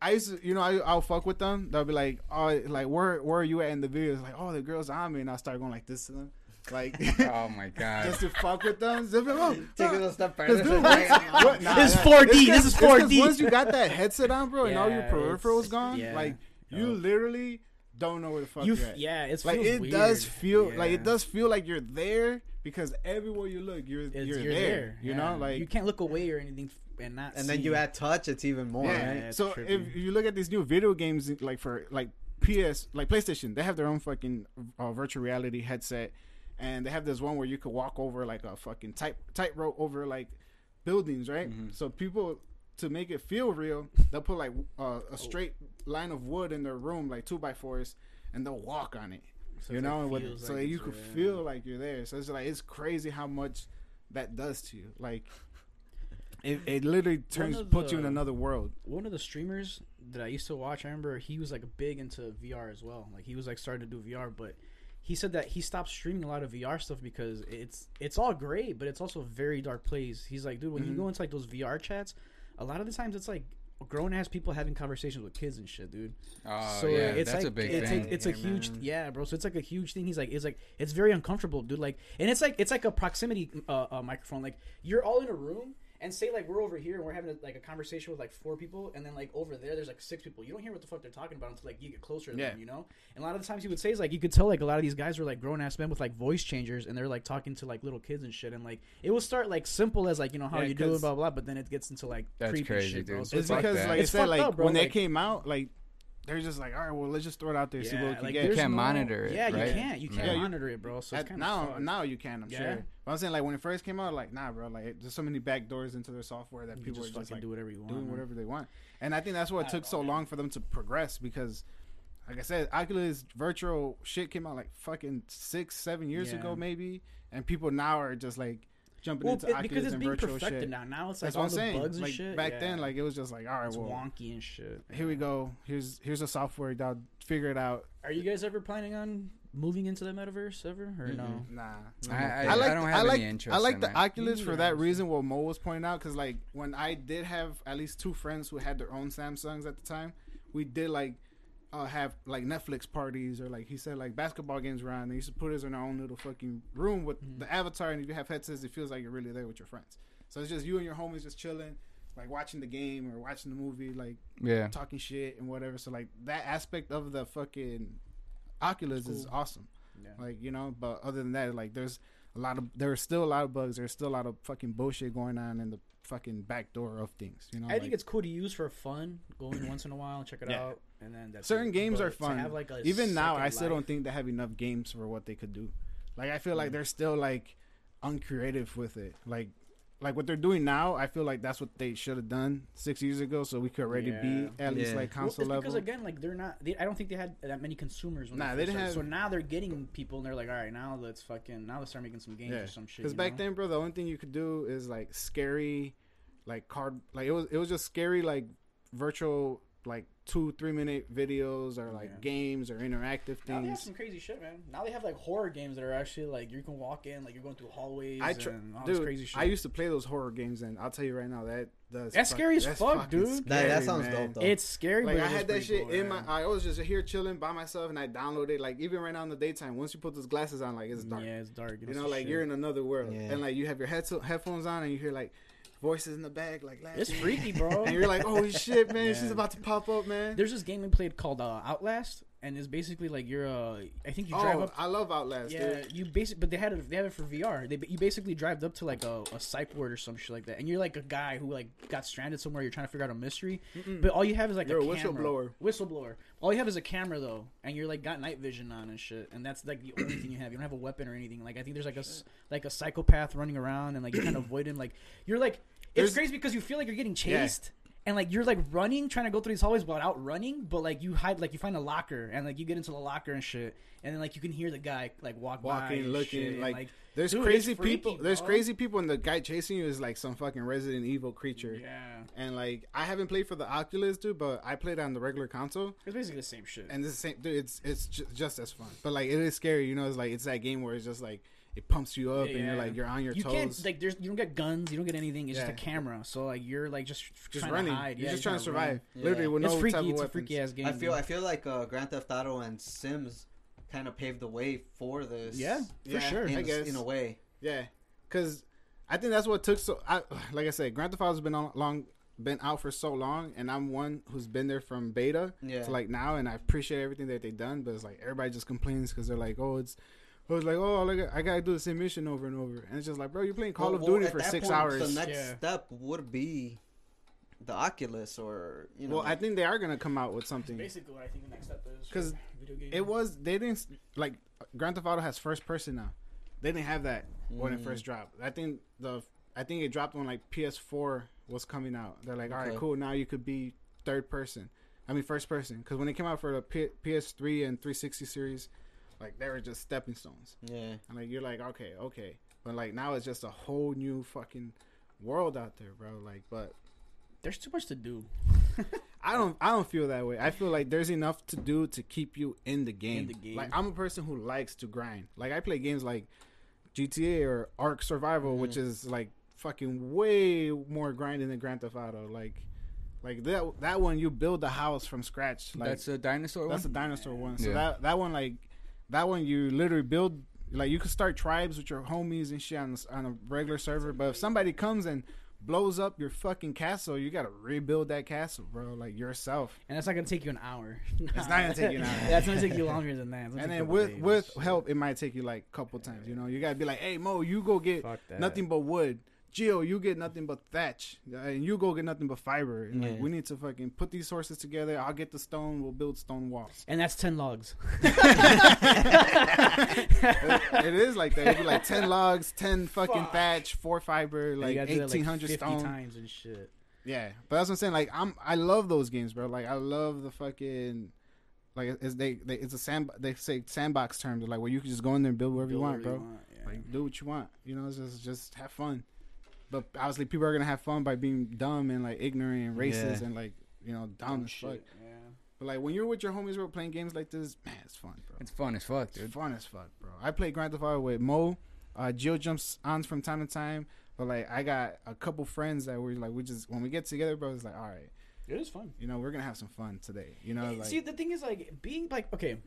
Speaker 1: I used to, you know, I, I'll fuck with them. They'll be like, "Oh, like where where are you at in the videos?" Like, "Oh, the girls on me," and I'll start going like this to them, like
Speaker 2: oh my god.
Speaker 1: just to fuck with them. They'll be "Oh,
Speaker 4: Take it
Speaker 1: uh,
Speaker 4: a step
Speaker 1: 'cause
Speaker 4: further.
Speaker 1: dude, once- what- nah,
Speaker 3: This is 4D,
Speaker 1: it's 'cause-
Speaker 3: this is 4D.
Speaker 1: Once you got that headset on, bro, and all your
Speaker 3: Yeah,
Speaker 1: peripherals gone,
Speaker 3: yeah.
Speaker 1: like you
Speaker 3: Yup.
Speaker 1: literally don't know where the fuck
Speaker 3: you,
Speaker 1: You're at.
Speaker 3: yeah, it's
Speaker 1: like it
Speaker 3: weird.
Speaker 1: does feel like it does feel like you're there because everywhere you look, you're
Speaker 3: It's-
Speaker 1: you're, there, You
Speaker 3: yeah.
Speaker 1: know, like
Speaker 3: you can't look away or anything and not.
Speaker 4: and then you add touch, it's even more.
Speaker 1: Yeah.
Speaker 3: Yeah,
Speaker 4: Right?
Speaker 3: it's
Speaker 1: so
Speaker 3: trippy.
Speaker 1: if you look at these new video games, like for like PS, like PlayStation, they have their own fucking uh, virtual reality headset, and they have this one where you could walk over like a fucking tight tightrope over like buildings, right?
Speaker 3: Mm-hmm.
Speaker 1: So people to make it feel real, they'll put like uh, a straight line of wood in their room, like two by fours, and they'll walk on it.
Speaker 3: So
Speaker 1: you know,
Speaker 3: feels
Speaker 1: so
Speaker 3: like
Speaker 1: you could
Speaker 3: real.
Speaker 1: feel like you're there. So it's like it's crazy how much that does to you. Like it, it literally turns
Speaker 3: of
Speaker 1: puts you in another world.
Speaker 3: one of the streamers that I used to watch, I remember he was like big into VR as well. Like he was like starting to do VR, but he said that he stopped streaming a lot of VR stuff because it's it's all great, but it's also a very dark place. He's like, dude, when
Speaker 1: Mm-hmm.
Speaker 3: you go into like those VR chats, a lot of the times it's like grown ass people having conversations with kids and shit, dude.
Speaker 2: oh
Speaker 3: so
Speaker 2: yeah,
Speaker 3: it's
Speaker 2: that's
Speaker 3: like
Speaker 2: a big
Speaker 3: it's
Speaker 2: thing.
Speaker 3: like it's a
Speaker 4: Yeah,
Speaker 3: huge
Speaker 4: man.
Speaker 3: yeah, bro. So it's like a huge thing. He's like it's like it's very uncomfortable, dude. Like and it's like it's like a proximity uh, uh, microphone. Like you're all in a room. And say like we're over here and we're having a, like a conversation with like four people, and then like over there there's like six people. You don't hear what the fuck they're talking about until like you get closer to
Speaker 1: Yeah.
Speaker 3: them, you know. And a lot of the times he would say is like you could tell like a lot of these guys were like grown ass men with like voice changers, and they're like talking to like little kids and shit. And like it will start like simple as like you know how
Speaker 1: Yeah,
Speaker 3: you doing,
Speaker 1: 'cause-
Speaker 3: blah blah, but then it gets into like
Speaker 2: That's
Speaker 3: creepy
Speaker 2: crazy,
Speaker 3: shit, bro.
Speaker 2: dude.
Speaker 3: So
Speaker 1: It's
Speaker 2: Fuck
Speaker 1: because,
Speaker 2: that.
Speaker 1: like
Speaker 3: It's
Speaker 1: I said, like
Speaker 3: up, bro.
Speaker 1: when they came out, like they're just like, all right, well, let's just throw it out there, see what we
Speaker 3: Yeah,
Speaker 1: can
Speaker 3: like,
Speaker 1: get.
Speaker 3: there's
Speaker 2: can't
Speaker 3: no-
Speaker 2: monitor it,
Speaker 3: Yeah,
Speaker 2: right?
Speaker 3: you can't. You can't
Speaker 1: Yeah, you-
Speaker 3: monitor it, bro. So it's
Speaker 1: At-
Speaker 3: kind
Speaker 1: now,
Speaker 3: of
Speaker 1: now you can, I'm
Speaker 3: Yeah.
Speaker 1: sure. But I'm saying, like when it first came out, like nah, bro, like it- there's so many back doors into their software that
Speaker 3: you
Speaker 1: people
Speaker 3: just
Speaker 1: are just like
Speaker 3: do whatever you want.
Speaker 1: doing whatever they want. And I think that's what
Speaker 3: I
Speaker 1: took so
Speaker 3: man.
Speaker 1: long for them to progress because, like I said, Oculus virtual shit came out like fucking six, seven years
Speaker 3: Yeah.
Speaker 1: ago, maybe, and people now are just like jumping
Speaker 3: Well,
Speaker 1: into
Speaker 3: it-
Speaker 1: Oculus
Speaker 3: because it's
Speaker 1: and
Speaker 3: being
Speaker 1: virtual
Speaker 3: perfected
Speaker 1: shit.
Speaker 3: now. Now it's like
Speaker 1: That's
Speaker 3: all
Speaker 1: what I'm
Speaker 3: the
Speaker 1: saying.
Speaker 3: bugs and
Speaker 1: like
Speaker 3: shit.
Speaker 1: back
Speaker 3: yeah.
Speaker 1: then, like it was just like, all right,
Speaker 3: it's
Speaker 1: well,
Speaker 3: wonky and shit.
Speaker 1: here we go. Here's here's a software. I'll figure it out.
Speaker 3: Are you guys ever planning on moving into the metaverse ever or no?
Speaker 1: Nah,
Speaker 2: I, I,
Speaker 1: I like
Speaker 2: I don't
Speaker 1: I
Speaker 2: have
Speaker 1: like
Speaker 2: any interest.
Speaker 1: I like
Speaker 2: in
Speaker 1: the
Speaker 2: that.
Speaker 1: Oculus
Speaker 3: Me
Speaker 1: for that reason. What Mo was pointing out, because like when I did have at least two friends who had their own Samsungs at the time, we did like uh, have like Netflix parties or like he said like basketball games around. They used to put us in our own little fucking room with
Speaker 3: Mhm.
Speaker 1: the avatar, and if you have headsets, it feels like you're really there with your friends. So it's just you and your homies just chilling, like watching the game or watching the movie, like
Speaker 2: yeah.
Speaker 1: talking shit and whatever. So like that aspect of the fucking Oculus is awesome.
Speaker 3: Yeah.
Speaker 1: Like you know, but other than that, like there's a lot of there's still a lot of bugs. There's still a lot of fucking bullshit going on in the fucking back door of things. You know,
Speaker 3: I
Speaker 1: like,
Speaker 3: think it's cool to use for fun, go in once in a while and check it
Speaker 1: Yeah.
Speaker 3: out, and then that's
Speaker 1: certain
Speaker 3: it.
Speaker 1: games
Speaker 3: But
Speaker 1: are fun.
Speaker 3: have, like, a
Speaker 1: Even now, I still
Speaker 3: life-
Speaker 1: don't think they have enough games for what they could do. Like I feel like
Speaker 3: Mm.
Speaker 1: they're still like uncreative with it. Like like what they're doing now, I feel like that's what they should have done six years ago, so we could already
Speaker 3: Yeah.
Speaker 1: be at least
Speaker 4: Yeah.
Speaker 1: like
Speaker 3: Well,
Speaker 1: console
Speaker 3: it's because again, like they're not. They, I don't think they had that many consumers. When
Speaker 1: Nah,
Speaker 3: they,
Speaker 1: they didn't
Speaker 3: started.
Speaker 1: have-
Speaker 3: So now they're getting people, and they're like, all right, now let's fucking now let's start making some games
Speaker 1: Yeah.
Speaker 3: or some shit.
Speaker 1: Because back
Speaker 3: know?
Speaker 1: then, bro, the only thing you could do is like scary, like card, like it was it was just scary, like virtual, like two three minute videos or like
Speaker 3: Yeah.
Speaker 1: games or interactive
Speaker 3: Now they have
Speaker 1: things.
Speaker 3: some crazy shit, man. Now they have like horror games that are actually like you can walk in, like you're going through hallways
Speaker 1: I tr-
Speaker 3: and all this crazy shit.
Speaker 1: I used to play those horror games, and I'll tell you right now that that's
Speaker 3: That's scary as
Speaker 1: that's
Speaker 3: fuck,
Speaker 1: fucking
Speaker 3: dude.
Speaker 4: That, that sounds
Speaker 1: man.
Speaker 4: dope though.
Speaker 3: it's scary,
Speaker 1: Like
Speaker 3: but
Speaker 1: I had that shit
Speaker 3: cool,
Speaker 1: in
Speaker 3: man.
Speaker 1: my. I was just here chilling by myself, and I downloaded like even right now in the daytime. Once you put those glasses on, like it's dark.
Speaker 3: Yeah, it's dark.
Speaker 1: You know, like you're in another world,
Speaker 4: Yeah.
Speaker 1: and like you have your heads headphones on, and you hear like voices in the back, like
Speaker 3: It's
Speaker 1: laughing.
Speaker 3: freaky, bro.
Speaker 1: and you're like, "Oh shit, man,
Speaker 3: Yeah.
Speaker 1: she's about to pop up, man."
Speaker 3: There's this game we played called uh, Outlast, and it's basically like you're uh, I think you drive
Speaker 1: oh,
Speaker 3: up.
Speaker 1: I love Outlast,
Speaker 3: Yeah,
Speaker 1: dude.
Speaker 3: you basic, but they had it. They have it for VR. They you basically drive up to like a, a psych ward or some shit like that, and you're like a guy who like got stranded somewhere. You're trying to figure out a mystery, but all you have is like
Speaker 1: You're
Speaker 3: a,
Speaker 1: a
Speaker 3: camera.
Speaker 1: whistleblower.
Speaker 3: Whistleblower. All you have is a camera though, and you're like got night vision on and shit, and that's like the only thing you have. You don't have a weapon or anything. Like I think there's like a like a psychopath running around, and like you kind of avoid him. Like you're like it's
Speaker 1: There's-
Speaker 3: crazy because you feel like you're getting
Speaker 1: Yeah.
Speaker 3: And like you're like running, trying to go through these hallways without running, but like you hide, like you find a locker, and like you get into the locker and shit, and then like you can hear the guy like walk by
Speaker 1: Walking, looking,
Speaker 3: shit, and,
Speaker 1: like, There's
Speaker 3: Dude,
Speaker 1: crazy
Speaker 3: freaky,
Speaker 1: people. There's crazy people, and the guy chasing you is like some fucking Resident Evil creature.
Speaker 3: yeah,
Speaker 1: And like, I haven't played for the Oculus, dude, but I played on the regular console,
Speaker 3: it's basically the same shit.
Speaker 1: and the same, dude, it's it's ju- just as fun. But like, it is scary, you know. It's like it's that game where it's just like it pumps you up, and you're like you're on your
Speaker 3: you
Speaker 1: toes.
Speaker 3: can't like there's you don't get guns, you don't get anything. It's
Speaker 1: Yeah.
Speaker 3: just a camera, so like you're like just
Speaker 1: just
Speaker 3: trying
Speaker 1: running.
Speaker 3: to hide.
Speaker 1: You're
Speaker 3: yeah,
Speaker 1: just trying to
Speaker 3: gotta run.
Speaker 1: survive,
Speaker 4: Yeah.
Speaker 1: literally with
Speaker 3: It's
Speaker 1: no
Speaker 3: freaky.
Speaker 1: type of
Speaker 3: It's a
Speaker 1: weapons.
Speaker 3: freaky ass game.
Speaker 4: I feel
Speaker 3: dude.
Speaker 4: I feel like uh, Grand Theft Auto and Sims kind of paved the way for this.
Speaker 3: yeah, for sure.
Speaker 4: in,
Speaker 1: I
Speaker 4: a-
Speaker 1: guess.
Speaker 4: in a way.
Speaker 1: Yeah, because I think that's what took so. I like I said, Grand Theft Auto's been on long, been out for so long, and I'm one who's been there from beta
Speaker 4: Yeah.
Speaker 1: to like now, and I appreciate everything that they've done. But it's like everybody just complains because they're like, oh, it's. Oh, was like, oh, look, I gotta do the same mission over and over, and it's just like, bro, you're playing Call
Speaker 4: Well-
Speaker 1: of
Speaker 4: well,
Speaker 1: Duty
Speaker 4: at
Speaker 1: for six
Speaker 4: point,
Speaker 1: hours.
Speaker 4: The next
Speaker 3: Yeah.
Speaker 4: step would be the Oculus, or you know.
Speaker 1: well, I think they are gonna come out with something.
Speaker 3: basically what I think the next step is
Speaker 1: 'Cause
Speaker 3: for video games.
Speaker 1: It was they didn't like Grand Theft Auto has first person now. They didn't have that when it
Speaker 4: Mm.
Speaker 1: first dropped. I think the I think it dropped when like PS4 was coming out. They're like, all right,
Speaker 4: Okay.
Speaker 1: cool. Now you could be third person. I mean first person because when it came out for the P- PS3 and 360 series, like they were just stepping stones.
Speaker 4: yeah.
Speaker 1: And like you're like, okay, okay, but like now it's just a whole new fucking world out there, bro. Like, but
Speaker 3: There's too much to do.
Speaker 1: I don't I don't feel that way. I feel like there's enough to do to keep you in the game.
Speaker 3: In the game.
Speaker 1: Like I'm a person who likes to grind. Like I play games like GTA or Ark Survival, which
Speaker 3: Mm-hmm.
Speaker 1: is like fucking way more grinding than Grand Theft Auto. Like like that that one you build the house from scratch. Like
Speaker 2: That's a dinosaur
Speaker 1: that's a
Speaker 2: one.
Speaker 1: dinosaur one. So
Speaker 2: Yeah.
Speaker 1: that that one like that one you literally build like you could start tribes with your homies and shit on, on a regular server. But if somebody comes and blows up your fucking castle, you gotta rebuild that castle, bro. Like yourself.
Speaker 3: And that's not gonna take you an hour.
Speaker 1: It's not gonna take you an hour.
Speaker 3: that's gonna take you longer than that.
Speaker 1: And then with
Speaker 3: days.
Speaker 1: with help, it might take you like a couple times. You know, you gotta be like, "Hey Mo, you go get nothing but wood. Gio, you get nothing but thatch, Uh, and you go get nothing but fiber. And like, we need to fucking put these sources together. I'll get the stone. We'll build stone walls.
Speaker 3: And that's ten logs.
Speaker 1: it, it is like that. It'd be like ten logs, ten fucking
Speaker 3: Fuck.
Speaker 1: thatch, four fiber, like
Speaker 3: gotta do that,
Speaker 1: eighteen hundred
Speaker 3: 50
Speaker 1: stone.
Speaker 3: times and shit.
Speaker 1: Yeah, but that's what I'm saying. Like I'm, I love those games, bro. Like I love the fucking, like it's they, they it's a sand. They say sandbox terms, like where you can just go in there and build wherever you want,
Speaker 3: whatever
Speaker 1: bro.
Speaker 3: you want, yeah.
Speaker 1: Like do what you want. You know, it's just just have fun. But obviously, people are gonna have fun by being dumb and like ignorant and racist
Speaker 4: Yeah.
Speaker 1: and like you know dumb
Speaker 3: Dumb
Speaker 1: as fuck.
Speaker 3: shit, yeah.
Speaker 1: But like when you're with your homies, we're playing games like this. Man, it's fun, bro.
Speaker 2: It's fun as fuck, dude.
Speaker 1: It's fun as fuck, bro. I play Grand Theft Auto with Mo. Uh, Geo jumps on from time to time, but like I got a couple friends that were like, we just when we get together, bro, it's like, all right,
Speaker 3: It is fun.
Speaker 1: you know, we're gonna have some fun today. You know, like
Speaker 3: See, the thing is, like, being like, okay,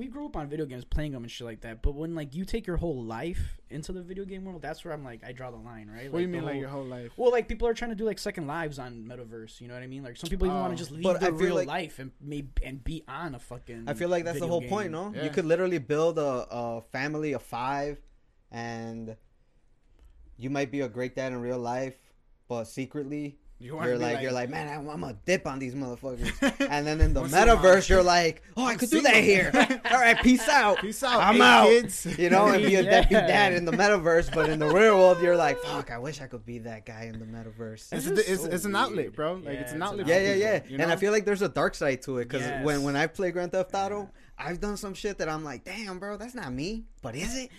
Speaker 3: we grew up on video games, playing them and shit like that. But when like you take your whole life into the video game world, that's where I'm like, I draw the line, right?
Speaker 1: what do you
Speaker 3: the
Speaker 1: mean, like your whole life?
Speaker 3: Well, like people are trying to do like second lives on metaverse. You know what I mean? Like some people even want
Speaker 1: Oh.
Speaker 3: to just leave
Speaker 4: But
Speaker 3: their real
Speaker 4: like-
Speaker 3: life and maybe and be on a fucking.
Speaker 4: I feel like that's the whole
Speaker 3: game.
Speaker 4: point, no?
Speaker 1: Yeah.
Speaker 4: You could literally build a, a family of five, and you might be a great dad in real life, but secretly
Speaker 1: You wanna
Speaker 4: you're
Speaker 1: be
Speaker 4: like, you're like, man, I'm, I'm gonna dip on these motherfuckers. and then in the
Speaker 1: Once in a while.
Speaker 4: metaverse, you're like, oh, I could do that here. All right, peace out.
Speaker 1: Peace out.
Speaker 4: I'm
Speaker 1: eight
Speaker 4: out.
Speaker 1: Kids.
Speaker 4: You know, and be a
Speaker 3: Yeah.
Speaker 4: deadbeat dad in the metaverse, but in the real world, you're like, fuck, I wish I could be that guy in the metaverse.
Speaker 1: It's,
Speaker 3: This
Speaker 1: it's,
Speaker 3: so
Speaker 1: it's an outlet, bro. Like
Speaker 3: Yeah,
Speaker 1: it's an
Speaker 3: it's
Speaker 1: outlet.
Speaker 3: an
Speaker 1: for
Speaker 4: Yeah, yeah,
Speaker 1: people,
Speaker 4: yeah.
Speaker 1: you
Speaker 4: And I feel like there's a dark side to it because
Speaker 3: Yes.
Speaker 4: when when I play Grand Theft Auto, I've done some shit that I'm like, damn, bro, that's not me, but is it?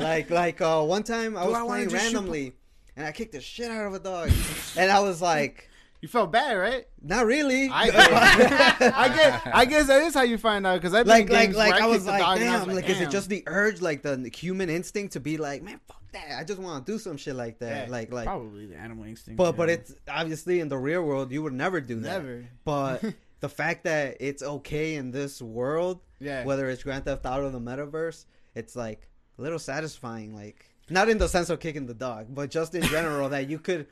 Speaker 4: like like uh, one time I
Speaker 1: Do
Speaker 4: was
Speaker 1: I
Speaker 4: playing
Speaker 1: just shoot
Speaker 4: randomly, and I kicked the shit out of a dog, and I was like,
Speaker 1: you felt bad, right?
Speaker 4: not really.
Speaker 1: I, I guess I guess that is how you find out because I
Speaker 4: like like like
Speaker 1: where
Speaker 4: I was like,
Speaker 1: I
Speaker 4: damn,
Speaker 1: was
Speaker 4: like, is it just the urge, like the human instinct to be like, man, fuck that, I just want to do some shit like that,
Speaker 1: Yeah.
Speaker 4: like like.
Speaker 3: Probably the animal instinct.
Speaker 4: But but it's obviously in the real world you would never do that.
Speaker 1: never?
Speaker 4: But the fact that it's okay in this world,
Speaker 1: Yeah.
Speaker 4: whether it's Grand Theft Auto or the metaverse, it's like a little satisfying. Like not in the sense of kicking the dog, but just in general that you could,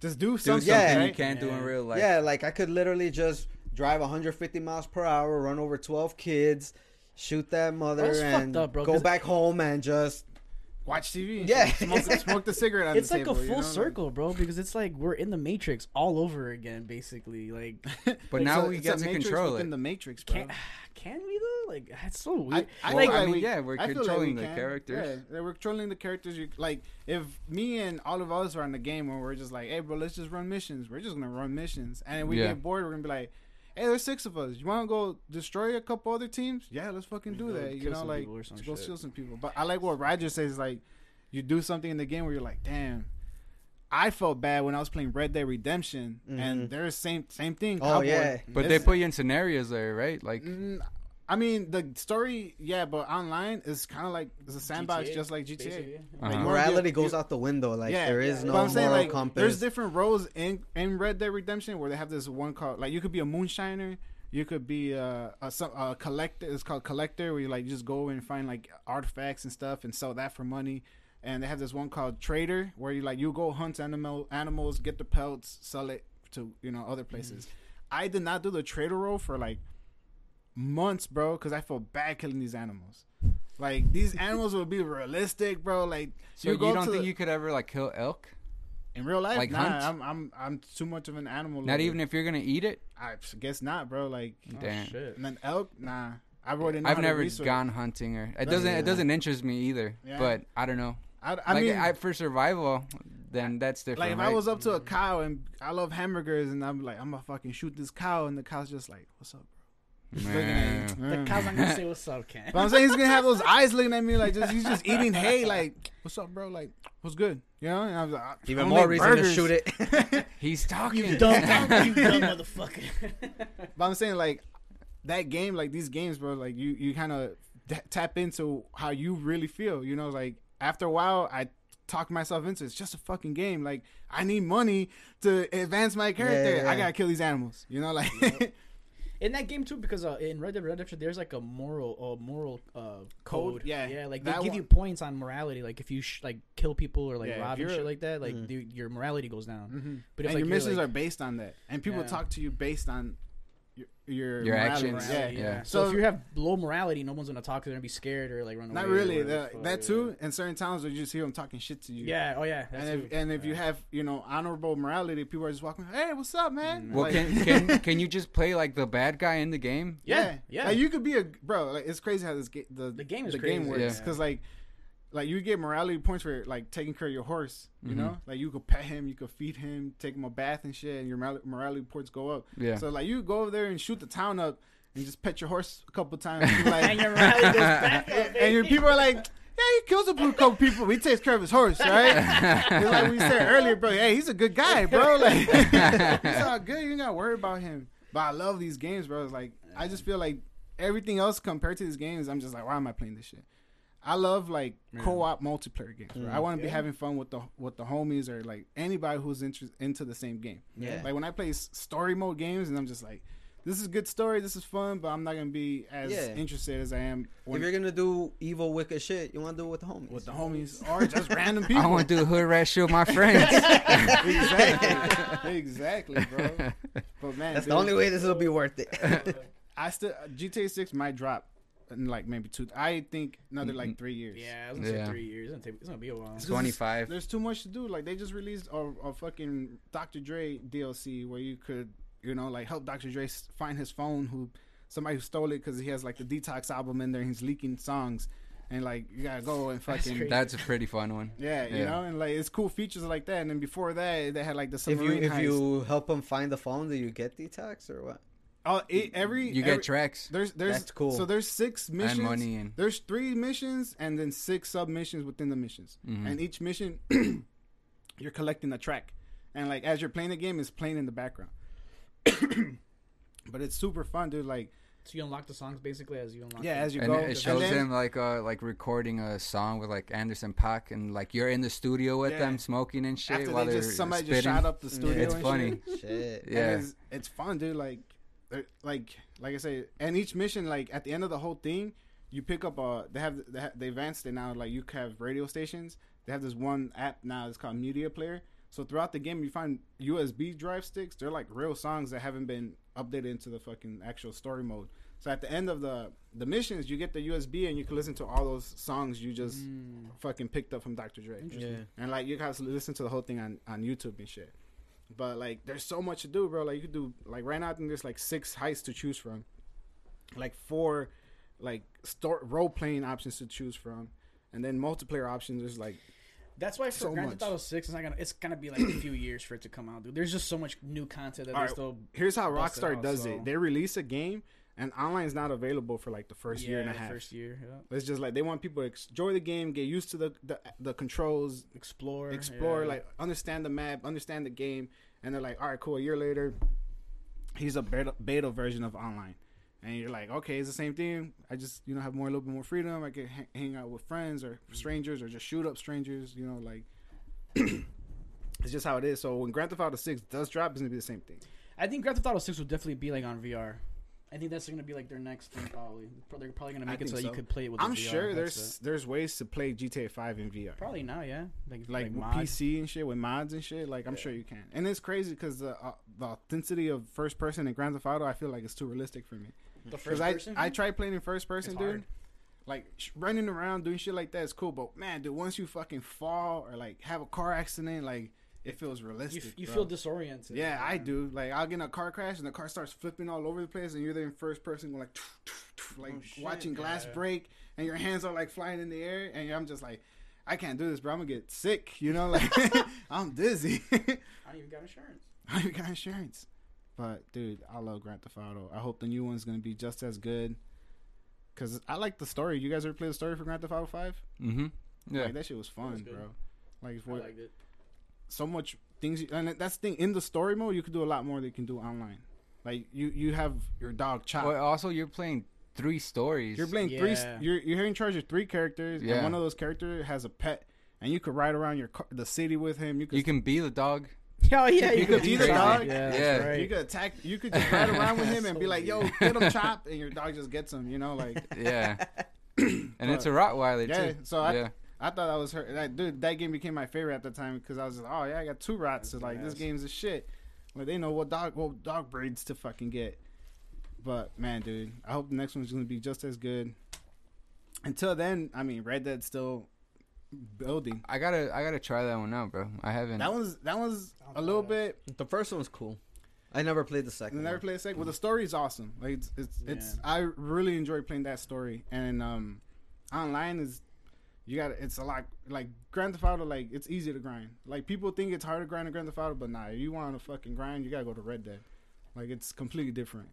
Speaker 1: Just do
Speaker 2: Do
Speaker 1: something.
Speaker 4: yeah.
Speaker 2: you can't do in real life.
Speaker 4: yeah, like I could literally just drive 150 miles per hour, run over 12 kids, shoot that mother, and
Speaker 3: fucked up, bro,
Speaker 4: go
Speaker 3: 'cause-
Speaker 4: back home and just
Speaker 1: Watch TV.
Speaker 4: Yeah.
Speaker 1: Smoke, smoke the cigarette on
Speaker 3: it's
Speaker 1: the
Speaker 3: like
Speaker 1: table.
Speaker 3: a
Speaker 1: you
Speaker 3: full
Speaker 1: know,
Speaker 3: circle, bro. Because it's like we're in the Matrix all over again, basically. Like,
Speaker 2: But
Speaker 1: It's
Speaker 2: now
Speaker 1: a-
Speaker 2: we get to
Speaker 1: matrix
Speaker 2: control
Speaker 1: within
Speaker 2: it.
Speaker 1: the matrix, bro.
Speaker 3: can can we though? Like, that's so
Speaker 1: I,
Speaker 3: weird.
Speaker 1: I
Speaker 2: Well,
Speaker 1: feel
Speaker 2: I
Speaker 1: like
Speaker 2: mean,
Speaker 1: we,
Speaker 2: yeah, we're
Speaker 1: I feel like
Speaker 2: controlling
Speaker 1: we
Speaker 2: the
Speaker 1: can.
Speaker 2: characters.
Speaker 1: Yeah, we're controlling the characters. You like if me and all of us are in the game and we're just like, hey, bro, let's just run missions. We're just gonna run missions, and if we
Speaker 2: Yeah.
Speaker 1: get bored, we're gonna be like, hey, there's six of us. You want to go destroy a couple other teams? Yeah, let's fucking do that. You know,
Speaker 3: some
Speaker 1: like
Speaker 3: people or
Speaker 1: go
Speaker 3: shit.
Speaker 1: steal some people. But I like what Roger says. Like, you do something in the game where you're like, damn. I felt bad when I was playing Red Dead Redemption,
Speaker 4: Mhm.
Speaker 1: and there's same same thing.
Speaker 4: Oh,
Speaker 1: Cowboy.
Speaker 4: yeah.
Speaker 2: But they put you in scenarios there, right? Like
Speaker 1: Mm, I mean, the story, yeah, but online is kind of like it's a sandbox,
Speaker 3: GTA,
Speaker 1: just like GTA.
Speaker 3: basically.
Speaker 2: Uh-huh.
Speaker 1: Like,
Speaker 4: morality goes out the window. Like
Speaker 1: yeah,
Speaker 4: there is
Speaker 3: yeah.
Speaker 4: no
Speaker 1: but I'm saying
Speaker 4: moral
Speaker 1: like
Speaker 4: compass.
Speaker 1: there's different roles in in Red Dead Redemption where they have this one called like you could be a moonshiner, you could be a a, a collector. It's called collector where you like just go and find like artifacts and stuff and sell that for money. And they have this one called trader where you like you go hunt animal animals, get the pelts, sell it to you know other places. I did not do the trader role for like months, bro, because I feel bad killing these animals. Like these animals would be realistic, bro. Like
Speaker 2: so you,
Speaker 1: go
Speaker 2: don't
Speaker 1: to
Speaker 2: think
Speaker 1: the-
Speaker 2: you could ever like kill elk?
Speaker 1: in real life,
Speaker 2: Like
Speaker 1: nah,
Speaker 2: hunt?
Speaker 1: I'm I'm I'm too much of an animal.
Speaker 2: Not
Speaker 1: lover.
Speaker 2: even if you're gonna eat it?
Speaker 1: I guess not, bro. Like,
Speaker 3: Oh,
Speaker 2: Damn.
Speaker 3: shit.
Speaker 1: and then elk, nah. I already know
Speaker 2: I've never
Speaker 1: research.
Speaker 2: gone hunting or it
Speaker 1: That's-
Speaker 2: doesn't
Speaker 4: yeah.
Speaker 2: it doesn't interest me either.
Speaker 1: Yeah.
Speaker 2: But I don't know.
Speaker 1: I, I
Speaker 2: like
Speaker 1: mean,
Speaker 2: I, for survival, then that's different.
Speaker 1: like if
Speaker 2: right?
Speaker 1: I was up to a cow and I love hamburgers and I'm like, I'm gonna fucking shoot this cow, and the cow's just like, what's up, bro? Just looking at you.
Speaker 3: The cow's not gonna say what's up, Ken.
Speaker 1: But I'm saying he's gonna have those eyes looking at me like just he's just eating hay, like, what's up, bro? Like, what's good? You know? And I was like, I
Speaker 4: Even more reason
Speaker 1: burgers.
Speaker 4: to shoot it.
Speaker 2: He's talking.
Speaker 3: you dumb, you dumb motherfucker.
Speaker 1: But I'm saying like that game, like these games, bro. Like you, you kind of d- tap into how you really feel. You know, like after a while, I talk myself into it's just a fucking game. Like I need money to advance my character.
Speaker 4: Yeah, yeah,
Speaker 1: I gotta kill these animals. You know, like
Speaker 3: in that game too, because uh, in Red Dead Redemption, there's like a moral, uh, moral uh,
Speaker 1: Code?
Speaker 3: code.
Speaker 1: Yeah.
Speaker 3: yeah. Like they give
Speaker 1: one-
Speaker 3: you points on morality. Like if you sh- like kill people or like
Speaker 1: Yeah,
Speaker 3: rob and shit like that, like
Speaker 4: Mhm.
Speaker 3: dude, your morality goes down.
Speaker 1: Mhm.
Speaker 3: But if
Speaker 1: and
Speaker 3: like
Speaker 1: your
Speaker 3: you're,
Speaker 1: missions
Speaker 3: like-
Speaker 1: are based on that, and people
Speaker 3: Yeah.
Speaker 1: talk to you based on your your,
Speaker 2: Your
Speaker 1: morality.
Speaker 2: actions.
Speaker 1: Yeah,
Speaker 3: morality,
Speaker 2: yeah.
Speaker 3: So,
Speaker 1: So-
Speaker 3: if you have low morality, no one's gonna talk to them and be scared or like run away.
Speaker 1: Not really.
Speaker 3: the
Speaker 1: That,
Speaker 3: fuck,
Speaker 1: that
Speaker 3: yeah.
Speaker 1: too. In certain towns, where you just hear them talking shit to you.
Speaker 3: Yeah. Oh yeah. That's
Speaker 1: And if, and if you have you know honorable morality, people are just walking. Hey, what's up, man? Mm.
Speaker 2: Well,
Speaker 1: Like-
Speaker 2: can can can you just play like the bad guy in the game?
Speaker 3: Yeah, yeah.
Speaker 1: Like you could be a bro. Like it's crazy how this ga- the
Speaker 3: The game is
Speaker 1: the game
Speaker 3: crazy,
Speaker 1: works
Speaker 2: yeah.
Speaker 1: because like like you get morality points for like taking care of your horse. You
Speaker 2: Mhm.
Speaker 1: know, like you could pet him, you could feed him, take him a bath and shit, and your morality points go up.
Speaker 2: Yeah.
Speaker 1: So like you go over there and shoot the town up and just pet your horse a couple times. and, like,
Speaker 3: and your morality goes back up,
Speaker 1: and your people are like. Yeah, he kills a couple people. He takes care of his horse, right? It's like we said earlier, bro. Hey, he's a good guy, bro. Like, he's all good. You ain't gotta worry about him. But But I love these games, bro. It's like I just feel like everything else compared to these games, I'm just like, why am I playing this shit? I love like
Speaker 3: Yeah.
Speaker 1: co-op multiplayer games. Bro. I
Speaker 4: Mm.
Speaker 1: want to be having fun with the with the homies or like anybody who's inter- into the same game.
Speaker 4: Yeah.
Speaker 1: Like when I play story mode games, and I'm just like, this is a good story, this is fun, but I'm not gonna be as
Speaker 4: Yeah.
Speaker 1: interested as I am when,
Speaker 4: if you're gonna do evil, wicked shit, you want to do it with the homies.
Speaker 1: with the homies or just random people.
Speaker 2: I want to do hood rat shit with my friends.
Speaker 1: exactly, exactly, bro. But man,
Speaker 4: That's
Speaker 1: dude,
Speaker 4: the only way this will be worth it.
Speaker 1: I still GTA Six might drop in like maybe two. I think another like mm-hmm. three years.
Speaker 3: Yeah, I was gonna
Speaker 2: Yeah.
Speaker 3: say three years. It's gonna, take, it's gonna be a while.
Speaker 1: It's 'cause
Speaker 2: Twenty five.
Speaker 1: There's too much to do. Like they just released a, a fucking Dr. Dre DLC where you could, you know, like help Dr. Dre find his phone who somebody who stole it because he has like the Detox album in there. and He's leaking songs, and like you gotta go and fucking
Speaker 3: crazy.
Speaker 2: That's a pretty fun one.
Speaker 1: yeah, you
Speaker 2: Yeah.
Speaker 1: know, and like it's cool features like that. And then before that, they had like the
Speaker 4: if you
Speaker 1: submarine
Speaker 4: if
Speaker 1: heist.
Speaker 4: you help them find the phone, do you get detox or what?
Speaker 1: Oh, it, every
Speaker 2: You
Speaker 1: every,
Speaker 2: get tracks
Speaker 1: there's there's
Speaker 4: That's cool.
Speaker 1: So there's six missions.
Speaker 2: and money and
Speaker 1: There's three missions and then six sub missions within the missions.
Speaker 2: Mhm.
Speaker 1: And each mission, you're collecting a track, and like as you're playing the game, it's playing in the background. but it's super fun, dude. Like
Speaker 3: So you unlock the songs basically as you unlock.
Speaker 1: yeah,
Speaker 3: them.
Speaker 1: as you
Speaker 2: and
Speaker 1: go,
Speaker 2: it shows
Speaker 1: and then,
Speaker 2: them like uh like recording a song with like Anderson Paak and like you're in the studio with
Speaker 1: Yeah.
Speaker 2: them smoking and shit
Speaker 1: after
Speaker 2: while
Speaker 1: they
Speaker 2: they're
Speaker 1: just somebody
Speaker 2: spitting.
Speaker 1: just shot up the studio.
Speaker 2: It's
Speaker 1: and
Speaker 2: funny.
Speaker 1: shit.
Speaker 4: Shit.
Speaker 1: And
Speaker 2: Yeah.
Speaker 1: it's, it's fun, dude. Like, they're- like, like I say, and each mission, like at the end of the whole thing, you pick up a. They have they, have, they advanced it now. Like you have radio stations. They have this one app now. It's called Media Player. So throughout the game, you find USB drive sticks. They're like real songs that haven't been updated into the fucking actual story mode. So at the end of the the missions, you get the USB and you can listen to all those songs you just
Speaker 3: Mm.
Speaker 1: fucking picked up from Dr. Dre.
Speaker 4: Yeah.
Speaker 1: And like you guys listen to the whole thing on on YouTube and shit. But like there's so much to do, bro. Like you could do like right now I think there's like six heists to choose from. Like four like store role playing options to choose from. And then multiplayer options there's like
Speaker 3: That's why for
Speaker 1: So
Speaker 3: Grand. Theft Auto Six, it's not gonna. It's gonna be like a few years for it to come out, dude. There's just so much new content that they
Speaker 1: Alright,
Speaker 3: still.
Speaker 1: here's how Rockstar
Speaker 3: out,
Speaker 1: does
Speaker 3: so-
Speaker 1: it. They release a game and online is not available for like the first
Speaker 3: yeah,
Speaker 1: year and a half.
Speaker 3: First year, yeah.
Speaker 1: It's just like they want people to enjoy the game, get used to the the, the controls,
Speaker 3: Explore,
Speaker 1: explore,
Speaker 3: yeah.
Speaker 1: like understand the map, understand the game, and they're like, all right, cool. A year later, he's a beta, beta version of online, and you're like, okay, it's the same thing. I just you know have more a little bit more freedom. I can ha- hang out with friends or strangers or just shoot up strangers. You know, like it's just how it is. So when Grand Theft Auto Six does drop, it's gonna be the same thing.
Speaker 3: I think Grand Theft Auto Six will definitely be like on VR. I think that's gonna be like their next thing, probably. They're probably gonna
Speaker 1: I
Speaker 3: make it
Speaker 1: think
Speaker 3: so, you could play it with.
Speaker 1: I'm
Speaker 3: VR
Speaker 1: sure there's
Speaker 3: headset.
Speaker 1: there's ways to play GTA Five in VR.
Speaker 3: probably now, yeah, like
Speaker 1: like,
Speaker 3: like,
Speaker 1: with. PC and shit with mods and shit. Like I'm sure you can, and it's crazy because the uh, the authenticity of first person in Grand Theft Auto, I feel like it's too realistic for me.
Speaker 3: The first
Speaker 1: I
Speaker 3: person.
Speaker 1: I tried playing in first person,
Speaker 3: It's
Speaker 1: dude.
Speaker 3: hard.
Speaker 1: Like sh- running around doing shit like that is cool, but man, dude, once you fucking fall or like have a car accident, like it feels
Speaker 3: you,
Speaker 1: realistic.
Speaker 3: f- you feel disoriented.
Speaker 1: Yeah, I do. Like I'll get in a car crash and the car starts flipping all over the place, and you're there in first person, going like, like
Speaker 3: Oh, shit,
Speaker 1: watching glass
Speaker 3: yeah.
Speaker 1: break, and your hands are like flying in the air, and I'm just like, I can't do this, bro. I'm gonna get sick. You know, like I'm dizzy.
Speaker 3: I don't even got insurance.
Speaker 1: I don't got insurance. But dude, I love Grand Theft Auto. I hope the new one's gonna be just as good. Cause I like the story. You guys ever play the story for Grand Theft Auto Five?
Speaker 2: Mm-hmm. Yeah.
Speaker 1: Like that shit was fun,
Speaker 3: was
Speaker 1: bro. Like
Speaker 3: I
Speaker 1: what,
Speaker 3: liked it.
Speaker 1: So much things, and that's the thing. In the story mode, you can do a lot more than you can do online. Like you, you have your dog Chop.
Speaker 2: Well, also you're playing three stories.
Speaker 1: You're playing three. You're you're in charge of three characters,
Speaker 2: Yeah.
Speaker 1: and one of those characters has a pet, and you could ride around your car, the city with him. You could
Speaker 2: you can be the dog.
Speaker 3: Oh yeah,
Speaker 1: You could be the dog?
Speaker 3: Yeah,
Speaker 2: Yeah.
Speaker 3: right.
Speaker 1: You could attack. You could just ride around with him and be like, "Yo,
Speaker 3: weird.
Speaker 1: get him, chop," and your dog just gets him. You know, like
Speaker 2: Yeah. and it's a Rottweiler
Speaker 1: yeah.
Speaker 2: too.
Speaker 1: So I,
Speaker 2: yeah.
Speaker 1: I thought that was her. That, dude, that game became my favorite at the time because I was like, oh yeah, I got two rots. So like, this
Speaker 3: badass.
Speaker 1: game's a shit. Like they know what dog, what dog breeds to fucking get. But man, dude, I hope the next one's gonna be just as good. Until then, I mean, Red Dead still building.
Speaker 2: I gotta I gotta try that one out, bro. I haven't.
Speaker 1: That one's that one's a little
Speaker 3: badass.
Speaker 1: bit
Speaker 4: The first one was cool. I never played the second.
Speaker 1: I
Speaker 4: second.
Speaker 1: never
Speaker 4: one.
Speaker 1: played a second. Well, the story's awesome. Like it's it's, it's I really enjoy playing that story. And um, online is you got it's a lot like Grand Theft Auto. Like it's easy to grind. Like people think it's hard to grind in Grand Theft Auto, but nah, if you want to fucking grind, you gotta go to Red Dead. Like it's completely different.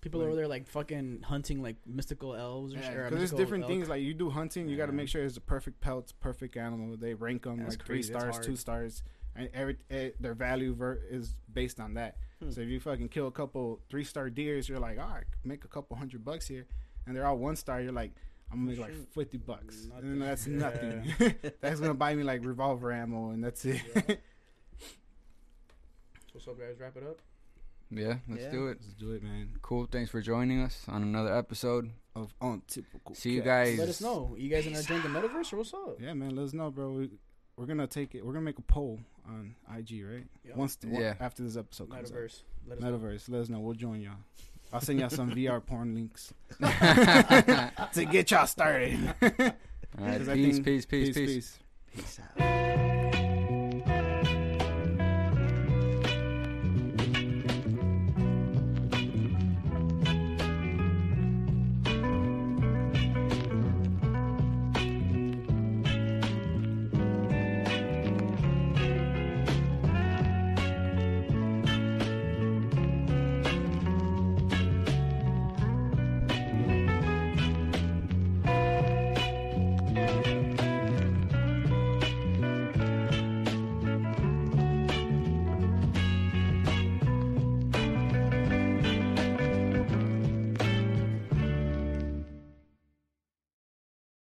Speaker 3: People
Speaker 1: Like-
Speaker 3: over there like fucking hunting like mystical elves or
Speaker 1: Yeah,
Speaker 3: shit.
Speaker 1: because there's different
Speaker 3: elk.
Speaker 1: things. Like you do hunting, you got to make sure it's the perfect pelts, perfect animal. They rank them
Speaker 3: That's
Speaker 1: like three
Speaker 3: crazy. That's
Speaker 1: stars, two stars, and every eh, their value ver- is based on that. So if you fucking kill a couple three star deers, you're like, all right, make a couple hundred bucks here, and they're all one star. You're like, I'm gonna make like fifty bucks,
Speaker 3: Nothing.
Speaker 1: and that's
Speaker 3: Yeah.
Speaker 1: nothing. that's gonna buy me like revolver ammo, and that's it.
Speaker 3: Yeah. What's up, guys? Wrap it up.
Speaker 2: Yeah, let's
Speaker 4: Yeah.
Speaker 2: do it.
Speaker 1: Let's do it, man.
Speaker 2: Cool. Thanks for joining us on another episode.
Speaker 1: Of untypical.
Speaker 2: See you guys.
Speaker 3: Let us know. You guys gonna join the metaverse or what's up?
Speaker 1: Yeah, man. Let us know, bro. We, we're gonna take it. We're gonna make a poll on IG, right?
Speaker 3: Yeah.
Speaker 1: Once, the,
Speaker 2: Yeah.
Speaker 1: after this episode comes out.
Speaker 3: Metaverse. Let us know.
Speaker 1: Metaverse. Let us know. We'll join y'all. I'll send y'all some VR porn links to get y'all started.
Speaker 2: right,
Speaker 1: 'Cause I
Speaker 2: peace,
Speaker 1: think-
Speaker 2: peace, peace, peace.
Speaker 1: peace.
Speaker 4: Peace out.